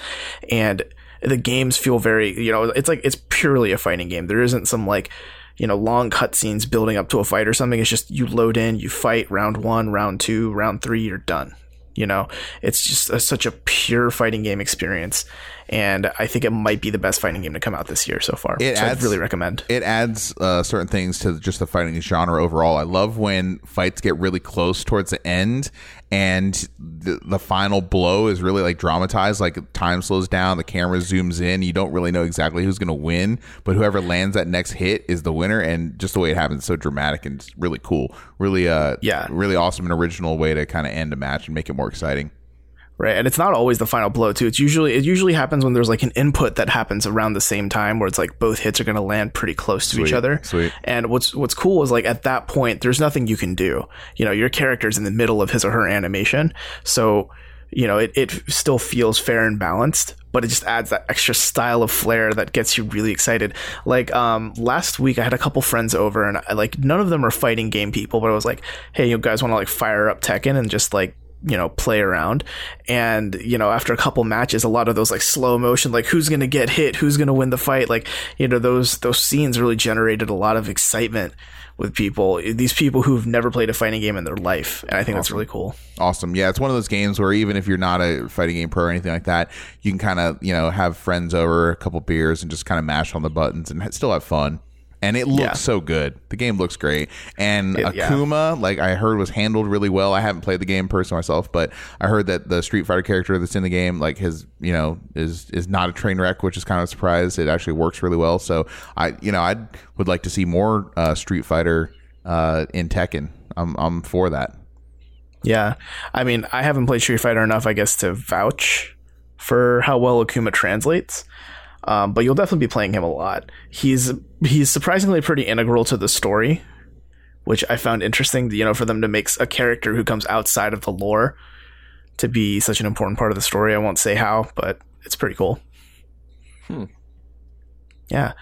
and the games feel very you know it's like it's purely a fighting game. There isn't some like you know long cutscenes building up to a fight or something. It's just you load in, you fight round one, round two, round three, you're done. You know, it's just a, such a pure fighting game experience, and I think it might be the best fighting game to come out this year so far. It so adds- I'd really recommend. It adds uh, certain things to just the fighting genre overall. I love when fights get really close towards the end and the, the final blow is really like dramatized. Like time slows down, the camera zooms in. You don't really know exactly who's going to win, but whoever lands that next hit is the winner. And just the way it happens, so dramatic and really cool. Really, uh, Yeah. really awesome and original way to kind of end a match and make it more exciting. Right? And it's not always the final blow too. It's usually it usually happens when there's like an input that happens around the same time where it's like both hits are going to land pretty close to each other. sweet. And what's what's cool is like at that point there's nothing you can do. You know, your character's in the middle of his or her animation. So, you know, it, it still feels fair and balanced, but it just adds that extra style of flair that gets you really excited. Like um last week I had a couple friends over and I, like none of them are fighting game people, but I was like, "Hey, you guys want to like fire up Tekken and just like you know play around and you know after a couple matches a lot of those like slow motion like who's gonna get hit who's gonna win the fight like you know those those scenes really generated a lot of excitement with people these people who've never played a fighting game in their life and i think that's really cool Awesome. Yeah, it's one of those games where even if you're not a fighting game pro or anything like that, you can kind of, you know, have friends over, a couple beers, and just kind of mash on the buttons and still have fun. And it looks Yeah. so good. The game looks great. And It- yeah. Akuma, like I heard, was handled really well. I haven't played the game personally myself, but I heard that the Street Fighter character that's in the game, like his, you know, is is not a train wreck, which is kind of a surprise. It actually works really well. So I, you know, I would like to see more uh, Street Fighter uh, in Tekken. I'm I'm for that. yeah i mean i haven't played street fighter enough i guess to vouch for how well akuma translates um, but you'll definitely be playing him a lot he's he's surprisingly pretty integral to the story which i found interesting you know for them to make a character who comes outside of the lore to be such an important part of the story i won't say how but it's pretty cool Hmm. yeah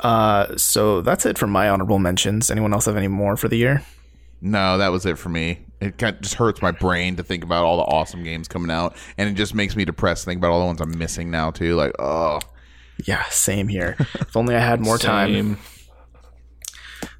uh, so that's it for my honorable mentions anyone else have any more for the year No, that was it for me. It kind of just hurts my brain to think about all the awesome games coming out, and it just makes me depressed. to Think about all the ones I'm missing now too. Like, oh, Yeah, same here. if only I had more time.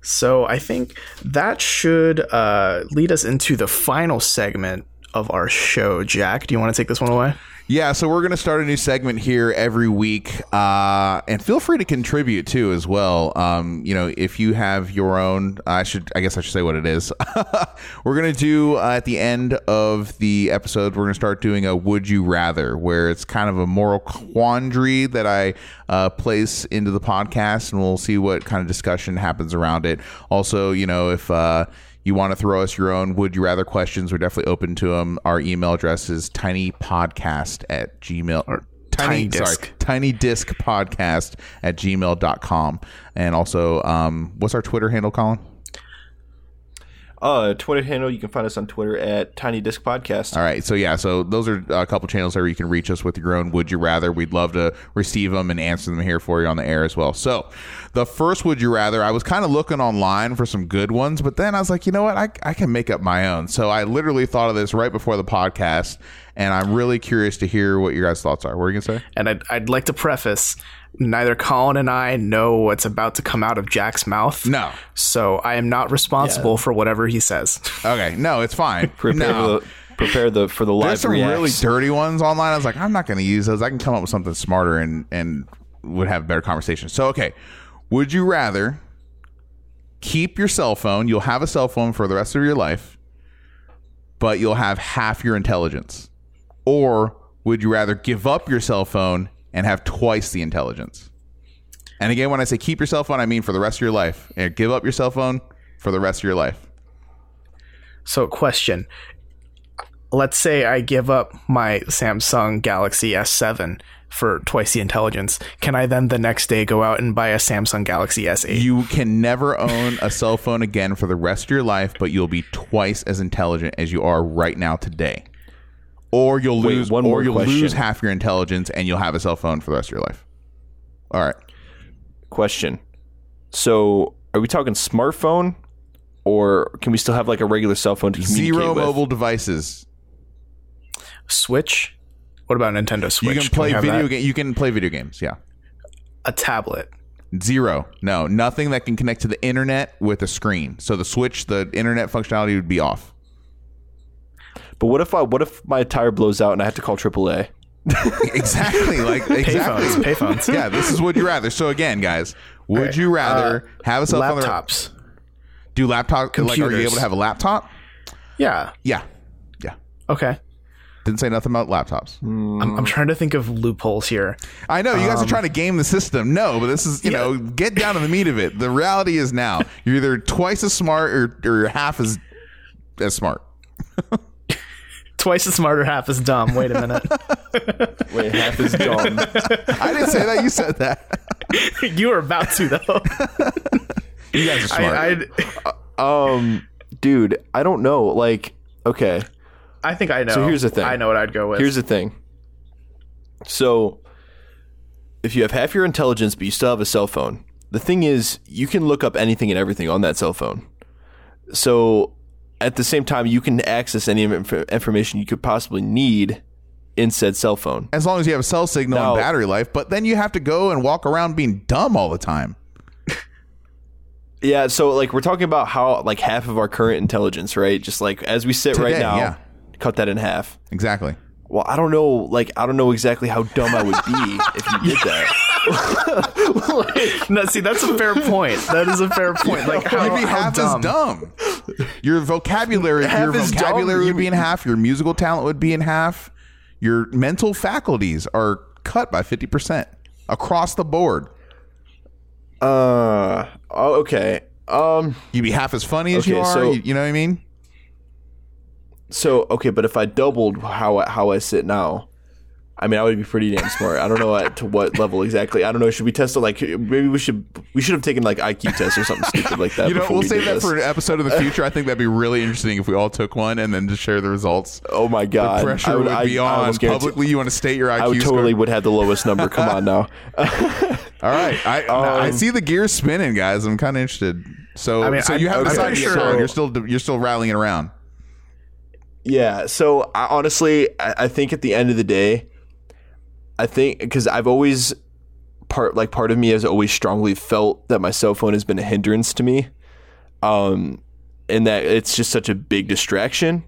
So I think that should uh, lead us into the final segment of our show. Jack, do you want to take this one away? Yeah. So we're gonna start a new segment here every week, uh, and feel free to contribute too as well. Um, you know, if you have your own, I should, I guess I should say what it is. we're gonna do uh, at the end of the episode. We're gonna start doing a "Would You Rather," where it's kind of a moral quandary that I uh, place into the podcast, and we'll see what kind of discussion happens around it. Also, you know, if uh, you want to throw us your own would you rather questions, we're definitely open to them. Our email address is tinypodcast at gmail or tiny, Tiny sorry, tiny disc podcast at gmail.com. And also, um, what's our Twitter handle, Colin? Uh, Twitter handle. You can find us on Twitter at Tiny Disc Podcast. All right. So, yeah, so those are a couple channels there where you can reach us with your own would you rather. We'd love to receive them and answer them here for you on the air as well. So, the first would you rather, I was kind of looking online for some good ones, but then I was like, you know what? I, I can make up my own. So, I literally thought of this right before the podcast, and I'm really curious to hear what your guys' thoughts are. What are you going to say? And I'd, I'd like to preface neither Colin and I know what's about to come out of Jack's mouth. No. So I am not responsible for whatever he says. Okay. No, it's fine. Prepare no. the prepare the for the live There's some really dirty ones online. I was like, I'm not going to use those. I can come up with something smarter and and would have a better conversation. So, okay, would you rather keep your cell phone? You'll have a cell phone for the rest of your life, but you'll have half your intelligence, or would you rather give up your cell phone and have twice the intelligence? And again, when I say keep your cell phone, I mean for the rest of your life. And give up your cell phone for the rest of your life. So, question. Let's say I give up my Samsung Galaxy S7 for twice the intelligence. Can I then the next day go out and buy a Samsung Galaxy S8? You can never own a cell phone again for the rest of your life, but you'll be twice as intelligent as you are right now today. Or you'll Wait, lose one or more you'll question. lose half your intelligence and you'll have a cell phone for the rest of your life. All right. Question. So, are we talking smartphone, or can we still have like a regular cell phone to communicate Zero with? mobile devices. Switch? What about Nintendo Switch? You can play we have video that? game you can play video games, yeah. A tablet. Zero. No, nothing that can connect to the internet with a screen. So the switch, the internet functionality would be off. But what if I what if my tire blows out and I have to call AAA? exactly. Like exactly. Payphones. Payphones. yeah, this is would you rather. So again, guys, would you rather have a cell phone? Laptops. Do laptop? Like, are you Computers. able to have a laptop? Yeah. Yeah, yeah. Okay. Didn't say nothing about laptops. I'm, I'm trying to think of loopholes here. I know you guys are Um, trying to game the system. No, but this is you know get down to the meat of it. The reality is now you're either twice as smart or or you're half as as smart. twice as smart or half as dumb. Wait a minute. Wait, half is dumb. I didn't say that. You said that. you were about to though. You guys are smart. I, I um, dude, I don't know. Like, okay, I think I know. So here's the thing. I know what I'd go with. here's the thing. So, if you have half your intelligence but you still have a cell phone, the thing is, you can look up anything and everything on that cell phone. So, at the same time, you can access any inf- information you could possibly need in said cell phone. as long as you have a cell signal Now- and battery life, but then you have to go and walk around being dumb all the time. Yeah, so like we're talking about how like half of our current intelligence, right? Just like as we sit right now, yeah. cut that in half. Exactly. Well, I don't know. Like, I don't know exactly how dumb I would be if you did that. no, see, that's a fair point. That is a fair point. Like, how, You'd be how half dumb. as dumb. Your vocabulary, Half your as dumb, vocabulary would be in half. Your musical talent would be in half. Your mental faculties are cut by fifty percent across the board. Uh, oh, okay. Um, You'd be half as funny as you are. so- you, you know what I mean? so okay, but if I doubled how how I sit now, I mean, I would be pretty damn smart. I don't know at, to what level exactly. I don't know. Should we test it? Like, maybe we should we should have taken like IQ tests or something stupid like that. You know, we'll we save that this. for an episode of the future. I think that'd be really interesting if we all took one and then just share the results. Oh my god, the Pressure I would, I- be I on almost guarantee- publicly. You want to state your IQ I would score? totally would have the lowest number. Come on now. All right, I I Um, see the gears spinning, guys. I'm kind of interested. So, I mean, so I'm- you haven't I'm decided pretty yet, sure- Sean. You're still you're still rallying around. Yeah. So I, honestly, I, I think at the end of the day, I think because I've always part like part of me has always strongly felt that my cell phone has been a hindrance to me, um, and that it's just such a big distraction,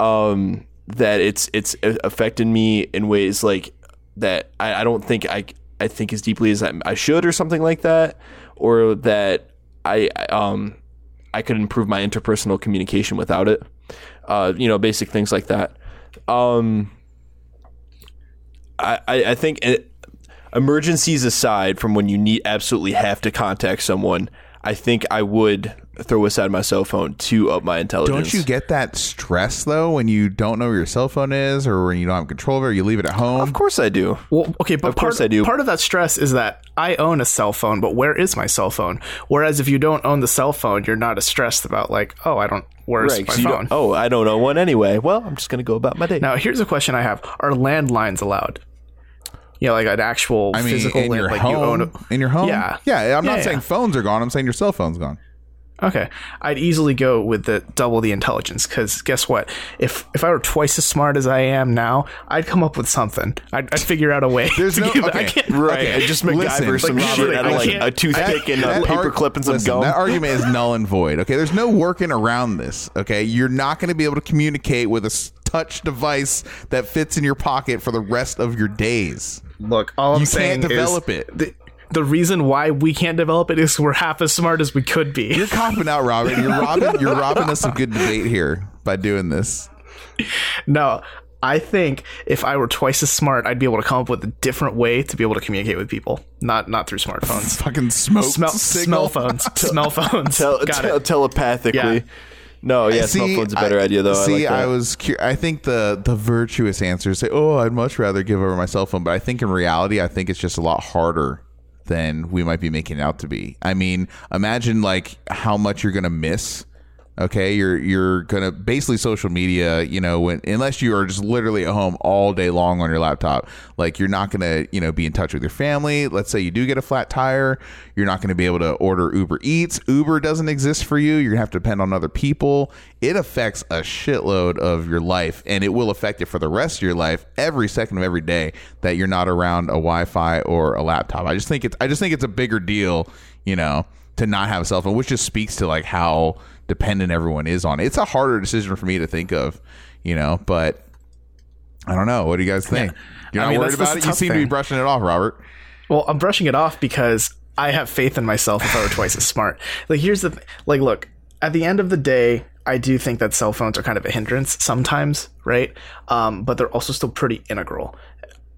um, that it's it's affected me in ways like that I, I don't think I I think as deeply as I, I should or something like that, or that I I, um I could improve my interpersonal communication without it. Uh, you know, basic things like that. Um, I, I, I think it, emergencies aside from when you need absolutely have to contact someone, I think I would throw aside my cell phone to up my intelligence. Don't you get that stress though when you don't know where your cell phone is or when you don't have control of it? Or you leave it at home. Of course I do. Well, okay, but Of course part, I do. Part of that stress is that I own a cell phone, but where is my cell phone? Whereas if you don't own the cell phone, you're not as stressed about like, oh, I don't. Where's Right. my 'cause you phone? oh, I don't own one anyway. Well, I'm just gonna go about my day. Now, here's a question I have: Are landlines allowed? Yeah, like an actual I mean, physical in land, your like home, you own. A, in your home. Yeah. yeah. I'm not Yeah, saying phones are gone. I'm saying your cell phone's gone. Okay, I'd easily go with the double the intelligence because guess what? If if I were twice as smart as I am now, I'd come up with something. I'd, I'd figure out a way. There's to no- give- okay. I can't. right. Okay, I just listen, MacGyver some like, shit shit, out of like a toothpick and a That paper ar- clip and some listen, gum. That argument is null and void. Okay, there's no working around this. Okay, you're not going to be able to communicate with a touch device that fits in your pocket for the rest of your days. Look, all I'm You saying can't develop is it. The, the reason why we can't develop it is we're half as smart as we could be. You're copping out, Robert. You're robbing. You're robbing us of good debate here by doing this. No, I think if I were twice as smart, I'd be able to come up with a different way to be able to communicate with people, not not through smartphones. Fucking smoke. smell, signal. smell phones. smell phones. Tel- Got tel- it. telepathically. Yeah. No, yeah, cell phone's a better I- idea though. See, I, like I was. Cu- I think the the virtuous answer is say, "Oh, I'd much rather give over my cell phone." But I think in reality, I think it's just a lot harder than we might be making it out to be. I mean, imagine like how much you're gonna miss. Okay, you're you're gonna basically social media. You know, when unless you are just literally at home all day long on your laptop, like you're not gonna you know be in touch with your family. Let's say you do get a flat tire, you're not gonna be able to order Uber Eats. Uber doesn't exist for you. You're gonna have to depend on other people. It affects a shitload of your life, and it will affect it for the rest of your life, every second of every day that you're not around a Wi-Fi or a laptop. I just think it's I just think it's a bigger deal, you know, to not have a cell phone, which just speaks to like how dependent everyone is on. It's a harder decision for me to think of, you know, but I don't know. What do you guys think? You're I not mean, worried about it? You seem to be brushing it off, Robert. Well, I'm brushing it off because I have faith in myself if I were twice as smart. Like, here's the th- like, look, at the end of the day, I do think that cell phones are kind of a hindrance sometimes, right? Um, but they're also still pretty integral.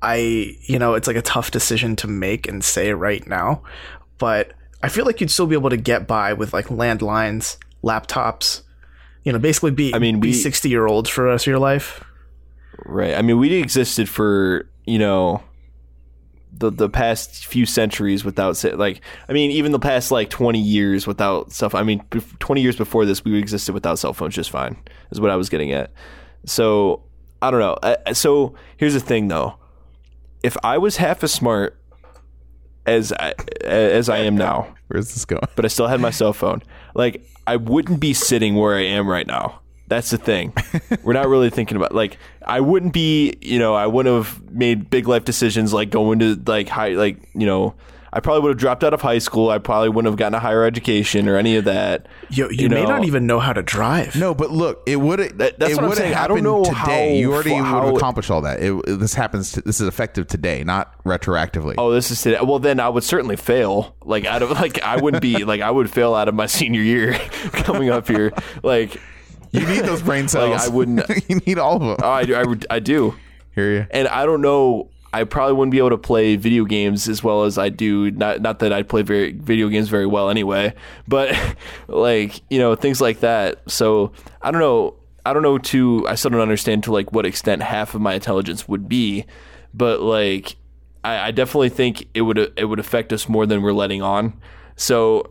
I, you know, it's like a tough decision to make and say right now, but I feel like you'd still be able to get by with like landlines, laptops, you know, basically be, I mean, be we- 60 year olds for the rest of your life. Right. I mean, we existed for you know the the past few centuries without like I mean even the past like 20 years without stuff. I mean, 20 years before this, we existed without cell phones just fine. Is what I was getting at. So I don't know. So here's the thing though. If I was half as smart as I, as I am now, Where's this going? but I still had my cell phone. Like I wouldn't be sitting where I am right now. That's the thing. We're not really thinking about like I wouldn't be, you know, I wouldn't have made big life decisions like going to like high like, you know, I probably would have dropped out of high school. I probably wouldn't have gotten a higher education or any of that. You, you, You may know- not even know how to drive. No, but look, it would have. That- that's it what I'm saying. I happened don't know today. how you already fu- would have accomplished all that. It, it- this happens. To, this is effective today, not retroactively. Oh, this is today. Well, then I would certainly fail. Like out of like I wouldn't be like I would fail out of my senior year coming up here. Like you need those brain cells. I wouldn't- you need all of them. oh, I, do- I, I do. Hear you? and I don't know. I probably wouldn't be able to play video games as well as I do. Not not that I play very video games very well anyway, but like you know things like that. So I don't know. I don't know. To I still don't understand to like what extent half of my intelligence would be, but like I, I definitely think it would it would affect us more than we're letting on. So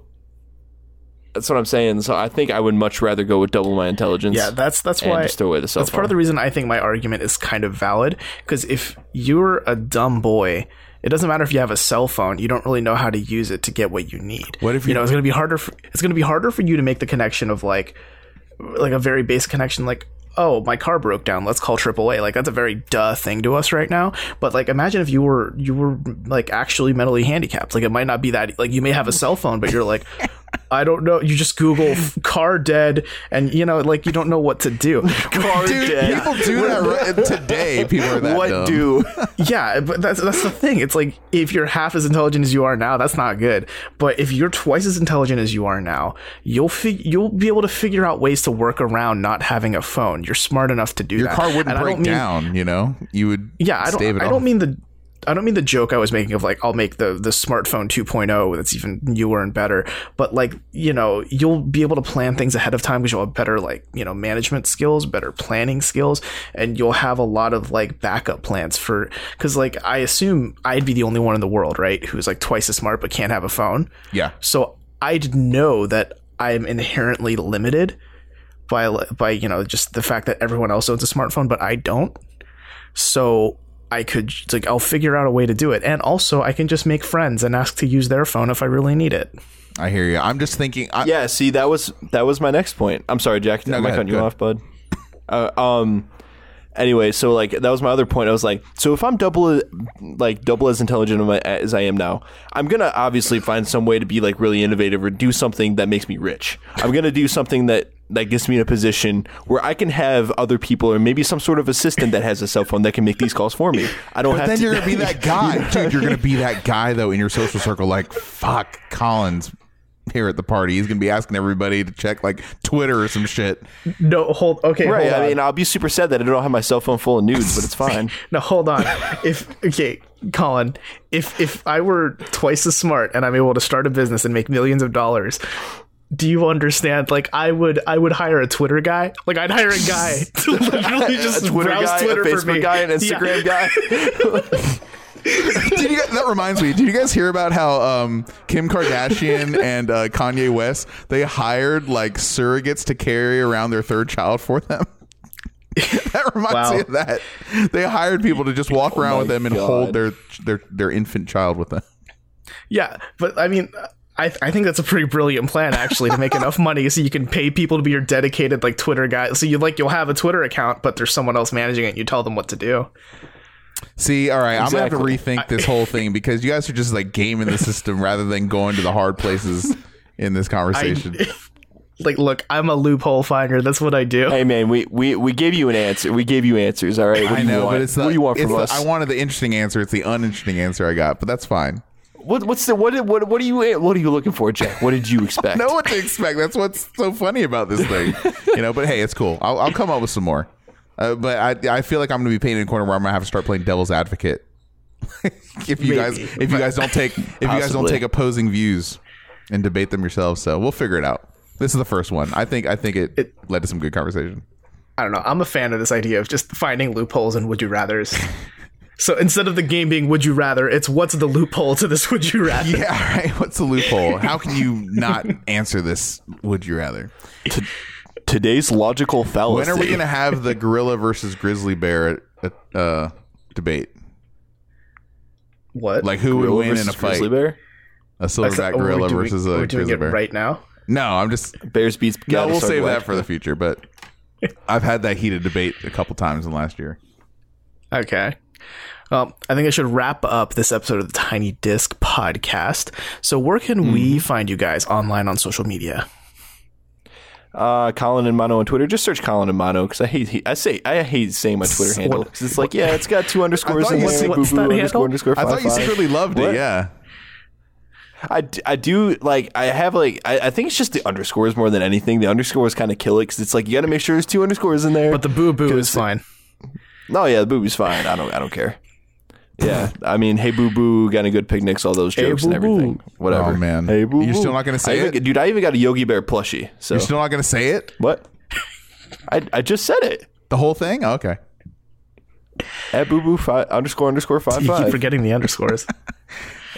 that's what I'm saying. So I think I would much rather go with double my intelligence. Yeah, that's that's and why just throw away the cell that's part of the reason I think my argument is kind of valid. Because if you're a dumb boy, it doesn't matter if you have a cell phone; you don't really know how to use it to get what you need. What if you you- know it's going to be harder? For, it's going to be harder for you to make the connection of like, like a very basic connection, like. Oh, my car broke down. Let's call AAA. Like that's a very duh thing to us right now. But like, imagine if you were you were like actually mentally handicapped. Like it might not be that. Like you may have a cell phone, but you're like, I don't know. You just Google car dead, and you know, like you don't know what to do. Car Dude, dead. people do that right, today. People are that what dumb. do? yeah, but that's that's the thing. It's like if you're half as intelligent as you are now, that's not good. But if you're twice as intelligent as you are now, you'll fig- you'll be able to figure out ways to work around not having a phone. You're smart enough to do Your that. Your car wouldn't And I break don't mean- down. You know, you would. Yeah, I stave don't. it I don't off. mean the. I don't mean the joke I was making of like I'll make the the smartphone 2.0 that's even newer and better, but like you know you'll be able to plan things ahead of time because you'll have better like you know management skills, better planning skills, and you'll have a lot of like backup plans for because like I assume I'd be the only one in the world right who's like twice as smart but can't have a phone, Yeah. so I'd know that I'm inherently limited by by you know just the fact that everyone else owns a smartphone but I don't. So I could like I'll figure out a way to do it, and also I can just make friends and ask to use their phone if I really need it. I hear you. I'm just thinking. I, Yeah, see, that was that was my next point. I'm sorry, Jack. No, am go I ahead, cutting you go off, bud? Uh, um. Anyway, so like that was my other point. I was like, so if I'm double, like double as intelligent as I am now, I'm gonna obviously find some way to be like really innovative or do something that makes me rich. I'm gonna do something that that gets me in a position where I can have other people or maybe some sort of assistant that has a cell phone that can make these calls for me. I don't But have then to. you're gonna be that guy, dude. You're gonna be that guy though in your social circle. Like, fuck, Colin's here at the party. He's gonna be asking everybody to check like Twitter or some shit. No, hold. Okay, Right. hold I on. mean, I'll be super sad that I don't have my cell phone full of nudes, but it's fine. no, hold on. if okay, Colin, if if I were twice as smart and I'm able to start a business and make millions of dollars. Do you understand? Like, I would, I would hire a Twitter guy. Like, I'd hire a guy to literally just a Twitter browse guy, Twitter a for me. Facebook guy, an Yeah. Instagram guy. Did you guys, that reminds me? Did you guys hear about how um, Kim Kardashian and uh, Kanye West they hired like surrogates to carry around their third child for them? that reminds Wow. me of that. They hired people to just walk around my with them and God. hold their their their infant child with them. Yeah, but I mean, I I think that's a pretty brilliant plan actually to make enough money so you can pay people to be your dedicated like Twitter guy. So you like you'll have a Twitter account, but there's someone else managing it. and You tell them what to do. See, all right, I'm gonna have to rethink this whole thing because you guys are just like gaming the system rather than going to the hard places in this conversation. Like, look, I'm a loophole finder. That's what I do. hey man, we, we we gave you an answer. We gave you answers. All right. What I do you know, want? but it's the, what do you want from the- us? I wanted the interesting answer. It's the uninteresting answer I got, but that's fine. What, what's the what what what are you what are you looking for, Jack? What did you expect? know what to expect. That's what's so funny about this thing, you know. But hey, it's cool. I'll, I'll come up with some more. Uh, but I, I feel like I'm going to be painted in a corner where I'm going to have to start playing devil's advocate. if you Maybe. guys, if you guys don't take, if you guys don't take opposing views and debate them yourselves, so we'll figure it out. This is the first one. I think. I think it, it led to some good conversation. I don't know. I'm a fan of this idea of just finding loopholes and would you rather's. So instead of the game being would you rather, it's what's the loophole to this would you rather? Yeah, right. What's the loophole? How can you not answer this? Would you rather? Today's logical fallacy. When are we going to have the gorilla versus grizzly bear uh, debate? What? Like who would win in a versus fight? grizzly bear? A silverback Oh, we're gorilla doing- versus a we're doing grizzly it bear. right now. No, I'm just Bears beats. no. We'll save Sarglac. that for the future. But I've had that heated debate a couple times in the last year. Okay. Well, I think I should wrap up this episode of the Tiny Disc podcast. So, where can Mm-hmm. we find you guys online on social media? Uh, Colin and Mono on Twitter. Just search Colin and Mono because I hate he- I say I hate saying my Twitter handle 'cause it's like yeah, it's got two underscores thought in there. Boo what's boo that underscore handle? underscore I thought you secretly loved What? it. Yeah. I, I do like I have like I, I think it's just the underscores more than anything. The underscores kind of kill it because it's like you got to make sure there's two underscores in there. But the boo boo is fine. no, yeah, the booby's fine. I don't I don't care. Yeah, I mean, hey boo boo, got a good picnics, all those Hey, jokes and boo-boo. everything. Whatever. Oh, man. hey boo. You're still not gonna say I even- it? dude. I even got a Yogi Bear plushie. So You're still not going to say it? what? I I just said it. The whole thing? Oh, okay. At boo boo five underscore underscore five You keep five. forgetting the underscores.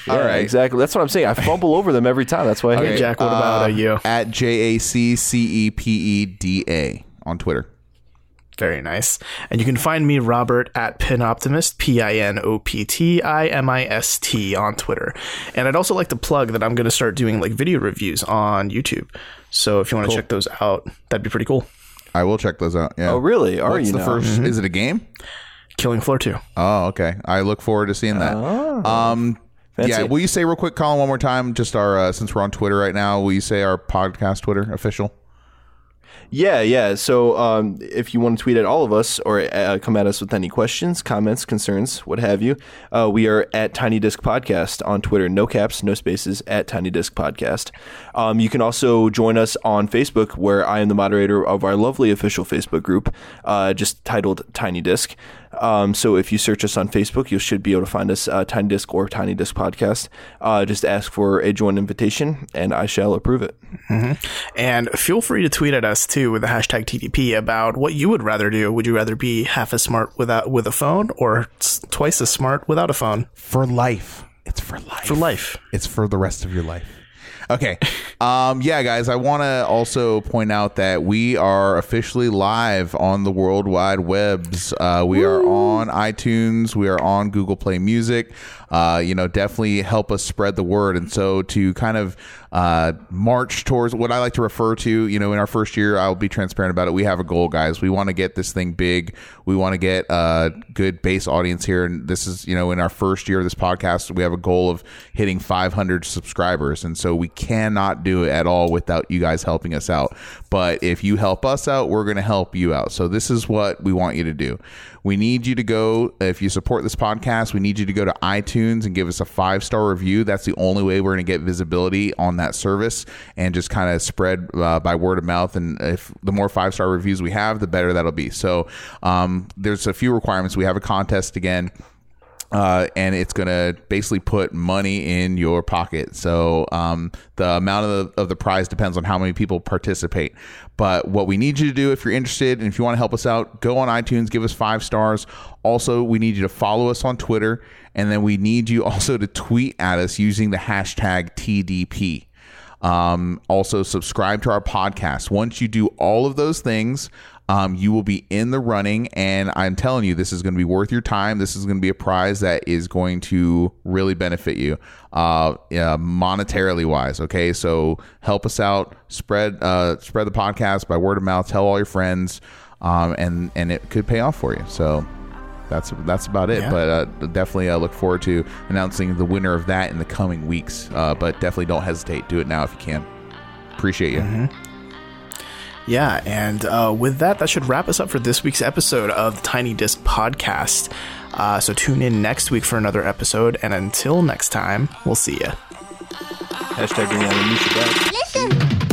Yeah, All right. exactly. That's what I'm saying. I fumble over them every time. That's why. I hate Okay. Jack, what about uh, you? At J A C C E P E D A on Twitter. Very nice. And you can find me, Robert, at Pinoptimist, P I N O P T I M I S T on Twitter. And I'd also like to plug that I'm going to start doing like video reviews on YouTube. So if you want to check those out, that'd be pretty cool. I will check those out. Yeah. Oh, really? Are What's you the now? 1st Is it a game? Killing Floor 2. Oh, okay. I look forward to seeing that. Um, Fancy. yeah. Will you say real quick, Colin, one more time? Just our uh, since we're on Twitter right now, will you say our podcast Twitter official? Yeah, yeah. So um, if you want to tweet at all of us or uh, come at us with any questions, comments, concerns, what have you, uh, we are at Tiny Disc Podcast on Twitter. No caps, no spaces, at Tiny Disc Podcast. Um, you can also join us on Facebook, where I am the moderator of our lovely official Facebook group, uh, just titled Tiny Disc. Um, so if you search us on Facebook, you should be able to find us, uh, Tiny Disc or Tiny Disc Podcast. Uh, just ask for a join invitation, and I shall approve it. And feel free to tweet at us too with the hashtag TDP about what you would rather do. Would you rather be half as smart without with a phone or s- twice as smart without a phone For life. It's for life. for life? It's for the rest of your life. Okay. Um, yeah, guys, I want to also point out that we are officially live on the World Wide Webs. Uh, we are on iTunes. We are on Google Play Music. Uh, you know, definitely help us spread the word. And so to kind of uh, march towards what I like to refer to, you know, in our first year, I'll be transparent about it. We have a goal, guys. We want to get this thing big. We want to get a good base audience here. And this is, you know, in our first year of this podcast, we have a goal of hitting 500 subscribers. And so we cannot do it at all without you guys helping us out. But if you help us out, we're going to help you out. So this is what we want you to do. We need you to go, if you support this podcast, we need you to go to iTunes and give us a five star review. That's the only way we're going to get visibility on that service and just kind of spread uh, by word of mouth. And if the more five star reviews we have, the better that'll be. So um, there's a few requirements. We have a contest again uh, and it's going to basically put money in your pocket. So um, the amount of the, of the prize depends on how many people participate. But what we need you to do if you're interested and if you want to help us out, go on iTunes, give us five stars. Also, we need you to follow us on Twitter, and then we need you also to tweet at us using the hashtag TDP. Um, also, subscribe to our podcast. Once you do all of those things, um, you will be in the running. And I'm telling you, this is going to be worth your time. This is going to be a prize that is going to really benefit you, uh, yeah, monetarily wise. Okay, so help us out. Spread uh, spread the podcast by word of mouth. Tell all your friends, um, and and it could pay off for you. So that's that's about it. Yeah. But uh, definitely, uh, look forward to announcing the winner of that in the coming weeks. Uh, but definitely, don't hesitate. Do it now if you can. Appreciate you. Yeah, and uh, with that, that should wrap us up for this week's episode of the Tiny Disc Podcast. Uh, so tune in next week for another episode, and until next time, we'll see you. Hashtag bring on Anisha back. Listen